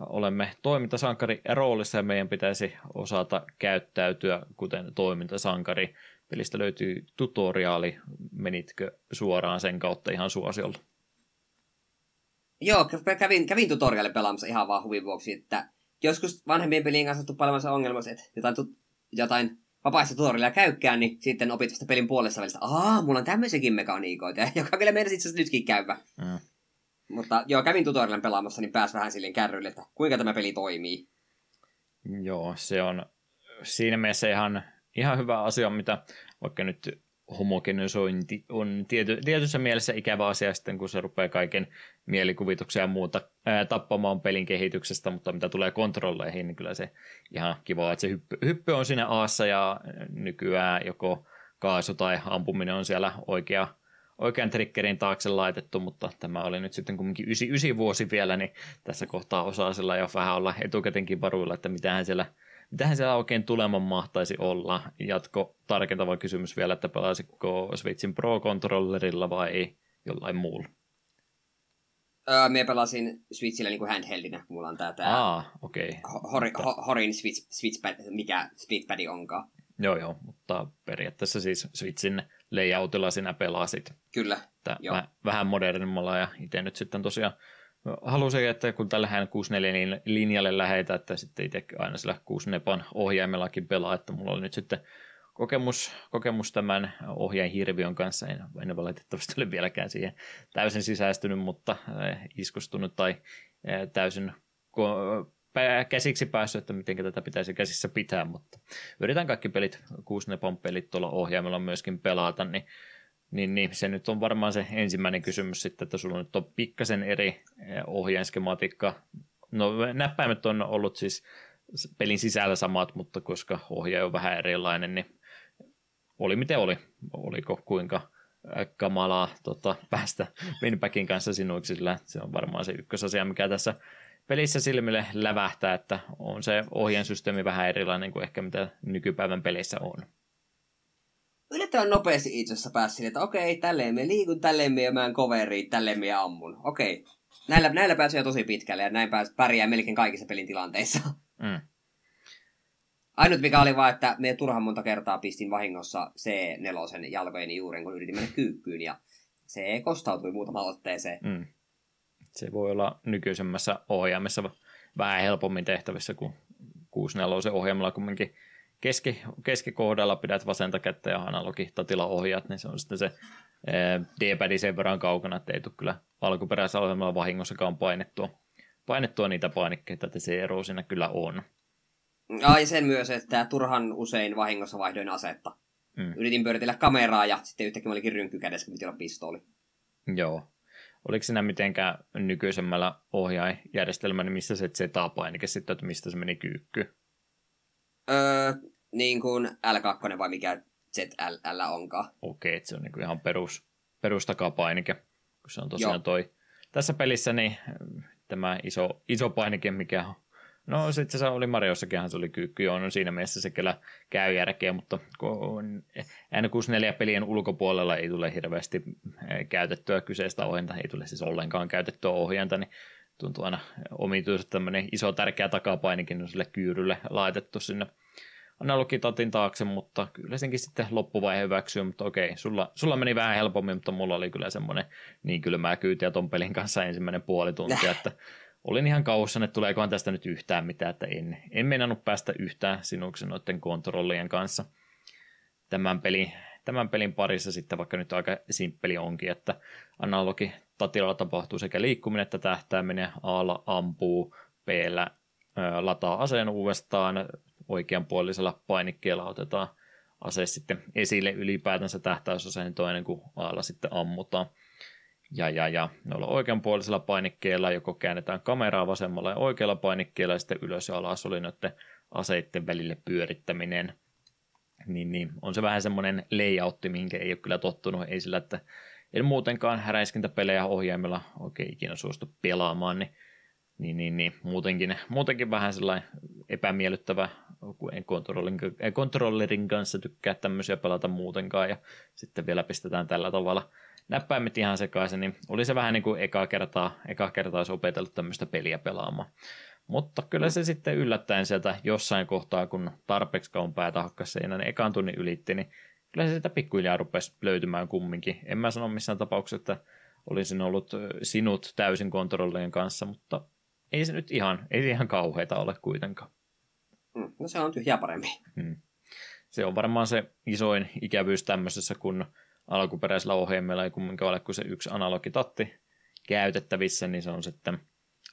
olemme toimintasankari roolissa ja meidän pitäisi osata käyttäytyä kuten toimintasankari. Pelistä löytyy tutoriaali. Menitkö suoraan sen kautta ihan suosiolla? Joo, kävin, kävin tutoriaali pelaamassa ihan vaan huvin vuoksi, että joskus vanhempien pelien kanssa tuppailemassa ongelmassa, että jotain, tu, jotain vapaista tutorialia käykkään, niin sitten opit vasta pelin puolessa välissä, aah, mulla on tämmöisiäkin mekaniikoita, [LAUGHS] joka kyllä meidän itse asiassa nytkin käyvä. Mm. Mutta joo, kävin tutorialin pelaamassa, niin pääs vähän silleen kärryille, että kuinka tämä peli toimii. Joo, se on siinä mielessä ihan ihan hyvä asia, mitä vaikka nyt homogenisointi on tiety, tietyssä mielessä ikävä asia sitten, kun se rupeaa kaiken mielikuvituksia ja muuta ää, tappamaan pelin kehityksestä, mutta mitä tulee kontrolleihin, niin kyllä se ihan kiva, että se hyppy, hyppy on siinä aassa ja nykyään joko kaasu tai ampuminen on siellä oikea, oikean triggerin taakse laitettu, mutta tämä oli nyt sitten kumminkin 99 vuosi vielä, niin tässä kohtaa osaa sillä jo vähän olla etukätenkin varuilla, että mitähän siellä mitähän siellä oikein tuleman mahtaisi olla? Jatko tarkentava kysymys vielä, että pelasitko Switchin Pro-controllerilla vai jollain muulla? Öö, minä pelasin Switchillä niin handheldinä, mulla on tää, tää Aa, okei. Okay. Hori, ho, Horin Switch, Switchpad, mikä Splitpadi onkaan. Joo, joo, mutta periaatteessa siis Switchin layoutilla sinä pelasit. Kyllä, joo. Väh, vähän modernimmalla ja itse nyt sitten tosiaan halusin, että kun tällä 64 niin linjalle lähetä, että sitten itse aina sillä 64 ohjaimellakin pelaa, että mulla oli nyt sitten kokemus, kokemus tämän ohjaajan hirviön kanssa. En, en valitettavasti ole vieläkään siihen täysin sisäistynyt, mutta äh, iskustunut tai äh, täysin käsiksi päässyt, että miten tätä pitäisi käsissä pitää, mutta yritän kaikki pelit, kuusi pelit tuolla ohjaimella myöskin pelata, niin, niin, niin, se nyt on varmaan se ensimmäinen kysymys sitten, että sulla nyt on pikkasen eri äh, ohjainskematiikka. No näppäimet on ollut siis pelin sisällä samat, mutta koska ohjaaja on vähän erilainen, niin oli miten oli. Oliko kuinka äh, kamalaa tota, [LAUGHS] päästä Winbackin kanssa sinuiksi, sillä se on varmaan se ykkösasia, mikä tässä pelissä silmille lävähtää, että on se ohjeensysteemi vähän erilainen kuin ehkä mitä nykypäivän peleissä on. Yllättävän nopeasti itse asiassa pääsi että okei, tälleen me liikun, tälleen me mä coveriin, tälleen me ammun. Okei, näillä, näillä pääsee tosi pitkälle ja näin pääs, pärjää melkein kaikissa pelin tilanteissa. Mm. Ainut mikä oli vaan, että me turhan monta kertaa pistin vahingossa C4 jalkojeni juuren, kun yritin mennä kyykkyyn, ja se kostautui muutama otteeseen. Mm. Se voi olla nykyisemmässä ohjaamessa vähän helpommin tehtävissä kuin 64 ohjaamalla kumminkin keski, keskikohdalla pidät vasenta kättä ja analogitatilla ohjaat, niin se on sitten se D-pad sen verran kaukana, että ei tule kyllä alkuperäisellä ohjelmalla vahingossakaan painettua, painettua niitä painikkeita, että se ero siinä kyllä on. Ai sen myös, että turhan usein vahingossa vaihdoin asetta. Mm. Yritin pyöritellä kameraa ja sitten yhtäkkiä olikin rynkky kädessä, kun piti olla pistooli. Joo. Oliko siinä mitenkään nykyisemmällä ohjaajärjestelmällä, niin missä se Z-painike sitten, että mistä se meni kyykky? Öö, niin kuin L2 vai mikä ZL onkaan. Okei, että se on niin kuin ihan perus, perustakapainike, kun se on tosiaan Joo. toi. Tässä pelissä niin tämä iso, iso painike, mikä No sitten se oli Mariossakin, se oli kyykky, joo, no siinä mielessä se kyllä käy järkeä, mutta kun N64-pelien ulkopuolella ei tule hirveästi käytettyä kyseistä ohjainta, ei tule siis ollenkaan käytettyä ohjainta, niin tuntuu aina omituisesti tämmöinen iso tärkeä takapainikin on sille kyyrylle laitettu sinne analogitatin taakse, mutta kyllä senkin sitten loppuvaihe hyväksyy, mutta okei, sulla, sulla meni vähän helpommin, mutta mulla oli kyllä semmoinen niin kylmää kyytiä ton pelin kanssa ensimmäinen puoli tuntia, että olin ihan kauhussa, että tuleekohan tästä nyt yhtään mitään, että en, en meinannut päästä yhtään sinuksi noiden kontrollien kanssa. Tämän pelin, tämän pelin parissa sitten, vaikka nyt aika simppeli onkin, että analogi tatilalla tapahtuu sekä liikkuminen että tähtääminen, A ampuu, b lataa aseen uudestaan, oikeanpuolisella painikkeella otetaan ase sitten esille ylipäätänsä tähtäysaseen toinen, kun A sitten ammutaan ja, ja, ja noilla oikeanpuolisella painikkeella joko käännetään kameraa vasemmalla ja oikealla painikkeella ja sitten ylös ja alas oli noiden aseiden välille pyörittäminen. Niin, niin on se vähän semmoinen layoutti, mihinkä ei ole kyllä tottunut, ei sillä, että en muutenkaan häräiskintäpelejä ohjaimella oikein ikinä suostu pelaamaan, niin, niin, niin, niin muutenkin, muutenkin vähän sellainen epämiellyttävä, kun en kontrollerin kanssa tykkää tämmöisiä pelata muutenkaan, ja sitten vielä pistetään tällä tavalla näppäimet ihan sekaisin, niin oli se vähän niin kuin eka kertaa, eka kertaa olisi opetellut tämmöistä peliä pelaamaan. Mutta kyllä se sitten yllättäen sieltä jossain kohtaa, kun tarpeeksi kauan päätä hakkas seinä, niin ekan tunnin ylitti, niin kyllä se sitä pikkuhiljaa rupesi löytymään kumminkin. En mä sano missään tapauksessa, että olisin ollut sinut täysin kontrollien kanssa, mutta ei se nyt ihan, ei ihan kauheita ole kuitenkaan. Mm, no se on tyhjää parempi. Hmm. Se on varmaan se isoin ikävyys tämmöisessä, kun alkuperäisellä ohjelmilla ei kumminkaan ole kuin se yksi analogitatti käytettävissä, niin se on sitten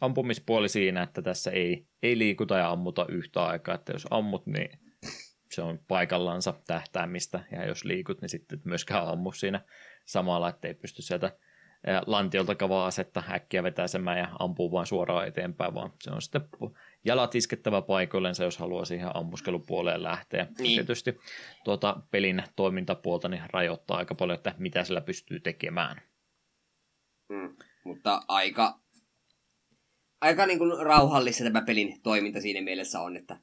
ampumispuoli siinä, että tässä ei, ei liikuta ja ammuta yhtä aikaa, että jos ammut, niin se on paikallansa tähtäämistä, ja jos liikut, niin sitten myöskään ammu siinä samalla, ettei pysty sieltä lantiolta kavaa asetta äkkiä vetäisemään ja ampuu vain suoraan eteenpäin, vaan se on sitten jalat iskettävä paikoillensa, jos haluaa siihen ammuskelupuoleen lähteä. Niin. Tietysti tuota pelin toimintapuolta niin rajoittaa aika paljon, että mitä sillä pystyy tekemään. Mm, mutta aika, aika niin kuin rauhallista tämä pelin toiminta siinä mielessä on, että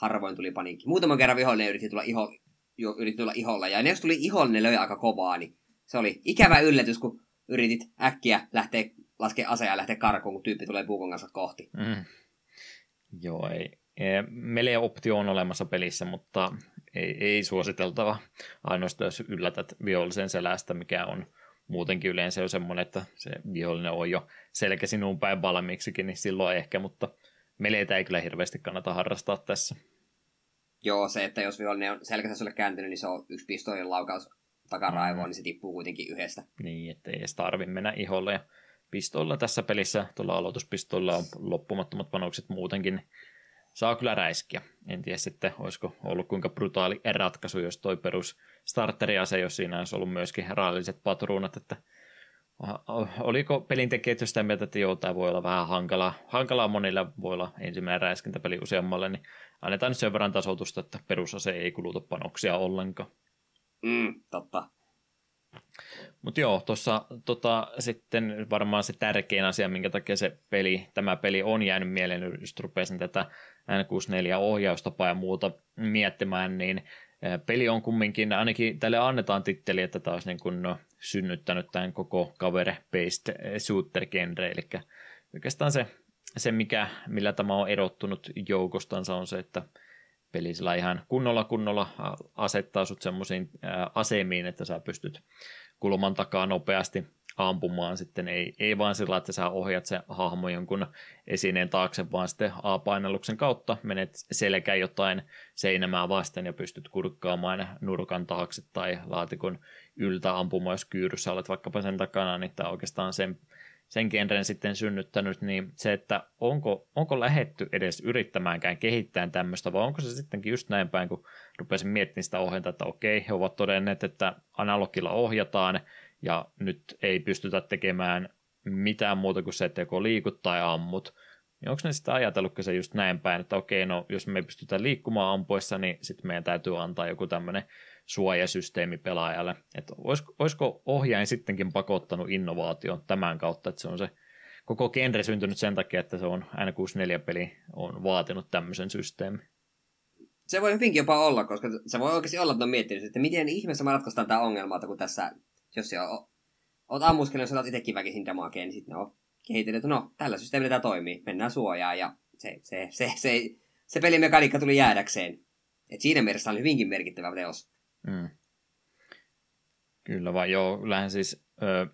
harvoin tuli paniikki. Muutaman kerran vihollinen yritti tulla, iho, jo, yritti tulla iholla, ja ne jos tuli iholle, ne löi aika kovaa, niin se oli ikävä yllätys, kun yritit äkkiä lähteä laskea asea ja lähteä karkuun, kun tyyppi tulee puukon kanssa kohti. Mm. Joo, ei. Melee-optio on olemassa pelissä, mutta ei, ei suositeltava. Ainoastaan jos yllätät vihollisen selästä, mikä on muutenkin yleensä jo semmoinen, että se vihollinen on jo selkä sinuun päin valmiiksikin, niin silloin ehkä, mutta meleitä ei kyllä hirveästi kannata harrastaa tässä. Joo, se, että jos vihollinen on selkänsä sulle kääntynyt, niin se on yksi pistoolin laukaus takaraivoon, mm. niin se tippuu kuitenkin yhdestä. Niin, että ei edes tarvi mennä iholle. Ja pistoilla tässä pelissä, tuolla aloituspistoilla on loppumattomat panokset muutenkin, saa kyllä räiskiä. En tiedä sitten, olisiko ollut kuinka brutaali ratkaisu, jos toi perus starteriase, jos siinä olisi ollut myöskin raalliset patruunat, että oliko pelintekijät jo sitä mieltä, että joo, tämä voi olla vähän hankalaa, hankalaa monille, voi olla ensimmäinen räiskintäpeli useammalle, niin annetaan nyt sen verran tasoitusta, että perusase ei kuluta panoksia ollenkaan. Mm, totta. Mutta joo, tuossa tota, sitten varmaan se tärkein asia, minkä takia se peli, tämä peli on jäänyt mieleen, just rupesin tätä N64-ohjaustapaa ja muuta miettimään, niin peli on kumminkin, ainakin tälle annetaan titteli, että tämä olisi niin kuin no, synnyttänyt tämän koko cover-based shooter-genre, eli oikeastaan se, se mikä, millä tämä on erottunut joukostansa on se, että peli sillä ihan kunnolla kunnolla asettaa sut semmoisiin asemiin, että sä pystyt kulman takaa nopeasti ampumaan. Sitten, ei, ei vaan sillä, että sä ohjat se hahmo jonkun esineen taakse, vaan sitten A-painalluksen kautta menet selkä jotain seinämää vasten ja pystyt kurkkaamaan nurkan taakse tai laatikon yltä ampumaan, jos kyyryssä olet vaikkapa sen takana, niin tämä oikeastaan sen, sen genren sitten synnyttänyt, niin se, että onko, onko lähetty edes yrittämäänkään kehittää tämmöistä, vai onko se sittenkin just näin päin, kun rupesin miettimään sitä ohjenta, että okei, he ovat todenneet, että analogilla ohjataan, ja nyt ei pystytä tekemään mitään muuta kuin se, että joko liikut tai ammut. Niin onko ne sitten ajatellutko se just näin päin, että okei, no jos me ei pystytä liikkumaan ampuessa, niin sitten meidän täytyy antaa joku tämmöinen suojasysteemi pelaajalle. Että olisiko, olisiko ohjain sittenkin pakottanut innovaation tämän kautta, että se on se koko genre syntynyt sen takia, että se on N64-peli on vaatinut tämmöisen systeemin. Se voi hyvinkin jopa olla, koska se voi oikeasti olla, että on miettinyt, että miten ihmeessä me ratkaistaan tämä ongelma, että kun tässä jos sä oot ammuskellut, jos otat itsekin väkisin damakeen, niin sitten on kehitellyt, että no, tällä systeemillä tämä toimii, mennään suojaan, ja se, se, se, se, se pelimekaniikka tuli jäädäkseen. Et siinä mielessä on hyvinkin merkittävä teos. Mm. Kyllä vaan, joo, kyllähän siis ö,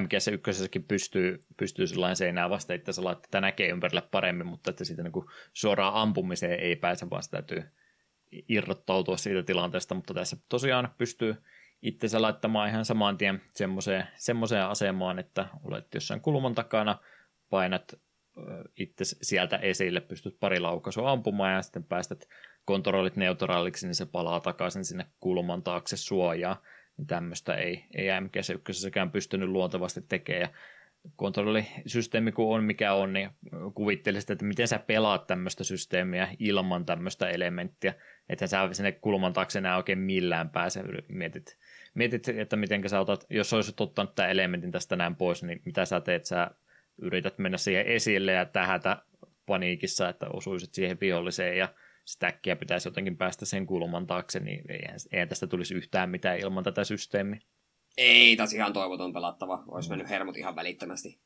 MGS 1 pystyy, pystyy sellainen seinään vasta, että se laittaa, että näkee ympärille paremmin, mutta että siitä niin suoraan ampumiseen ei pääse, vaan täytyy irrottautua siitä tilanteesta, mutta tässä tosiaan pystyy itsensä laittamaan ihan saman tien semmoiseen, semmoiseen asemaan, että olet jossain kulman takana, painat itse sieltä esille, pystyt pari laukaisua ampumaan ja sitten päästät kontrollit neutraaliksi, niin se palaa takaisin sinne kulman taakse suojaa. Niin tämmöistä ei, ei MGS1 pystynyt luontevasti tekemään. Kontrollisysteemi kun on mikä on, niin kuvittelisit, että miten sä pelaat tämmöistä systeemiä ilman tämmöistä elementtiä, että sä sinne kulman taakse enää oikein millään pääse, mietit, mietit että miten sä otat, jos olisit ottanut tämän elementin tästä näin pois, niin mitä sä teet, sä yrität mennä siihen esille ja tähätä paniikissa, että osuisit siihen viholliseen ja äkkiä pitäisi jotenkin päästä sen kulman taakse, niin eihän, eihän tästä tulisi yhtään mitään ilman tätä systeemiä. Ei, taas ihan toivoton pelattava. Olisi mennyt hermot ihan välittömästi.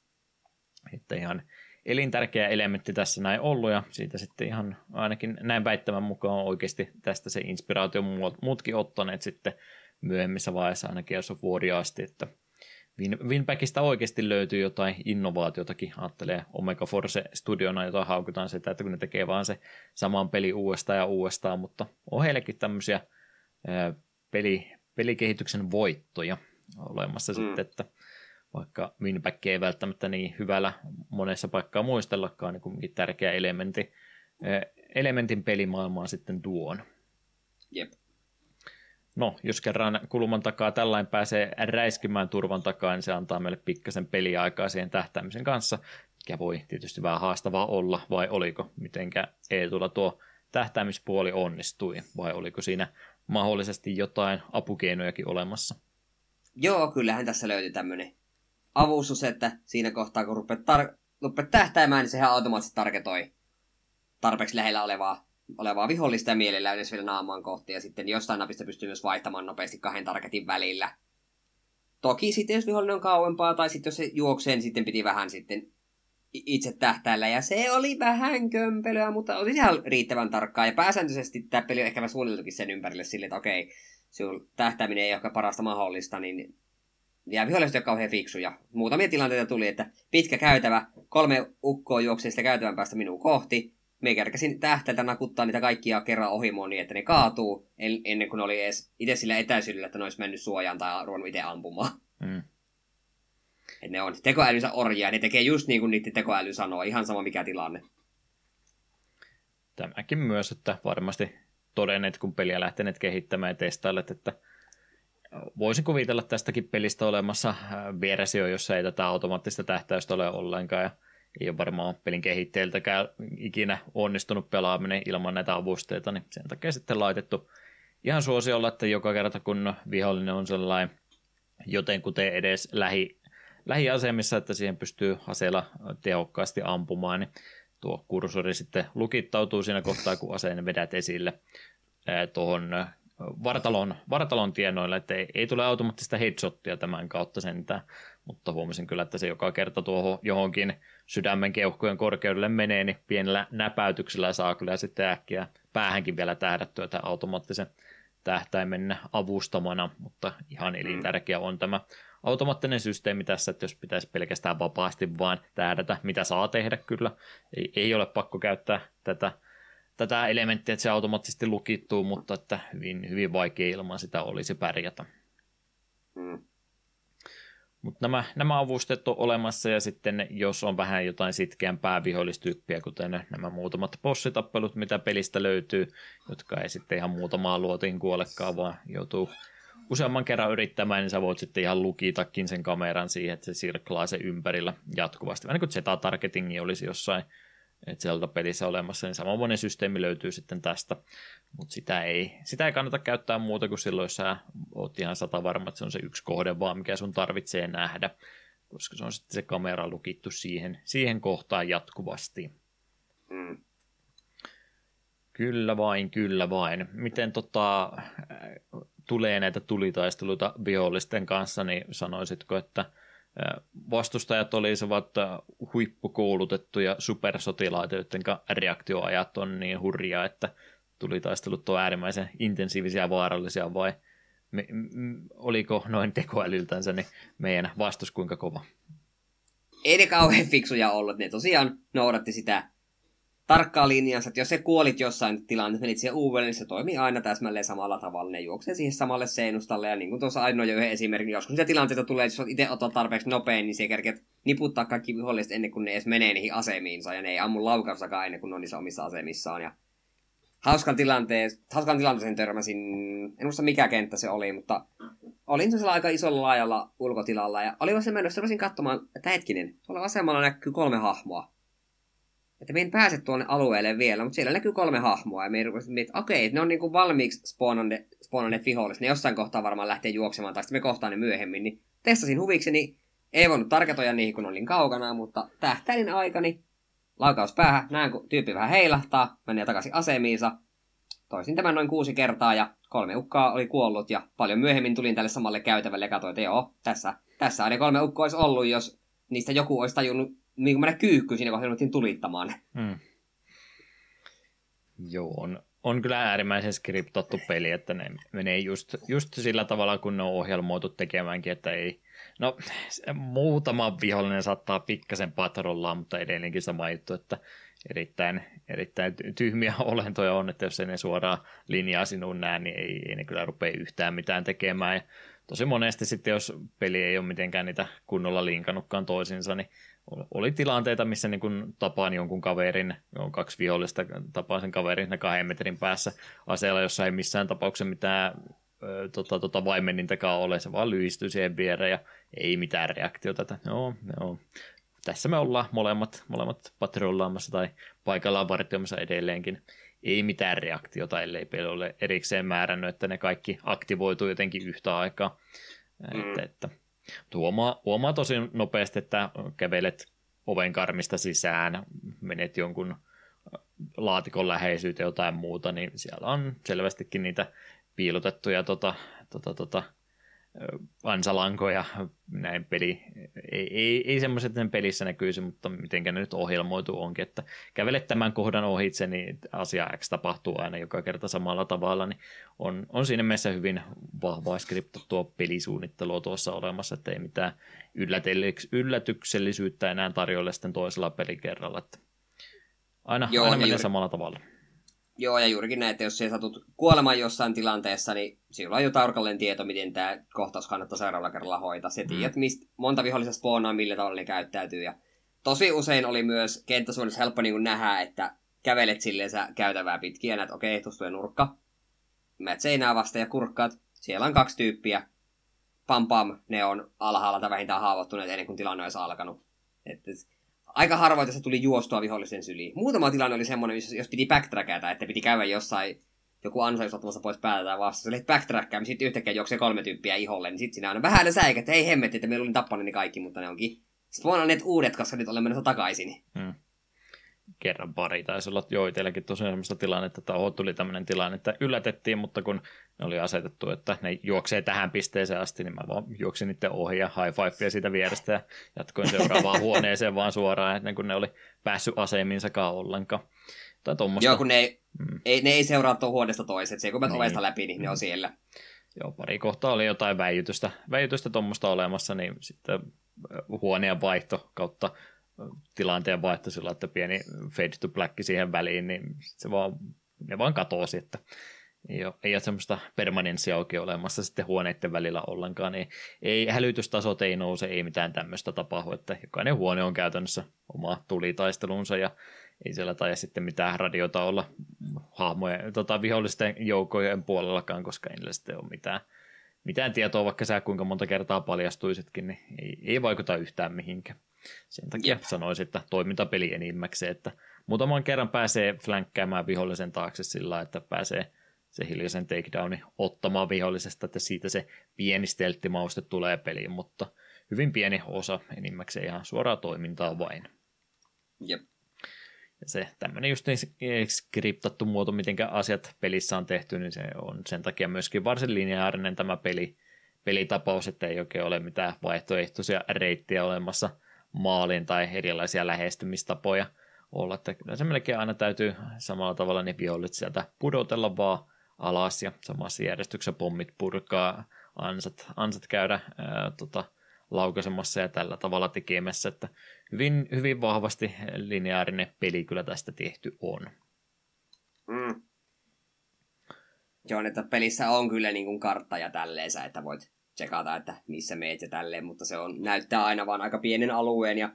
Että ihan elintärkeä elementti tässä näin ollut, ja siitä sitten ihan ainakin näin väittämän mukaan oikeasti tästä se inspiraatio muutkin ottaneet sitten myöhemmissä vaiheissa ainakin jos on vuodia asti, että Winbackista oikeasti löytyy jotain innovaatiotakin, ajattelee Omega Force Studiona, jota haukutaan sitä, että kun ne tekee vaan se saman peli uudestaan ja uudestaan, mutta on heillekin tämmöisiä peli, pelikehityksen voittoja olemassa mm. sitten, että vaikka Winback ei välttämättä niin hyvällä monessa paikkaa muistellakaan, niin kuin tärkeä elementti, elementin pelimaailmaa sitten tuon. Jep. No, jos kerran kulman takaa tällainen pääsee räiskimään turvan takaa, niin se antaa meille pikkasen peliaikaa siihen tähtäämisen kanssa, mikä voi tietysti vähän haastavaa olla, vai oliko, mitenkä Eetulla tuo tähtäämispuoli onnistui, vai oliko siinä mahdollisesti jotain apukeinojakin olemassa? Joo, kyllähän tässä löytyy tämmöinen avustus, että siinä kohtaa kun rupeat, tar- rupeat tähtäämään, niin sehän automaattisesti tarketoi tarpeeksi lähellä olevaa olevaa vihollista ja mielellään edes vielä naamaan kohti. Ja sitten jostain napista pystyy myös vaihtamaan nopeasti kahden targetin välillä. Toki sitten jos vihollinen on kauempaa tai sitten jos se juoksee, niin sitten piti vähän sitten itse tähtäillä. Ja se oli vähän kömpelöä, mutta oli ihan riittävän tarkkaa. Ja pääsääntöisesti tämä peli on ehkä suunniteltukin sen ympärille sille, että okei, sinun tähtääminen ei ole parasta mahdollista, niin ja viholliset on kauhean fiksuja. Muutamia tilanteita tuli, että pitkä käytävä, kolme ukkoa juoksee sitä käytävän päästä minun kohti. Me kerkäsin tähtäiltä nakuttaa niitä kaikkia kerran ohimoon niin, että ne kaatuu, ennen kuin ne oli edes itse sillä etäisyydellä, että ne olisi mennyt suojaan tai ruvennut itse ampumaan. Mm. Et ne on tekoälynsä orjia, ne tekee just niin kuin niiden tekoäly sanoo, ihan sama mikä tilanne. Tämäkin myös, että varmasti todenneet, kun peliä lähteneet kehittämään ja testailleet, että voisin kuvitella tästäkin pelistä olemassa versio, jossa ei tätä automaattista tähtäystä ole ollenkaan, ja ei ole varmaan pelin kehittäjiltäkään ikinä onnistunut pelaaminen ilman näitä avusteita, niin sen takia sitten laitettu ihan suosiolla, että joka kerta kun vihollinen on sellainen jotenkuten edes lähi, lähiasemissa, että siihen pystyy aseella tehokkaasti ampumaan, niin tuo kursori sitten lukittautuu siinä kohtaa, kun aseen vedät esille tuohon vartalon, vartalon tienoilla, että ei, ei tule automaattista headshottia tämän kautta sentään, mutta huomasin kyllä, että se joka kerta tuohon johonkin sydämen keuhkojen korkeudelle menee, niin pienellä näpäytyksellä saa kyllä sitten äkkiä päähänkin vielä tähdättyä tämän automaattisen tähtäimen avustamana, mutta ihan elintärkeä on tämä automaattinen systeemi tässä, että jos pitäisi pelkästään vapaasti vaan tähdätä, mitä saa tehdä kyllä, ei, ei ole pakko käyttää tätä tätä elementtiä, että se automaattisesti lukittuu, mutta että hyvin, hyvin vaikea ilman sitä olisi pärjätä. Mm. Mutta nämä, nämä avusteet on olemassa ja sitten jos on vähän jotain sitkeämpää vihollistyyppiä, kuten nämä muutamat bossitappelut, mitä pelistä löytyy, jotka ei sitten ihan muutamaa luotiin kuolekaan, vaan joutuu useamman kerran yrittämään, niin sä voit sitten ihan lukitakin sen kameran siihen, että se sirklaa se ympärillä jatkuvasti. Vähän niin kuin Z-targetingi olisi jossain että Zelda-pelissä olemassa, niin samanlainen systeemi löytyy sitten tästä, mutta sitä ei, sitä ei kannata käyttää muuta kuin silloin, jos sä oot ihan sata varma, että se on se yksi kohde vaan, mikä sun tarvitsee nähdä, koska se on sitten se kamera lukittu siihen, siihen kohtaan jatkuvasti. Mm. Kyllä vain, kyllä vain. Miten tota, tulee näitä tulitaisteluita vihollisten kanssa, niin sanoisitko, että – vastustajat olisivat huippukoulutettuja supersotilaita, joiden reaktioajat on niin hurjaa, että tulitaistelut on äärimmäisen intensiivisiä ja vaarallisia, vai me, m, oliko noin tekoälyltänsä niin meidän vastus kuinka kova? Ei ne kauhean fiksuja ollut, ne tosiaan noudatti sitä tarkkaa linjansa, että jos se kuolit jossain tilanteessa, menit siihen uudelleen, niin se toimii aina täsmälleen samalla tavalla. Ne juoksee siihen samalle seinustalle, ja niin kuin tuossa ainoa jo yhden esimerkin, joskus niitä tilanteita tulee, jos itse otat tarpeeksi nopein, niin se kerkeät niputtaa kaikki viholliset ennen kuin ne edes menee niihin asemiinsa, ja ne ei ammu laukausakaan ennen kuin ne on niissä omissa asemissaan. Ja hauskan, tilanteen, hauskan tilanteeseen törmäsin, en muista mikä kenttä se oli, mutta olin tuossa aika isolla laajalla ulkotilalla, ja oli se menossa, katsomaan, että hetkinen, tuolla vasemmalla näkyy kolme hahmoa että me en pääse tuonne alueelle vielä, mutta siellä näkyy kolme hahmoa, ja me rupesin että okei, ne on niin kuin valmiiksi spawnanneet, viholliset, ne jossain kohtaa varmaan lähtee juoksemaan, tai sitten me kohtaan ne myöhemmin, niin testasin huvikseni, ei voinut tarketoja niihin, kun olin kaukana, mutta tähtäilin aikani, laukaus päähän, näen, kun tyyppi vähän heilahtaa, menee takaisin asemiinsa, toisin tämän noin kuusi kertaa, ja kolme ukkaa oli kuollut, ja paljon myöhemmin tulin tälle samalle käytävälle ja katsoin, että joo, tässä, tässä ne kolme ukkoa olisi ollut, jos niistä joku olisi tajunnut niin kuin mennä kyykkyyn siinä vaiheessa ruvettiin tulittamaan. Hmm. Joo, on, on kyllä äärimmäisen skriptattu peli, että ne menee just, just sillä tavalla, kun ne on ohjelmoitu tekemäänkin, että ei, no muutama vihollinen saattaa pikkasen patrollaa, mutta edelleenkin sama juttu, että erittäin, erittäin tyhmiä [LAUGHS] olentoja on, että jos ei ne suoraan linjaa sinun näe, niin ei, ei ne kyllä rupea yhtään mitään tekemään. Ja tosi monesti sitten, jos peli ei ole mitenkään niitä kunnolla linkannutkaan toisinsa, niin oli tilanteita, missä niin kun tapaan jonkun kaverin, on kaksi vihollista, tapaan sen kaverin ne kahden metrin päässä aseella, jossa ei missään tapauksessa mitään ö, tota, tota vaimennintakaan ole, se vaan lyhistyy siihen viereen ja ei mitään reaktiota. Joo, joo. Tässä me ollaan molemmat, molemmat patrollaamassa tai paikallaan vartioimassa edelleenkin. Ei mitään reaktiota, ellei peli ole erikseen määrännyt, että ne kaikki aktivoituu jotenkin yhtä aikaa. Mm. Että, että Huomaa, huomaa tosi nopeasti, että kävelet oven karmista sisään, menet jonkun laatikon läheisyyteen jotain muuta, niin siellä on selvästikin niitä piilotettuja tota, tota, tota, ansalankoja näin peli. Ei, ei, ei semmoiset sen pelissä näkyisi, mutta miten ne nyt ohjelmoitu onkin, että kävelet tämän kohdan ohitse, niin asia X tapahtuu aina joka kerta samalla tavalla, niin on, on siinä mielessä hyvin vahvaa skriptattua pelisuunnittelua tuossa olemassa, että ei mitään yllätyksellisyyttä enää tarjolle sitten toisella pelikerralla, että aina, Joo, aina menee juuri, samalla tavalla. Joo, ja juurikin näin, että jos sä satut kuolemaan jossain tilanteessa, niin sinulla on jo tarkalleen tieto, miten tämä kohtaus kannattaa seuraavalla kerralla hoitaa. Se mm. tiedät, mistä monta vihollista spoonaa, millä tavalla ne käyttäytyy. Ja tosi usein oli myös kenttäsuunnassa helppo niin nähdä, että kävelet silleen sä käytävää pitkin ja näet, okei, okay, tuossa nurkka. Menet seinää vasta ja kurkkaat. Siellä on kaksi tyyppiä. Pam pam, ne on alhaalla tai vähintään haavoittuneet ennen kuin tilanne olisi alkanut. Että aika harvoin tässä tuli juostua vihollisen syliin. Muutama tilanne oli semmoinen, jos piti backtrackata, että piti käydä jossain joku ansa jos ottamassa pois päätä tai vasta. Se backtrackaa, niin sitten yhtäkkiä juoksee kolme tyyppiä iholle, niin sitten siinä on vähän säikä, että ei hemmetti, että meillä oli tappanut ne kaikki, mutta ne onkin spawnanneet uudet, koska nyt olemme menossa takaisin. Hmm kerran pari taisi olla jo itselläkin tosiaan sellaista tilannetta, että oho, tuli tämmöinen tilanne, että yllätettiin, mutta kun ne oli asetettu, että ne juoksee tähän pisteeseen asti, niin mä vaan juoksin niiden ohi ja high fivea siitä vierestä ja jatkoin seuraavaan [LAUGHS] huoneeseen vaan suoraan, ennen kuin ne oli päässyt asemiinsakaan ollenkaan. Tai tommosta. Joo, kun ne ei, mm. ei, ne ei seuraa tuon huoneesta toiset, se kun niin. ovesta läpi, niin mm. ne on siellä. Joo, pari kohtaa oli jotain väijytystä, väijytystä tuommoista olemassa, niin sitten huoneen vaihto kautta tilanteen vaihto sillä, että pieni fade to black siihen väliin, niin se vaan, ne vaan katosi, että ei ole, ei ole semmoista permanenssia oikein olemassa sitten huoneiden välillä ollenkaan, niin ei hälytystasot ei nouse, ei mitään tämmöistä tapahdu, että jokainen huone on käytännössä oma tulitaistelunsa ja ei siellä tai sitten mitään radiota olla hahmojen, tota, vihollisten joukkojen puolellakaan, koska ei sitten ole mitään, mitään tietoa, vaikka sä kuinka monta kertaa paljastuisitkin, niin ei, ei vaikuta yhtään mihinkään. Sen takia Jep. sanoisin, että toimintapeli enimmäkseen, että muutaman kerran pääsee flänkkäämään vihollisen taakse sillä, että pääsee se hiljaisen takedowni ottamaan vihollisesta, että siitä se pieni stelttimauste tulee peliin, mutta hyvin pieni osa enimmäkseen ihan suoraa toimintaa vain. Jep. Se tämmöinen just niin skriptattu muoto, miten asiat pelissä on tehty, niin se on sen takia myöskin varsin lineaarinen tämä peli, pelitapaus, että ei oikein ole mitään vaihtoehtoisia reittiä olemassa – maalin tai erilaisia lähestymistapoja olla, että kyllä se melkein aina täytyy samalla tavalla ne vihollit sieltä pudotella vaan alas ja samassa järjestyksessä pommit purkaa, ansat, ansat käydä ää, tota, laukaisemassa ja tällä tavalla tekemässä, että hyvin, hyvin vahvasti lineaarinen peli kyllä tästä tehty on. Mm. Joo, että pelissä on kyllä niin kuin kartta ja tälleensä, että voit tsekata, että missä meet ja tälleen, mutta se on, näyttää aina vaan aika pienen alueen ja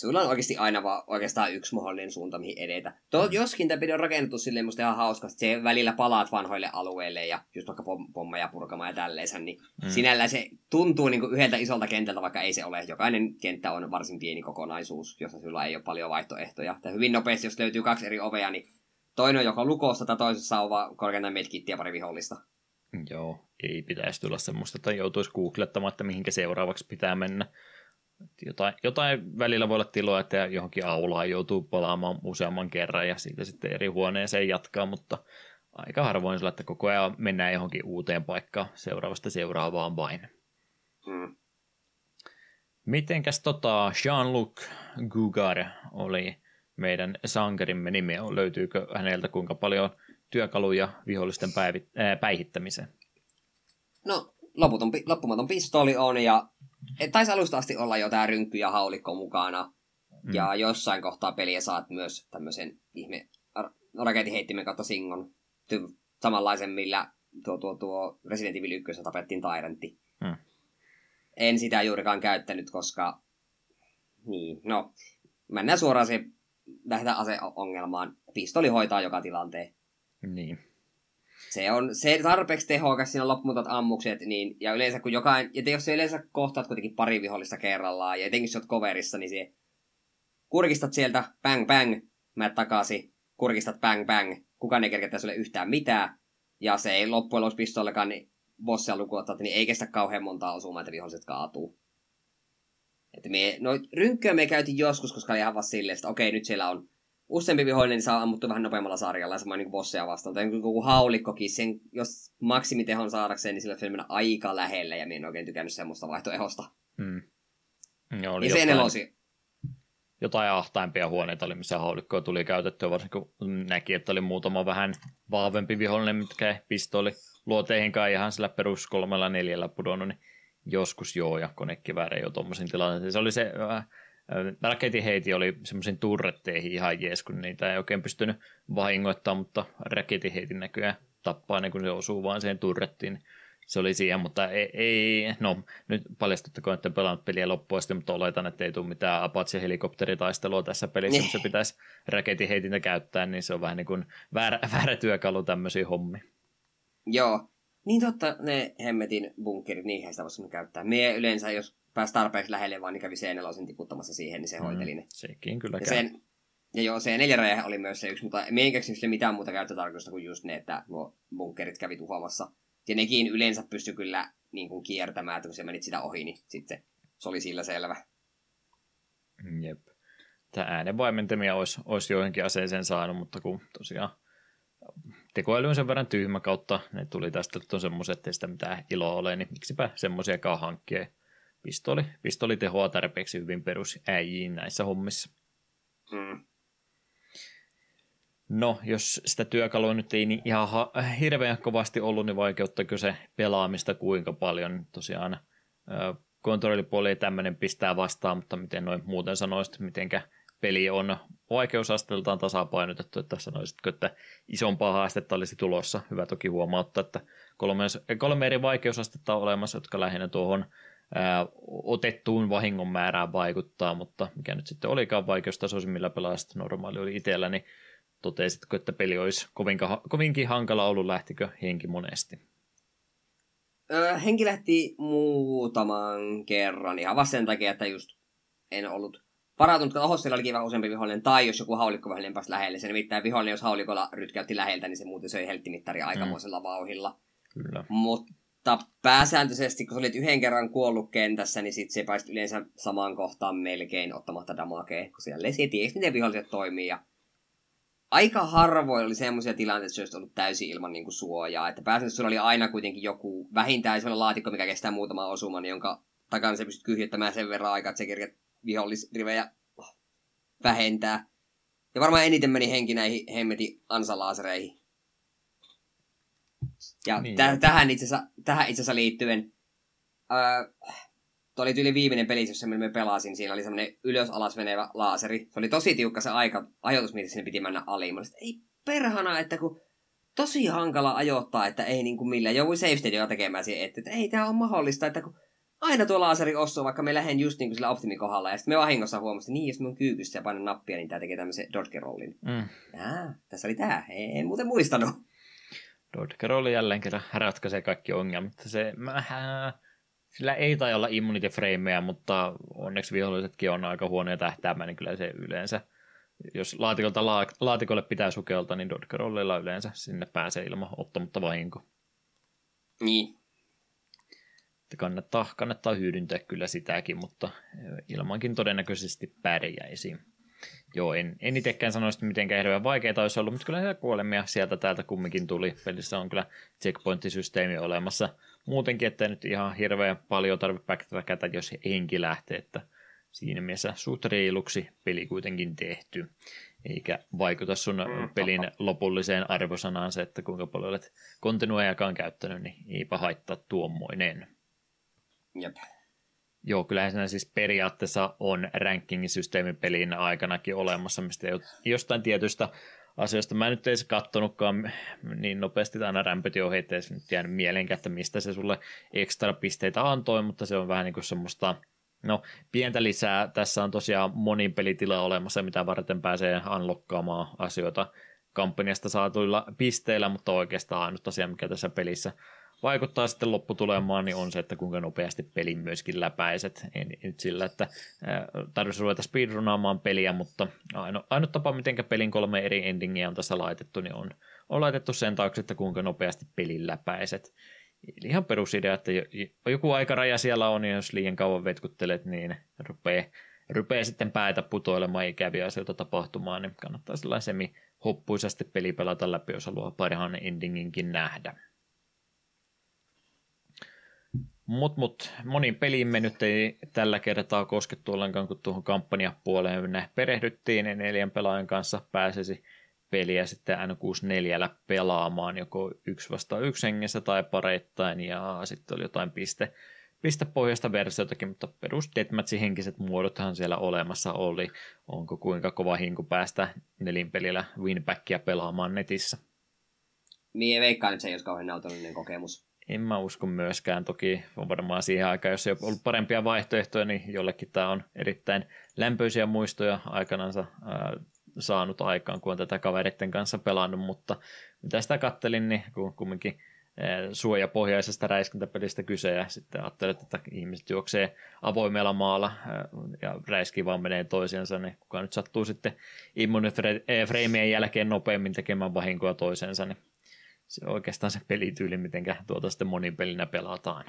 sulla on oikeasti aina vaan oikeastaan yksi mahdollinen suunta, mihin edetä. Tuo, mm. Joskin tämä peli on rakennettu silleen musta ihan hauska, että se välillä palaat vanhoille alueille ja just vaikka pom- pommeja purkamaan ja tälleensä, niin mm. sinällä se tuntuu niin kuin yhdeltä isolta kentältä, vaikka ei se ole. Jokainen kenttä on varsin pieni kokonaisuus, jossa sulla ei ole paljon vaihtoehtoja. Ja hyvin nopeasti, jos löytyy kaksi eri ovea, niin toinen on joko lukossa tai toisessa on vaan korkeintaan medkittiä pari vihollista. Joo, ei pitäisi tulla semmoista, että joutuisi googlettamaan, että mihinkä seuraavaksi pitää mennä. Jotain, jotain välillä voi olla tiloa, että johonkin aulaan joutuu palaamaan useamman kerran ja siitä sitten eri huoneeseen jatkaa, mutta aika harvoin sillä, että koko ajan mennään johonkin uuteen paikkaan seuraavasta seuraavaan vain. Hmm. Mitenkäs tota Jean-Luc Gugar oli meidän sankarimme nimi? Löytyykö häneltä kuinka paljon työkaluja vihollisten päivi, ää, päihittämiseen? No, loputon, loppumaton pistooli on ja taisi alusta asti olla jo tämä rynkky ja haulikko mukana. Mm. Ja jossain kohtaa peliä saat myös tämmöisen ihme raketiheittimen kautta singon ty- samanlaisen, millä tuo, tuo, tuo Resident Evil 1 tapettiin Tyrantti. Mm. En sitä juurikaan käyttänyt, koska niin, no, mennään suoraan se lähdetään aseongelmaan. Pistoli hoitaa joka tilanteen. Niin. Se on se tarpeeksi tehokas, siinä loppumatot ammukset, niin, ja yleensä kun jokainen, ja jos se yleensä kohtaat kuitenkin pari vihollista kerrallaan, ja etenkin jos olet coverissa, niin se kurkistat sieltä, bang bang, mä takaisin, kurkistat bang bang, kukaan ei kerkeä sulle yhtään mitään, ja se ei loppujen lopuksi pistollekaan, niin bossia lukuottaa, niin ei kestä kauhean montaa osumaa, että viholliset kaatuu. Että me, no, rynkkyä me käytiin joskus, koska oli ihan vaan silleen, että okei, nyt siellä on useampi vihollinen niin saa ammuttu vähän nopeammalla sarjalla ja samoin niin bosseja vastaan. Tai joku haulikkokin, sen, jos maksimitehon saadakseen, niin sillä se mennä aika lähelle ja minä en oikein tykännyt semmoista vaihtoehosta. Mm. Joo, oli ja se nelosi. Jotain ahtaimpia huoneita oli, missä haulikkoa tuli käytettyä, varsinkin kun näki, että oli muutama vähän vahvempi vihollinen, mitkä pistoli luoteihinkaan ihan sillä perus kolmella neljällä pudonnut, niin joskus joo, ja konekivääri jo tuommoisen tilanteen. Se oli se, äh, raketin heiti oli semmoisiin turretteihin ihan jees, kun niitä ei oikein pystynyt vahingoittamaan, mutta raketin heitin näköjään tappaa ne, kun se osuu vaan siihen turrettiin. Se oli siihen, mutta ei, ei no nyt paljastuttakoon, että pelannut peliä loppuun asti, mutta oletan, että ei tule mitään Apache-helikopteritaistelua tässä pelissä, missä pitäisi raketin heitintä käyttää, niin se on vähän niin kuin väärä, [LAUGHS] väärä työkalu tämmöisiin hommiin. Joo, niin totta, ne hemmetin bunkerit, niihin sitä voisi käyttää. Mie yleensä, jos pääsi tarpeeksi lähelle, vaan niin kävi C4 tiputtamassa siihen, niin se mm, hoiteli ne. Sekin kyllä ja, sen, ja joo, C4 oli myös se yksi, mutta me ei keksinyt sille mitään muuta käyttötarkoitusta kuin just ne, että nuo bunkerit kävi tuhoamassa. Ja nekin yleensä pystyi kyllä niin kuin kiertämään, että kun se menit sitä ohi, niin sitten se oli sillä selvä. Jep. Tämä äänenvaimentamia olisi, olisi joihinkin aseeseen saanut, mutta kun tosiaan tekoäly on sen verran tyhmä kautta, ne tuli tästä on semmoiset, ettei sitä mitään iloa ole, niin miksipä semmoisiakaan hankkia. Pistoli, pistoli tehoa tarpeeksi hyvin perus äijiin näissä hommissa. Mm. No, jos sitä työkalua nyt ei niin ihan ha- hirveän kovasti ollut, niin vaikeuttaako se pelaamista kuinka paljon? Tosiaan kontrollipuoli ei tämmöinen pistää vastaan, mutta miten noin muuten sanoisit, mitenkä peli on vaikeusasteeltaan tasapainotettu, että sanoisitko, että isompaa haastetta olisi tulossa. Hyvä toki huomauttaa, että kolme, kolme eri vaikeusastetta on olemassa, jotka lähinnä tuohon ää, otettuun vahingon määrään vaikuttaa, mutta mikä nyt sitten olikaan vaikeustasoisimmilla pelaajista normaali oli itsellä, niin totesitko, että peli olisi kovinka, kovinkin hankala ollut, lähtikö henki monesti? Öö, henki lähti muutaman kerran ihan vaan sen takia, että just en ollut varautunut, että oho, siellä olikin vähän useampi vihollinen, tai jos joku haulikko vihollinen pääsi lähelle, se nimittäin vihollinen, jos haulikolla rytkäytti läheltä, niin se muuten söi helttimittaria aikamoisella mm. vauhilla. Kyllä. Mutta pääsääntöisesti, kun olit yhden kerran kuollut kentässä, niin sit se pääsi yleensä samaan kohtaan melkein ottamatta damakea, kun siellä se tiesi, miten viholliset toimii. Ja aika harvoin oli semmoisia tilanteita, että se olisi ollut täysin ilman niin kuin suojaa. Että pääsääntöisesti sulla oli aina kuitenkin joku vähintään sellainen laatikko, mikä kestää muutama osuman, jonka takana se pystyt kyhjyttämään sen verran aikaa, että se kerkeät vihollisrivejä vähentää. Ja varmaan eniten meni henki näihin hemmetin ansalaasereihin. Ja niin täh- tähän, itse asiassa, tähän itse asiassa liittyen, öö, Tuo oli tyyli viimeinen peli, jossa me pelasin. Siinä oli semmoinen ylös-alas menevä laaseri. Se oli tosi tiukka se aika, ajoitus, mitä sinne piti mennä aliin. Mä ei perhana, että kun tosi hankala ajoittaa, että ei niin kuin millään. Joku save tekemään siihen, että, että ei tämä on mahdollista, että kun aina tuo laaseri osuu, vaikka me lähden just niin kuin sillä optimikohdalla. Ja sitten me vahingossa huomasin, niin jos me on kyykyssä ja painan nappia, niin tämä tekee tämmöisen dodge rollin. Mm. Jaa, tässä oli tämä. En muuten muistanut. Dodge rolli jälleen kerran ratkaisee kaikki ongelmat. Se, mä, sillä ei tai olla immunity frameja, mutta onneksi vihollisetkin on aika huonoja tähtäämään, niin kyllä se yleensä, jos laatikolta la, laatikolle pitää sukelta, niin dodge rollilla yleensä sinne pääsee ilman ottamatta vahinko. Niin, että kannattaa, kannattaa hyödyntää kyllä sitäkin, mutta ilmankin todennäköisesti pärjäisi. Joo, en, en itsekään sanoisi, että mitenkään hirveän vaikeaa olisi ollut, mutta kyllä siellä kuolemia sieltä täältä kumminkin tuli. Pelissä on kyllä checkpointtisysteemi olemassa muutenkin, että nyt ihan hirveän paljon tarvitse backtrackätä, jos henki lähtee, että siinä mielessä suht reiluksi peli kuitenkin tehty, eikä vaikuta sun mm, pelin lopulliseen arvosanaan se, että kuinka paljon olet kontinuajakaan käyttänyt, niin eipä haittaa tuommoinen. Jep. Joo, kyllähän siinä siis periaatteessa on ranking-systeemi pelin aikanakin olemassa, mistä jostain tietystä asioista mä nyt ei kattonutkaan niin nopeasti, aina rämpöti ohi, ettei se nyt jäänyt mieleenkään, että mistä se sulle ekstra pisteitä antoi, mutta se on vähän niin kuin semmoista, no pientä lisää, tässä on tosiaan monin pelitila olemassa, mitä varten pääsee unlockkaamaan asioita kampanjasta saatuilla pisteillä, mutta oikeastaan ainut asia, mikä tässä pelissä vaikuttaa sitten lopputulemaan, niin on se, että kuinka nopeasti pelin myöskin läpäiset. Ei nyt sillä, että tarvitsisi ruveta speedrunaamaan peliä, mutta aino, ainut tapa, miten pelin kolme eri endingiä on tässä laitettu, niin on, on laitettu sen taakse, että kuinka nopeasti pelin läpäiset. Eli ihan perusidea, että joku aikaraja siellä on, ja jos liian kauan vetkuttelet, niin rupeaa rypeää sitten päätä putoilemaan ikäviä asioita tapahtumaan, niin kannattaa sellainen semi hoppuisasti peli pelata läpi, jos haluaa parhaan endinginkin nähdä. Mut, mut, monin peliin me nyt ei tällä kertaa koskettu ollenkaan, kun tuohon kampanjapuoleen perehdyttiin, niin neljän pelaajan kanssa pääsisi peliä sitten N64 pelaamaan joko yksi vasta yksi hengessä tai pareittain, ja sitten oli jotain piste, pistepohjaista versiotakin, mutta perus henkiset muodothan siellä olemassa oli. Onko kuinka kova hinku päästä nelinpelillä winbackia pelaamaan netissä? Mie veikkaan, että se ei olisi kauhean nautollinen kokemus. En mä usko myöskään. Toki on varmaan siihen aikaan, jos ei ole ollut parempia vaihtoehtoja, niin jollekin tämä on erittäin lämpöisiä muistoja aikanansa ää, saanut aikaan, kun on tätä kaveritten kanssa pelannut, mutta mitä sitä kattelin, niin kun kumminkin suojapohjaisesta räiskintäpelistä kyse ja sitten ajattelet, että ihmiset juoksee avoimella maalla ja räiski vaan menee toisiansa, niin kuka nyt sattuu sitten immunifreimien jälkeen nopeammin tekemään vahinkoa toisensa, niin se on oikeastaan se pelityyli, miten tuota sitten monipelinä pelataan.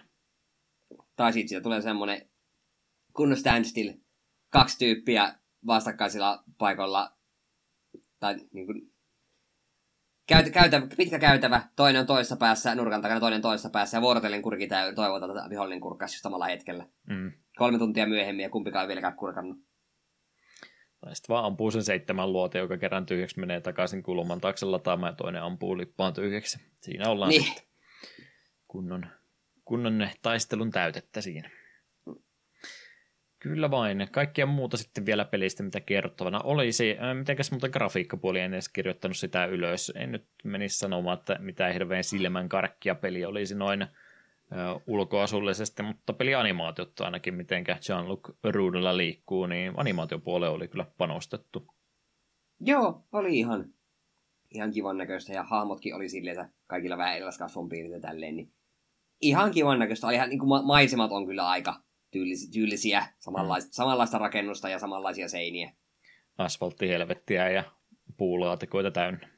Tai sitten siitä tulee semmoinen kunnon standstill, kaksi tyyppiä vastakkaisilla paikoilla, tai niin kuin, käytä, käytä, pitkä käytävä, toinen on toisessa päässä, nurkan takana toinen toisessa päässä, ja vuorotellen kurkitaan ja toivotaan, että vihollinen kurkkaisi samalla hetkellä. Mm. Kolme tuntia myöhemmin, ja kumpikaan ei vieläkään kurkannut. Tai sitten vaan ampuu sen seitsemän luote, joka kerran tyhjäksi menee takaisin kulman taakse lataamaan ja toinen ampuu lippaan tyhjäksi. Siinä ollaan niin. sitten kunnon, kunnon taistelun täytettä siinä. Kyllä vain. Kaikkia muuta sitten vielä pelistä, mitä kerrottavana olisi. Mitenkäs muuten grafiikkapuoli en edes kirjoittanut sitä ylös. En nyt menisi sanomaan, että mitä hirveän silmän karkkia peli olisi noin ulkoasullisesti, mutta pelianimaatiot ainakin, miten Jean-Luc ruudulla liikkuu, niin animaatiopuolelle oli kyllä panostettu. Joo, oli ihan, ihan kivan näköistä ja hahmotkin oli silleen, että kaikilla vähän erilais kasvonpiirteitä tälleen, niin ihan kivan näköistä. Ihan, niin kuin maisemat on kyllä aika tyylisiä, tyylisiä samanlaista, mm. samanlaista rakennusta ja samanlaisia seiniä. Asfalttihelvettiä ja puulaatikoita täynnä.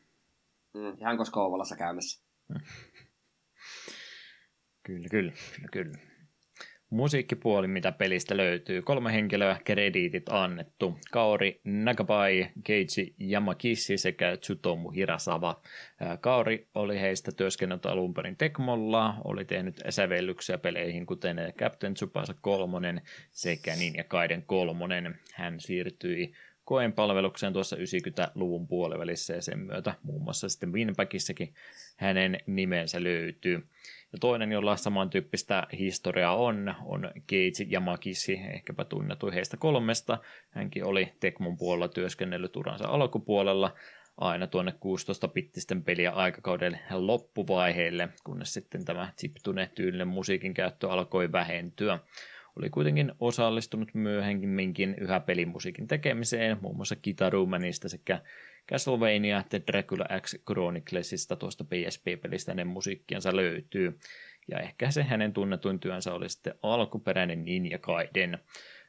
Mm, ihan koska Ouvolassa käymässä. Kyllä, kyllä, kyllä, kyllä. Musiikkipuoli, mitä pelistä löytyy. Kolme henkilöä, krediitit annettu. Kaori Nagabai, Keiji Yamakissi sekä Tsutomu Hirasawa. Kaori oli heistä työskennellyt alun perin Tekmolla, oli tehnyt sävellyksiä peleihin, kuten Captain Tsubasa kolmonen sekä Ninja Kaiden kolmonen. Hän siirtyi koen palvelukseen tuossa 90-luvun puolivälissä ja sen myötä muun muassa sitten Winbackissakin hänen nimensä löytyy. Ja toinen, jolla samantyyppistä historiaa on, on Keiji Yamakisi, ehkäpä tunnetu heistä kolmesta. Hänkin oli Tekmon puolella työskennellyt uransa alkupuolella aina tuonne 16-pittisten peliä aikakauden loppuvaiheelle, kunnes sitten tämä chiptune-tyylinen musiikin käyttö alkoi vähentyä. Oli kuitenkin osallistunut myöhemminkin yhä pelimusiikin tekemiseen, muun muassa Kitarumanista sekä Castlevania että Dracula X Chroniclesista tuosta PSP-pelistä hänen musiikkiansa löytyy. Ja ehkä se hänen tunnetuin työnsä oli sitten alkuperäinen Ninja Gaiden.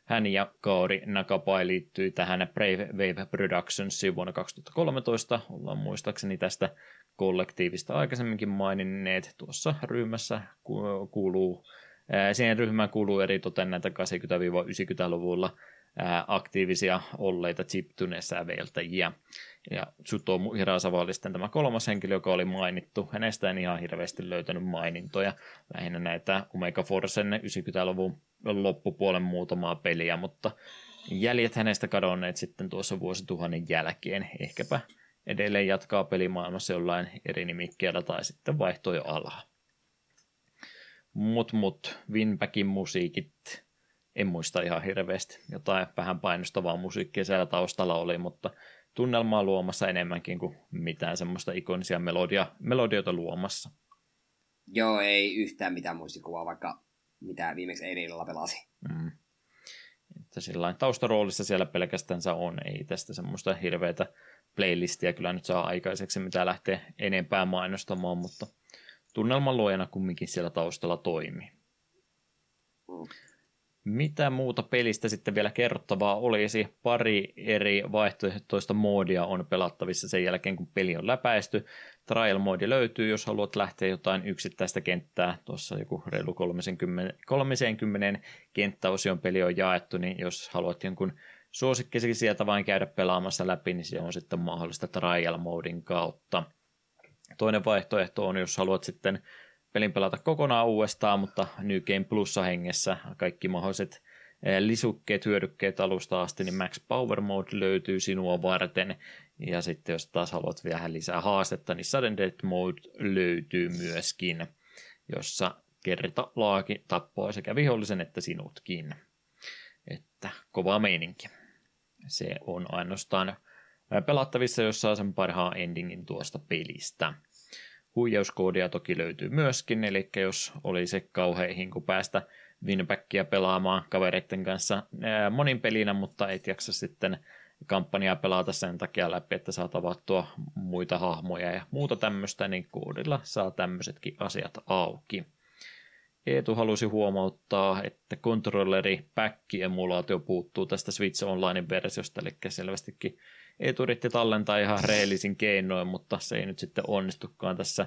Hän ja Kaori Nakapai liittyi tähän Brave Wave Productionsiin vuonna 2013. Ollaan muistaakseni tästä kollektiivista aikaisemminkin maininneet. Tuossa ryhmässä kuuluu, siihen ryhmään kuuluu eri toten näitä 80-90-luvulla aktiivisia olleita chiptune-säveltäjiä. Ja Tsutomu Hirasawa oli sitten tämä kolmas henkilö, joka oli mainittu. Hänestä en ihan hirveästi löytänyt mainintoja. Lähinnä näitä Omega Forcen 90-luvun loppupuolen muutamaa peliä, mutta jäljet hänestä kadonneet sitten tuossa vuosituhannen jälkeen. Ehkäpä edelleen jatkaa pelimaailmassa jollain eri nimikkeellä tai sitten vaihtoi alaa. Mut mut, Winbackin musiikit, en muista ihan hirveästi. Jotain vähän painostavaa musiikkia siellä taustalla oli, mutta tunnelmaa luomassa enemmänkin kuin mitään semmoista ikonisia melodia, melodioita luomassa. Joo, ei yhtään mitään muistikuvaa, vaikka mitä viimeksi illalla pelasi. Mm. Että sillain taustaroolissa siellä pelkästään on, ei tästä semmoista hirveätä playlistia kyllä nyt saa aikaiseksi, mitä lähtee enempää mainostamaan, mutta tunnelman luojana kumminkin siellä taustalla toimii. Mm. Mitä muuta pelistä sitten vielä kerrottavaa olisi? Pari eri vaihtoehtoista moodia on pelattavissa sen jälkeen, kun peli on läpäisty. trial mode löytyy, jos haluat lähteä jotain yksittäistä kenttää. Tuossa joku reilu 30, 30 kenttäosion peli on jaettu, niin jos haluat jonkun suosikkisi sieltä vain käydä pelaamassa läpi, niin se on sitten mahdollista trial modin kautta. Toinen vaihtoehto on, jos haluat sitten pelin pelata kokonaan uudestaan, mutta New Game Plussa hengessä kaikki mahdolliset eh, lisukkeet, hyödykkeet alusta asti, niin Max Power Mode löytyy sinua varten. Ja sitten jos taas haluat vähän lisää haastetta, niin Sudden Death Mode löytyy myöskin, jossa kerta laaki tappoi sekä vihollisen että sinutkin. Että kova meininki. Se on ainoastaan eh, pelattavissa, jos saa sen parhaan endingin tuosta pelistä. Huijauskoodia toki löytyy myöskin, eli jos oli se kauheihin, kun päästä winbackia pelaamaan kavereiden kanssa monin pelinä, mutta et jaksa sitten kampanjaa pelata sen takia läpi, että saa tavattua muita hahmoja ja muuta tämmöistä, niin koodilla saa tämmöisetkin asiat auki. Eetu halusi huomauttaa, että kontrolleri päkki emulaatio puuttuu tästä Switch Online-versiosta, eli selvästikin Eetu yritti tallentaa ihan rehellisin keinoin, mutta se ei nyt sitten onnistukaan tässä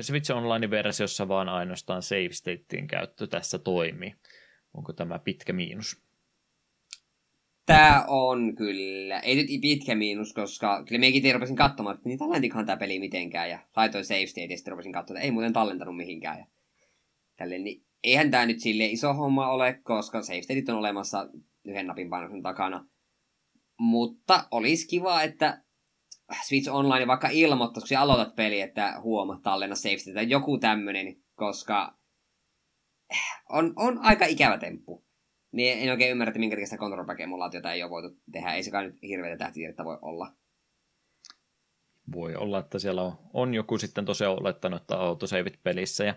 Switch Online-versiossa, vaan ainoastaan save statein käyttö tässä toimii. Onko tämä pitkä miinus? Tämä on kyllä, ei nyt pitkä miinus, koska kyllä mekin rupesin katsomaan, että niin tallentikohan tämä peli mitenkään, ja laitoin save state, ja sitten rupesin katsomaan, että ei muuten tallentanut mihinkään. Ja tälleen, niin eihän tämä nyt sille iso homma ole, koska save stateit on olemassa yhden napin painoksen takana. Mutta olisi kiva, että Switch Online vaikka ilmoittaisi, kun aloitat peli, että huoma, tallenna save tai joku tämmöinen, koska on, on aika ikävä temppu. Niin en oikein ymmärrä, että minkä takia sitä control emulaatiota ei ole voitu tehdä. Ei sekaan nyt hirveätä tähtitiedettä voi olla. Voi olla, että siellä on, on joku sitten tosiaan olettanut, että autosavit pelissä ja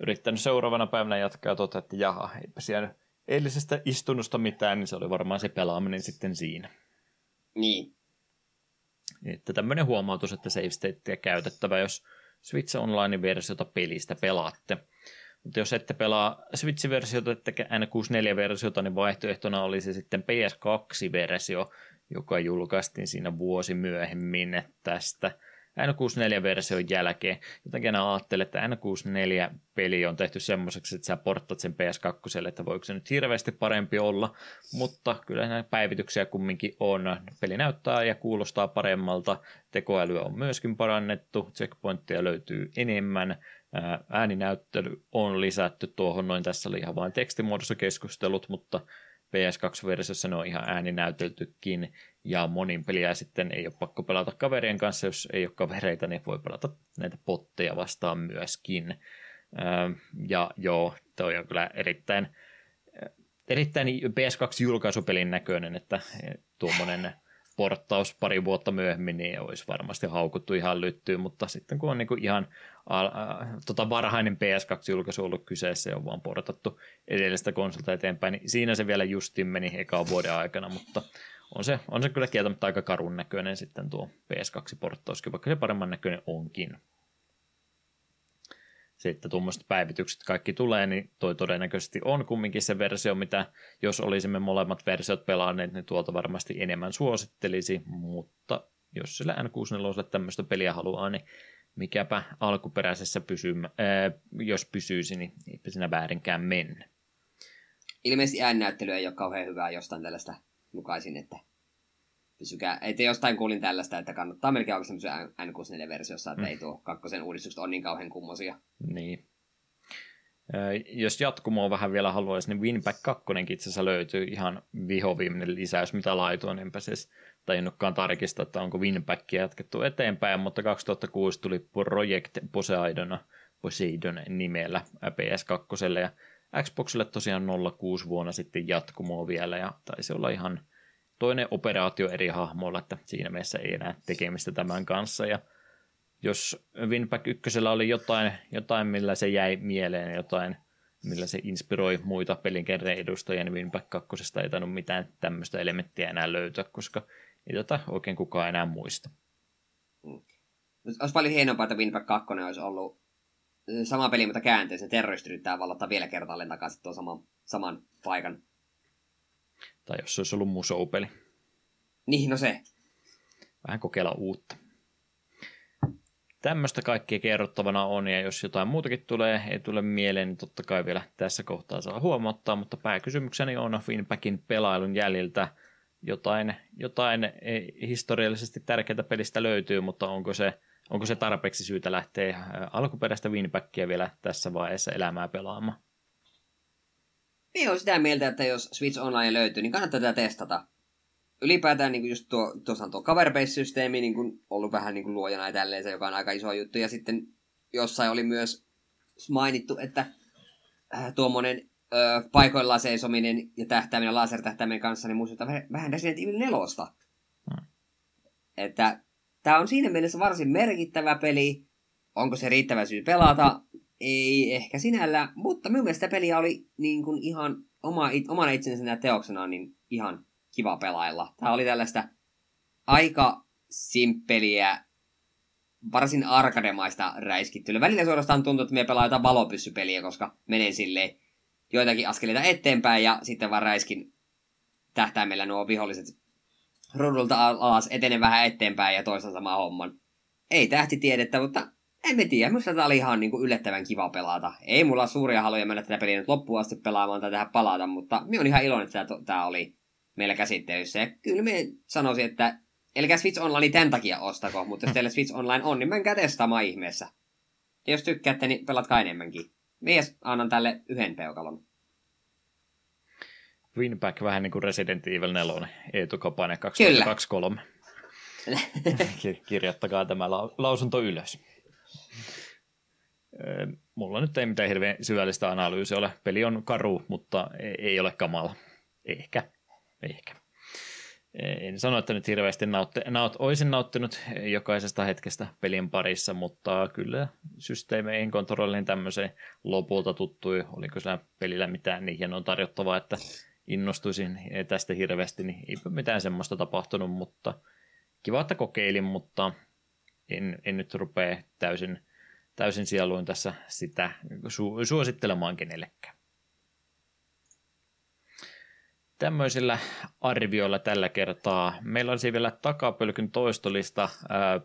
yrittänyt seuraavana päivänä jatkaa ja toteaa, että jaha, eipä siellä eilisestä istunnosta mitään, niin se oli varmaan se pelaaminen sitten siinä. Niin. Että tämmöinen huomautus, että save statea käytettävä, jos Switch Online-versiota pelistä pelaatte. Mutta jos ette pelaa Switch-versiota, ettekä N64-versiota, niin vaihtoehtona olisi sitten PS2-versio, joka julkaistiin siinä vuosi myöhemmin tästä N64-version jälkeen. Jotenkin ajattelen, että N64-peli on tehty semmoiseksi, että sä porttat sen PS2, että voiko se nyt hirveästi parempi olla, mutta kyllä näitä päivityksiä kumminkin on. Peli näyttää ja kuulostaa paremmalta, tekoälyä on myöskin parannettu, checkpointteja löytyy enemmän, ääninäyttely on lisätty tuohon, noin tässä oli ihan vain tekstimuodossa keskustelut, mutta PS2-versiossa ne on ihan ääninäyteltykin, ja monin peliä sitten ei ole pakko pelata kaverien kanssa, jos ei ole kavereita, niin voi pelata näitä potteja vastaan myöskin. Ja joo, toi on kyllä erittäin, erittäin PS2-julkaisupelin näköinen, että tuommoinen porttaus pari vuotta myöhemmin, niin olisi varmasti haukuttu ihan lyttyyn, mutta sitten kun on niin kuin ihan äh, tota varhainen PS2-julkaisu ollut kyseessä ja on vaan portattu edellisestä konsolta eteenpäin, niin siinä se vielä justin meni ekaan vuoden aikana, mutta on se, on se kyllä kieltämättä aika karun näköinen sitten tuo PS2-porttauskin, vaikka se paremman näköinen onkin sitten tuommoiset päivitykset kaikki tulee, niin toi todennäköisesti on kumminkin se versio, mitä jos olisimme molemmat versiot pelanneet, niin tuolta varmasti enemmän suosittelisi, mutta jos sillä N64 tämmöistä peliä haluaa, niin mikäpä alkuperäisessä pysyy, ää, jos pysyisi, niin eipä siinä väärinkään mennä. Ilmeisesti ääninäyttely ei ole kauhean hyvää jostain tällaista lukaisin, että pysykää. Että jostain kuulin tällaista, että kannattaa melkein oikeasti semmoisen N64-versiossa, että mm. ei tuo kakkosen uudistukset ole niin kauhean kummosia. Niin. Jos jatkumoa vähän vielä haluaisi, niin Winback 2 itse asiassa löytyy ihan vihoviimeinen lisäys, mitä laitoin. Enpä siis tajunnutkaan tarkistaa, että onko Winbackia jatkettu eteenpäin, mutta 2006 tuli Project Poseidon, Poseidon nimellä PS2 ja Xboxille tosiaan 06 vuonna sitten jatkumoa vielä ja taisi olla ihan – toinen operaatio eri hahmoilla, että siinä mielessä ei enää tekemistä tämän kanssa. Ja jos Winback 1 oli jotain, jotain, millä se jäi mieleen, jotain, millä se inspiroi muita pelinkerreen edustajia, niin Winback 2 ei tainnut mitään tämmöistä elementtiä enää löytyä, koska ei tota oikein kukaan enää muista. Mm. Olisi paljon hienompaa, että Winback 2 olisi ollut sama peli, mutta käänteisen terroristi yrittää vielä kertaalleen takaisin tuon saman, saman paikan. Tai jos se olisi ollut musoupeli. Niin, no se. Vähän kokeilla uutta. tämmöistä kaikkea kerrottavana on, ja jos jotain muutakin tulee, ei tule mieleen, niin totta kai vielä tässä kohtaa saa huomauttaa, mutta pääkysymykseni on Finbackin pelailun jäljiltä jotain, jotain historiallisesti tärkeää pelistä löytyy, mutta onko se, onko se tarpeeksi syytä lähteä alkuperäistä Winbackia vielä tässä vaiheessa elämää pelaamaan? Minä olen sitä mieltä, että jos Switch Online löytyy, niin kannattaa tätä testata ylipäätään niin kuin just tuo, tuossa on tuo cover-based-systeemi niin kuin ollut vähän niin kuin luojana ja tälleen, se, joka on aika iso juttu. Ja sitten jossain oli myös mainittu, että äh, tuommoinen äh, paikoillaan seisominen ja tähtäiminen lasertähtäimen kanssa, niin muistuttaa vähän Resident Evil 4. Hmm. Että tämä on siinä mielessä varsin merkittävä peli. Onko se riittävä syy pelata? Ei ehkä sinällä, mutta minun mielestä peliä oli niin kuin ihan oma, omana itsensä teoksena niin ihan kiva pelailla. Tämä oli tällaista aika simppeliä, varsin arkademaista räiskittelyä. Välillä suorastaan tuntuu, että me pelaa jotain valopyssypeliä, koska menen silleen joitakin askeleita eteenpäin ja sitten vaan räiskin tähtäimellä nuo viholliset rudulta alas, etenen vähän eteenpäin ja toisaalta sama homman. Ei tähtitiedettä, mutta en mä tiedä, minusta tämä oli ihan niin kuin yllättävän kiva pelata. Ei mulla suuria haluja mennä tätä peliä nyt loppuun asti pelaamaan tai tähän palata, mutta minä on ihan iloinen, että tämä oli meillä käsittelyssä. Ja kyllä me sanoisin, että ellei Switch Online tämän takia ostako, mutta jos teillä [LAUGHS] Switch Online on, niin menkää testaamaan ihmeessä. Ja jos tykkäätte, niin pelatkaa enemmänkin. Mies annan tälle yhden peukalon. Winback vähän niin kuin Resident Evil 4, Eetu Kopanen 2023. [LAUGHS] Kirjoittakaa tämä lausunto ylös. Mulla nyt ei mitään hirveän syvällistä analyysiä ole. Peli on karu, mutta ei ole kamala. Ehkä. Ehkä. En sano, että nyt hirveästi nautti, naut, olisin nauttinut jokaisesta hetkestä pelin parissa, mutta kyllä systeemeihin kontrolliin tämmöiseen lopulta tuttui. Oliko sillä pelillä mitään niin hienoa tarjottavaa, että innostuisin tästä hirveästi, niin eipä mitään semmoista tapahtunut, mutta kiva, että kokeilin, mutta en, en nyt rupea täysin, täysin sieluin tässä sitä su, suosittelemaan kenellekään tämmöisillä arvioilla tällä kertaa. Meillä olisi vielä takapölkyn toistolista ää,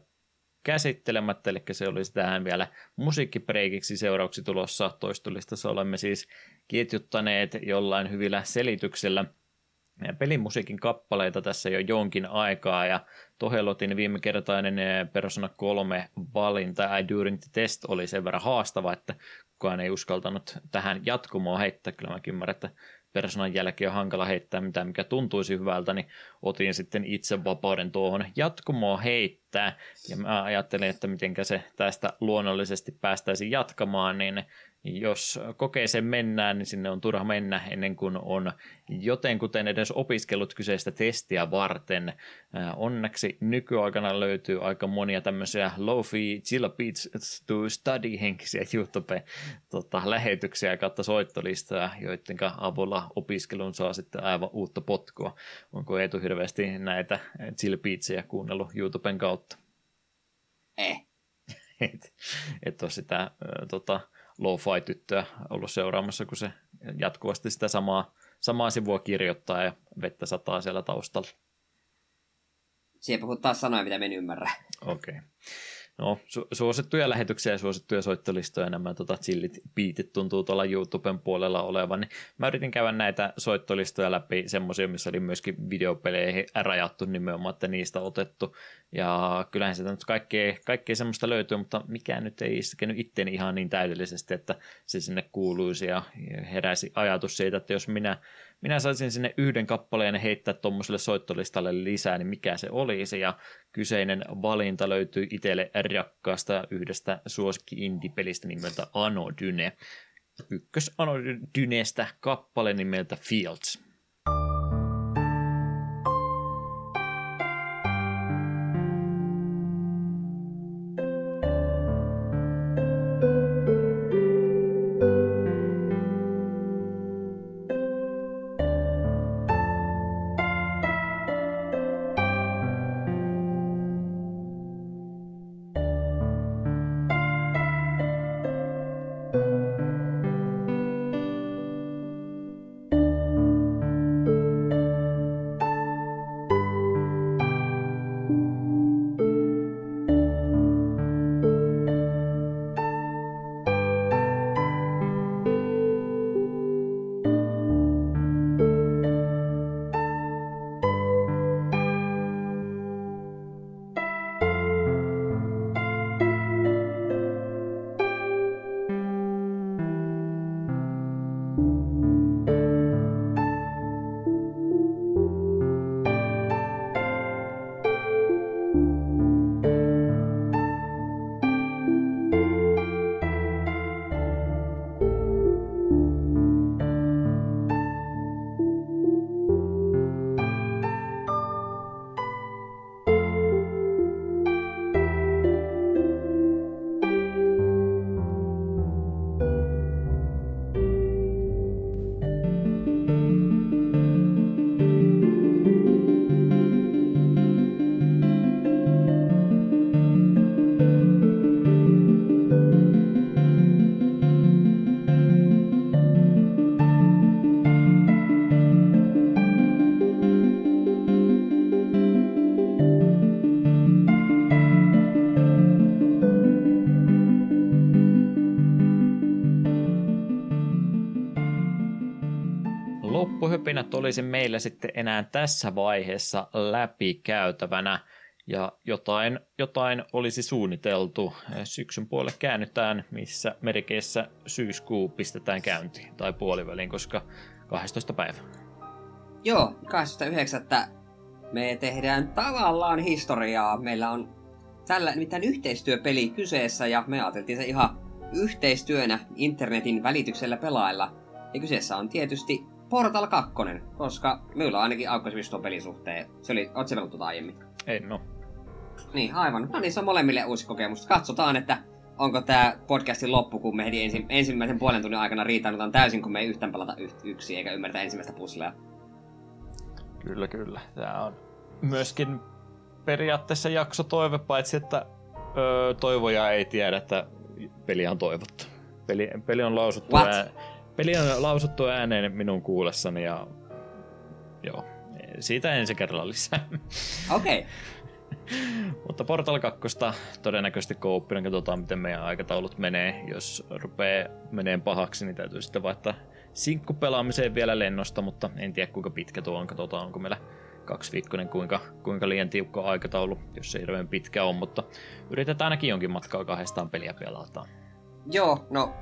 käsittelemättä, eli se olisi tähän vielä musiikkipreikiksi seuraavaksi tulossa. Toistolistassa olemme siis ketjuttaneet jollain hyvillä selityksellä pelimusiikin kappaleita tässä jo jonkin aikaa, ja Tohelotin viimekertainen Persona 3 valinta During the Test oli sen verran haastava, että kukaan ei uskaltanut tähän jatkumoa heittää. Kyllä mäkin ymmärrän, että persoonan jälkeen on hankala heittää mitään, mikä tuntuisi hyvältä, niin otin sitten itse vapauden tuohon jatkumoa heittää. Ja mä ajattelin, että miten se tästä luonnollisesti päästäisiin jatkamaan, niin jos kokeeseen mennään, niin sinne on turha mennä ennen kuin on jotenkuten edes opiskellut kyseistä testiä varten. Onneksi nykyaikana löytyy aika monia tämmöisiä Lofi Chill Beats to Study henkisiä YouTube-lähetyksiä tota, kautta soittolistoja, joiden avulla opiskelun saa sitten aivan uutta potkua. Onko Eetu hirveästi näitä Chill Beatsia kuunnellut YouTuben kautta? Eh. [LAUGHS] et, et ole sitä äh, tota, lo-fi-tyttöä ollut seuraamassa, kun se jatkuvasti sitä samaa, samaa sivua kirjoittaa ja vettä sataa siellä taustalla. Siellä puhut taas sanoja, mitä en ymmärrä. Okei. Okay. No, su- suosittuja lähetyksiä ja suosittuja soittolistoja nämä tota, chillit beatit tuntuu tuolla YouTuben puolella olevan. Niin mä yritin käydä näitä soittolistoja läpi, semmoisia, missä oli myöskin videopeleihin rajattu nimenomaan, että niistä otettu. Ja kyllähän sitä nyt kaikkea, kaikkea semmoista löytyy, mutta mikään nyt ei iskenyt itteeni ihan niin täydellisesti, että se sinne kuuluisi ja heräsi ajatus siitä, että jos minä minä saisin sinne yhden kappaleen heittää tuommoiselle soittolistalle lisää, niin mikä se olisi, ja kyseinen valinta löytyy itselle rakkaasta yhdestä suosikki indie-pelistä nimeltä Anodyne. Ykkös Anodynestä kappale nimeltä Fields. Loppuhypinät olisi meillä sitten enää tässä vaiheessa läpikäytävänä ja jotain, jotain olisi suunniteltu. Syksyn puolelle käännytään, missä merkeissä syyskuu pistetään käyntiin tai puoliväliin, koska 12. päivä. Joo, 12.9. me tehdään tavallaan historiaa. Meillä on tällä nimittäin yhteistyöpeli kyseessä ja me ajateltiin se ihan yhteistyönä internetin välityksellä pelailla. Ja kyseessä on tietysti Portal 2, koska on ainakin aukkasi tuon pelin suhteen. Se oli, oot se tuota aiemmin? Ei, no. Niin, aivan. No niin, se on molemmille uusi kokemus. Katsotaan, että onko tämä podcastin loppu, kun me heti ensi, ensimmäisen puolen tunnin aikana riitaudutaan täysin, kun me ei yhtään pelata yksi eikä ymmärtä ensimmäistä puslea. Kyllä, kyllä. Tämä on myöskin periaatteessa jakso toive, paitsi että öö, toivoja ei tiedä, että peli on toivottu. Peli, peli, on lausuttu ää, peli on lausuttu ääneen minun kuulessani ja joo, siitä ensi kerralla lisää. Okei. Okay. [LAUGHS] Mutta Portal 2 todennäköisesti kooppina, katsotaan miten meidän aikataulut menee. Jos rupeaa menee pahaksi, niin täytyy sitten vaihtaa sinkkupelaamiseen vielä lennosta, mutta en tiedä kuinka pitkä tuo on. Katsotaan, onko meillä kaksiviikkoinen, kuinka, kuinka liian tiukka aikataulu, jos se hirveän pitkä on, mutta yritetään ainakin jonkin matkaa kahdestaan peliä pelata. Joo, no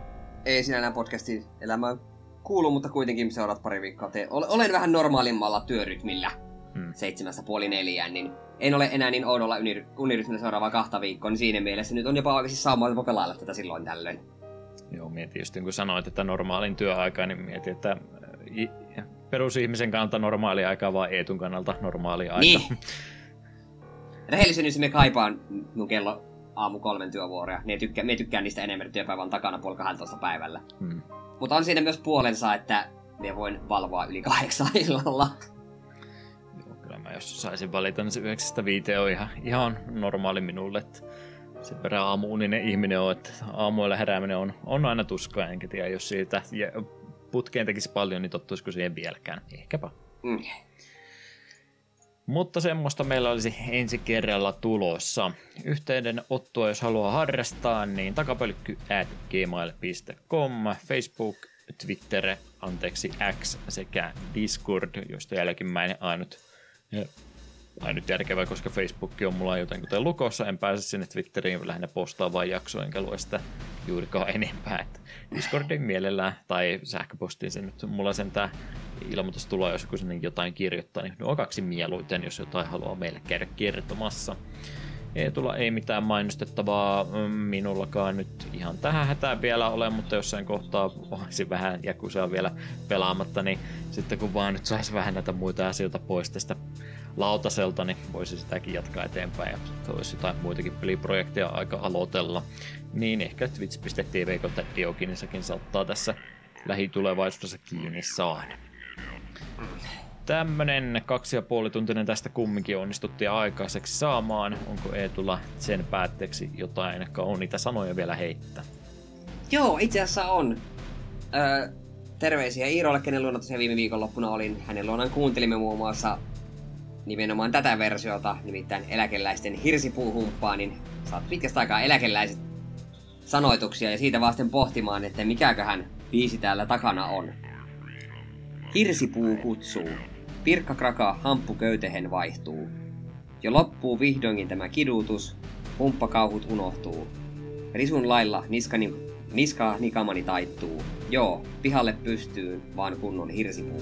ei enää podcastin elämään kuulu, mutta kuitenkin seuraat pari viikkoa. Te- olen vähän normaalimmalla työrytmillä hmm. seitsemästä puoli neljään, niin en ole enää niin oudolla unirytmillä seuraavaa kahta viikkoa, niin siinä mielessä nyt on jopa oikeasti saamaan pelailla tätä silloin tällöin. Joo, mietin just kun sanoit, että normaalin työaika, niin mietin, että perusihmisen kannalta normaali aika, vaan Eetun kannalta normaali aika. Niin. [LAUGHS] Rehellisyyden me kaipaan mun kello aamu kolmen työvuoroja. Me tykkää, me tykkään niistä enemmän työpäivän takana puoli 12 päivällä. Hmm. Mutta on siinä myös puolensa, että me voin valvoa yli kahdeksan illalla. Joo, kyllä mä jos saisin valita, niin se 9 viite on ihan, ihan normaali minulle. Että sen verran aamuuninen ihminen on, että aamuilla herääminen on, on aina tuskaa, enkä tiedä, jos siitä putkeen tekisi paljon, niin tottuisiko siihen vieläkään? Ehkäpä. Mm. Mutta semmoista meillä olisi ensi kerralla tulossa. Yhteydenottoa, jos haluaa harrastaa, niin takapölkky at gmail.com, Facebook, Twitter, anteeksi X sekä Discord, josta jälkimmäinen ainut ainut järkevää, koska Facebook on mulla joten kuten lukossa, en pääse sinne Twitteriin lähinnä postaa vain jaksoa, enkä lue sitä juurikaan enempää. Discordin mielellään tai sähköpostiin sen nyt mulla sen tää ilmoitus tulee, jos joku sinne jotain kirjoittaa, niin nuo kaksi mieluiten, jos jotain haluaa meille käydä kertomassa. Ei tulla ei mitään mainostettavaa mm, minullakaan nyt ihan tähän hätään vielä ole, mutta jossain kohtaa olisi vähän Jakusaa vielä pelaamatta, niin sitten kun vaan nyt saisi vähän näitä muita asioita pois tästä lautaselta, niin voisi sitäkin jatkaa eteenpäin ja olisi jotain muitakin peliprojekteja aika aloitella. Niin ehkä twitch.tv kautta Diokinissakin saattaa tässä lähitulevaisuudessa kiinni saada. Tämmönen kaksi ja puoli tuntinen tästä kumminkin onnistuttiin aikaiseksi saamaan. Onko Eetulla sen päätteeksi jotain kauniita sanoja vielä heittää? Joo, itse asiassa on. Öö, terveisiä Iirolle, kenen luona tosiaan viime viikonloppuna olin. Hänen luonaan kuuntelimme muun muassa nimenomaan tätä versiota, nimittäin eläkeläisten hirsipuuhumppaa, niin saat pitkästä aikaa eläkeläiset sanoituksia ja siitä vasten pohtimaan, että mikäköhän biisi täällä takana on. Hirsipuu kutsuu. Pirkka kraka hamppu köytehen vaihtuu. Jo loppuu vihdoinkin tämä kidutus, humppakauhut unohtuu. Risun lailla niskani, niska nikamani taittuu. Joo, pihalle pystyy vaan kunnon hirsipuu.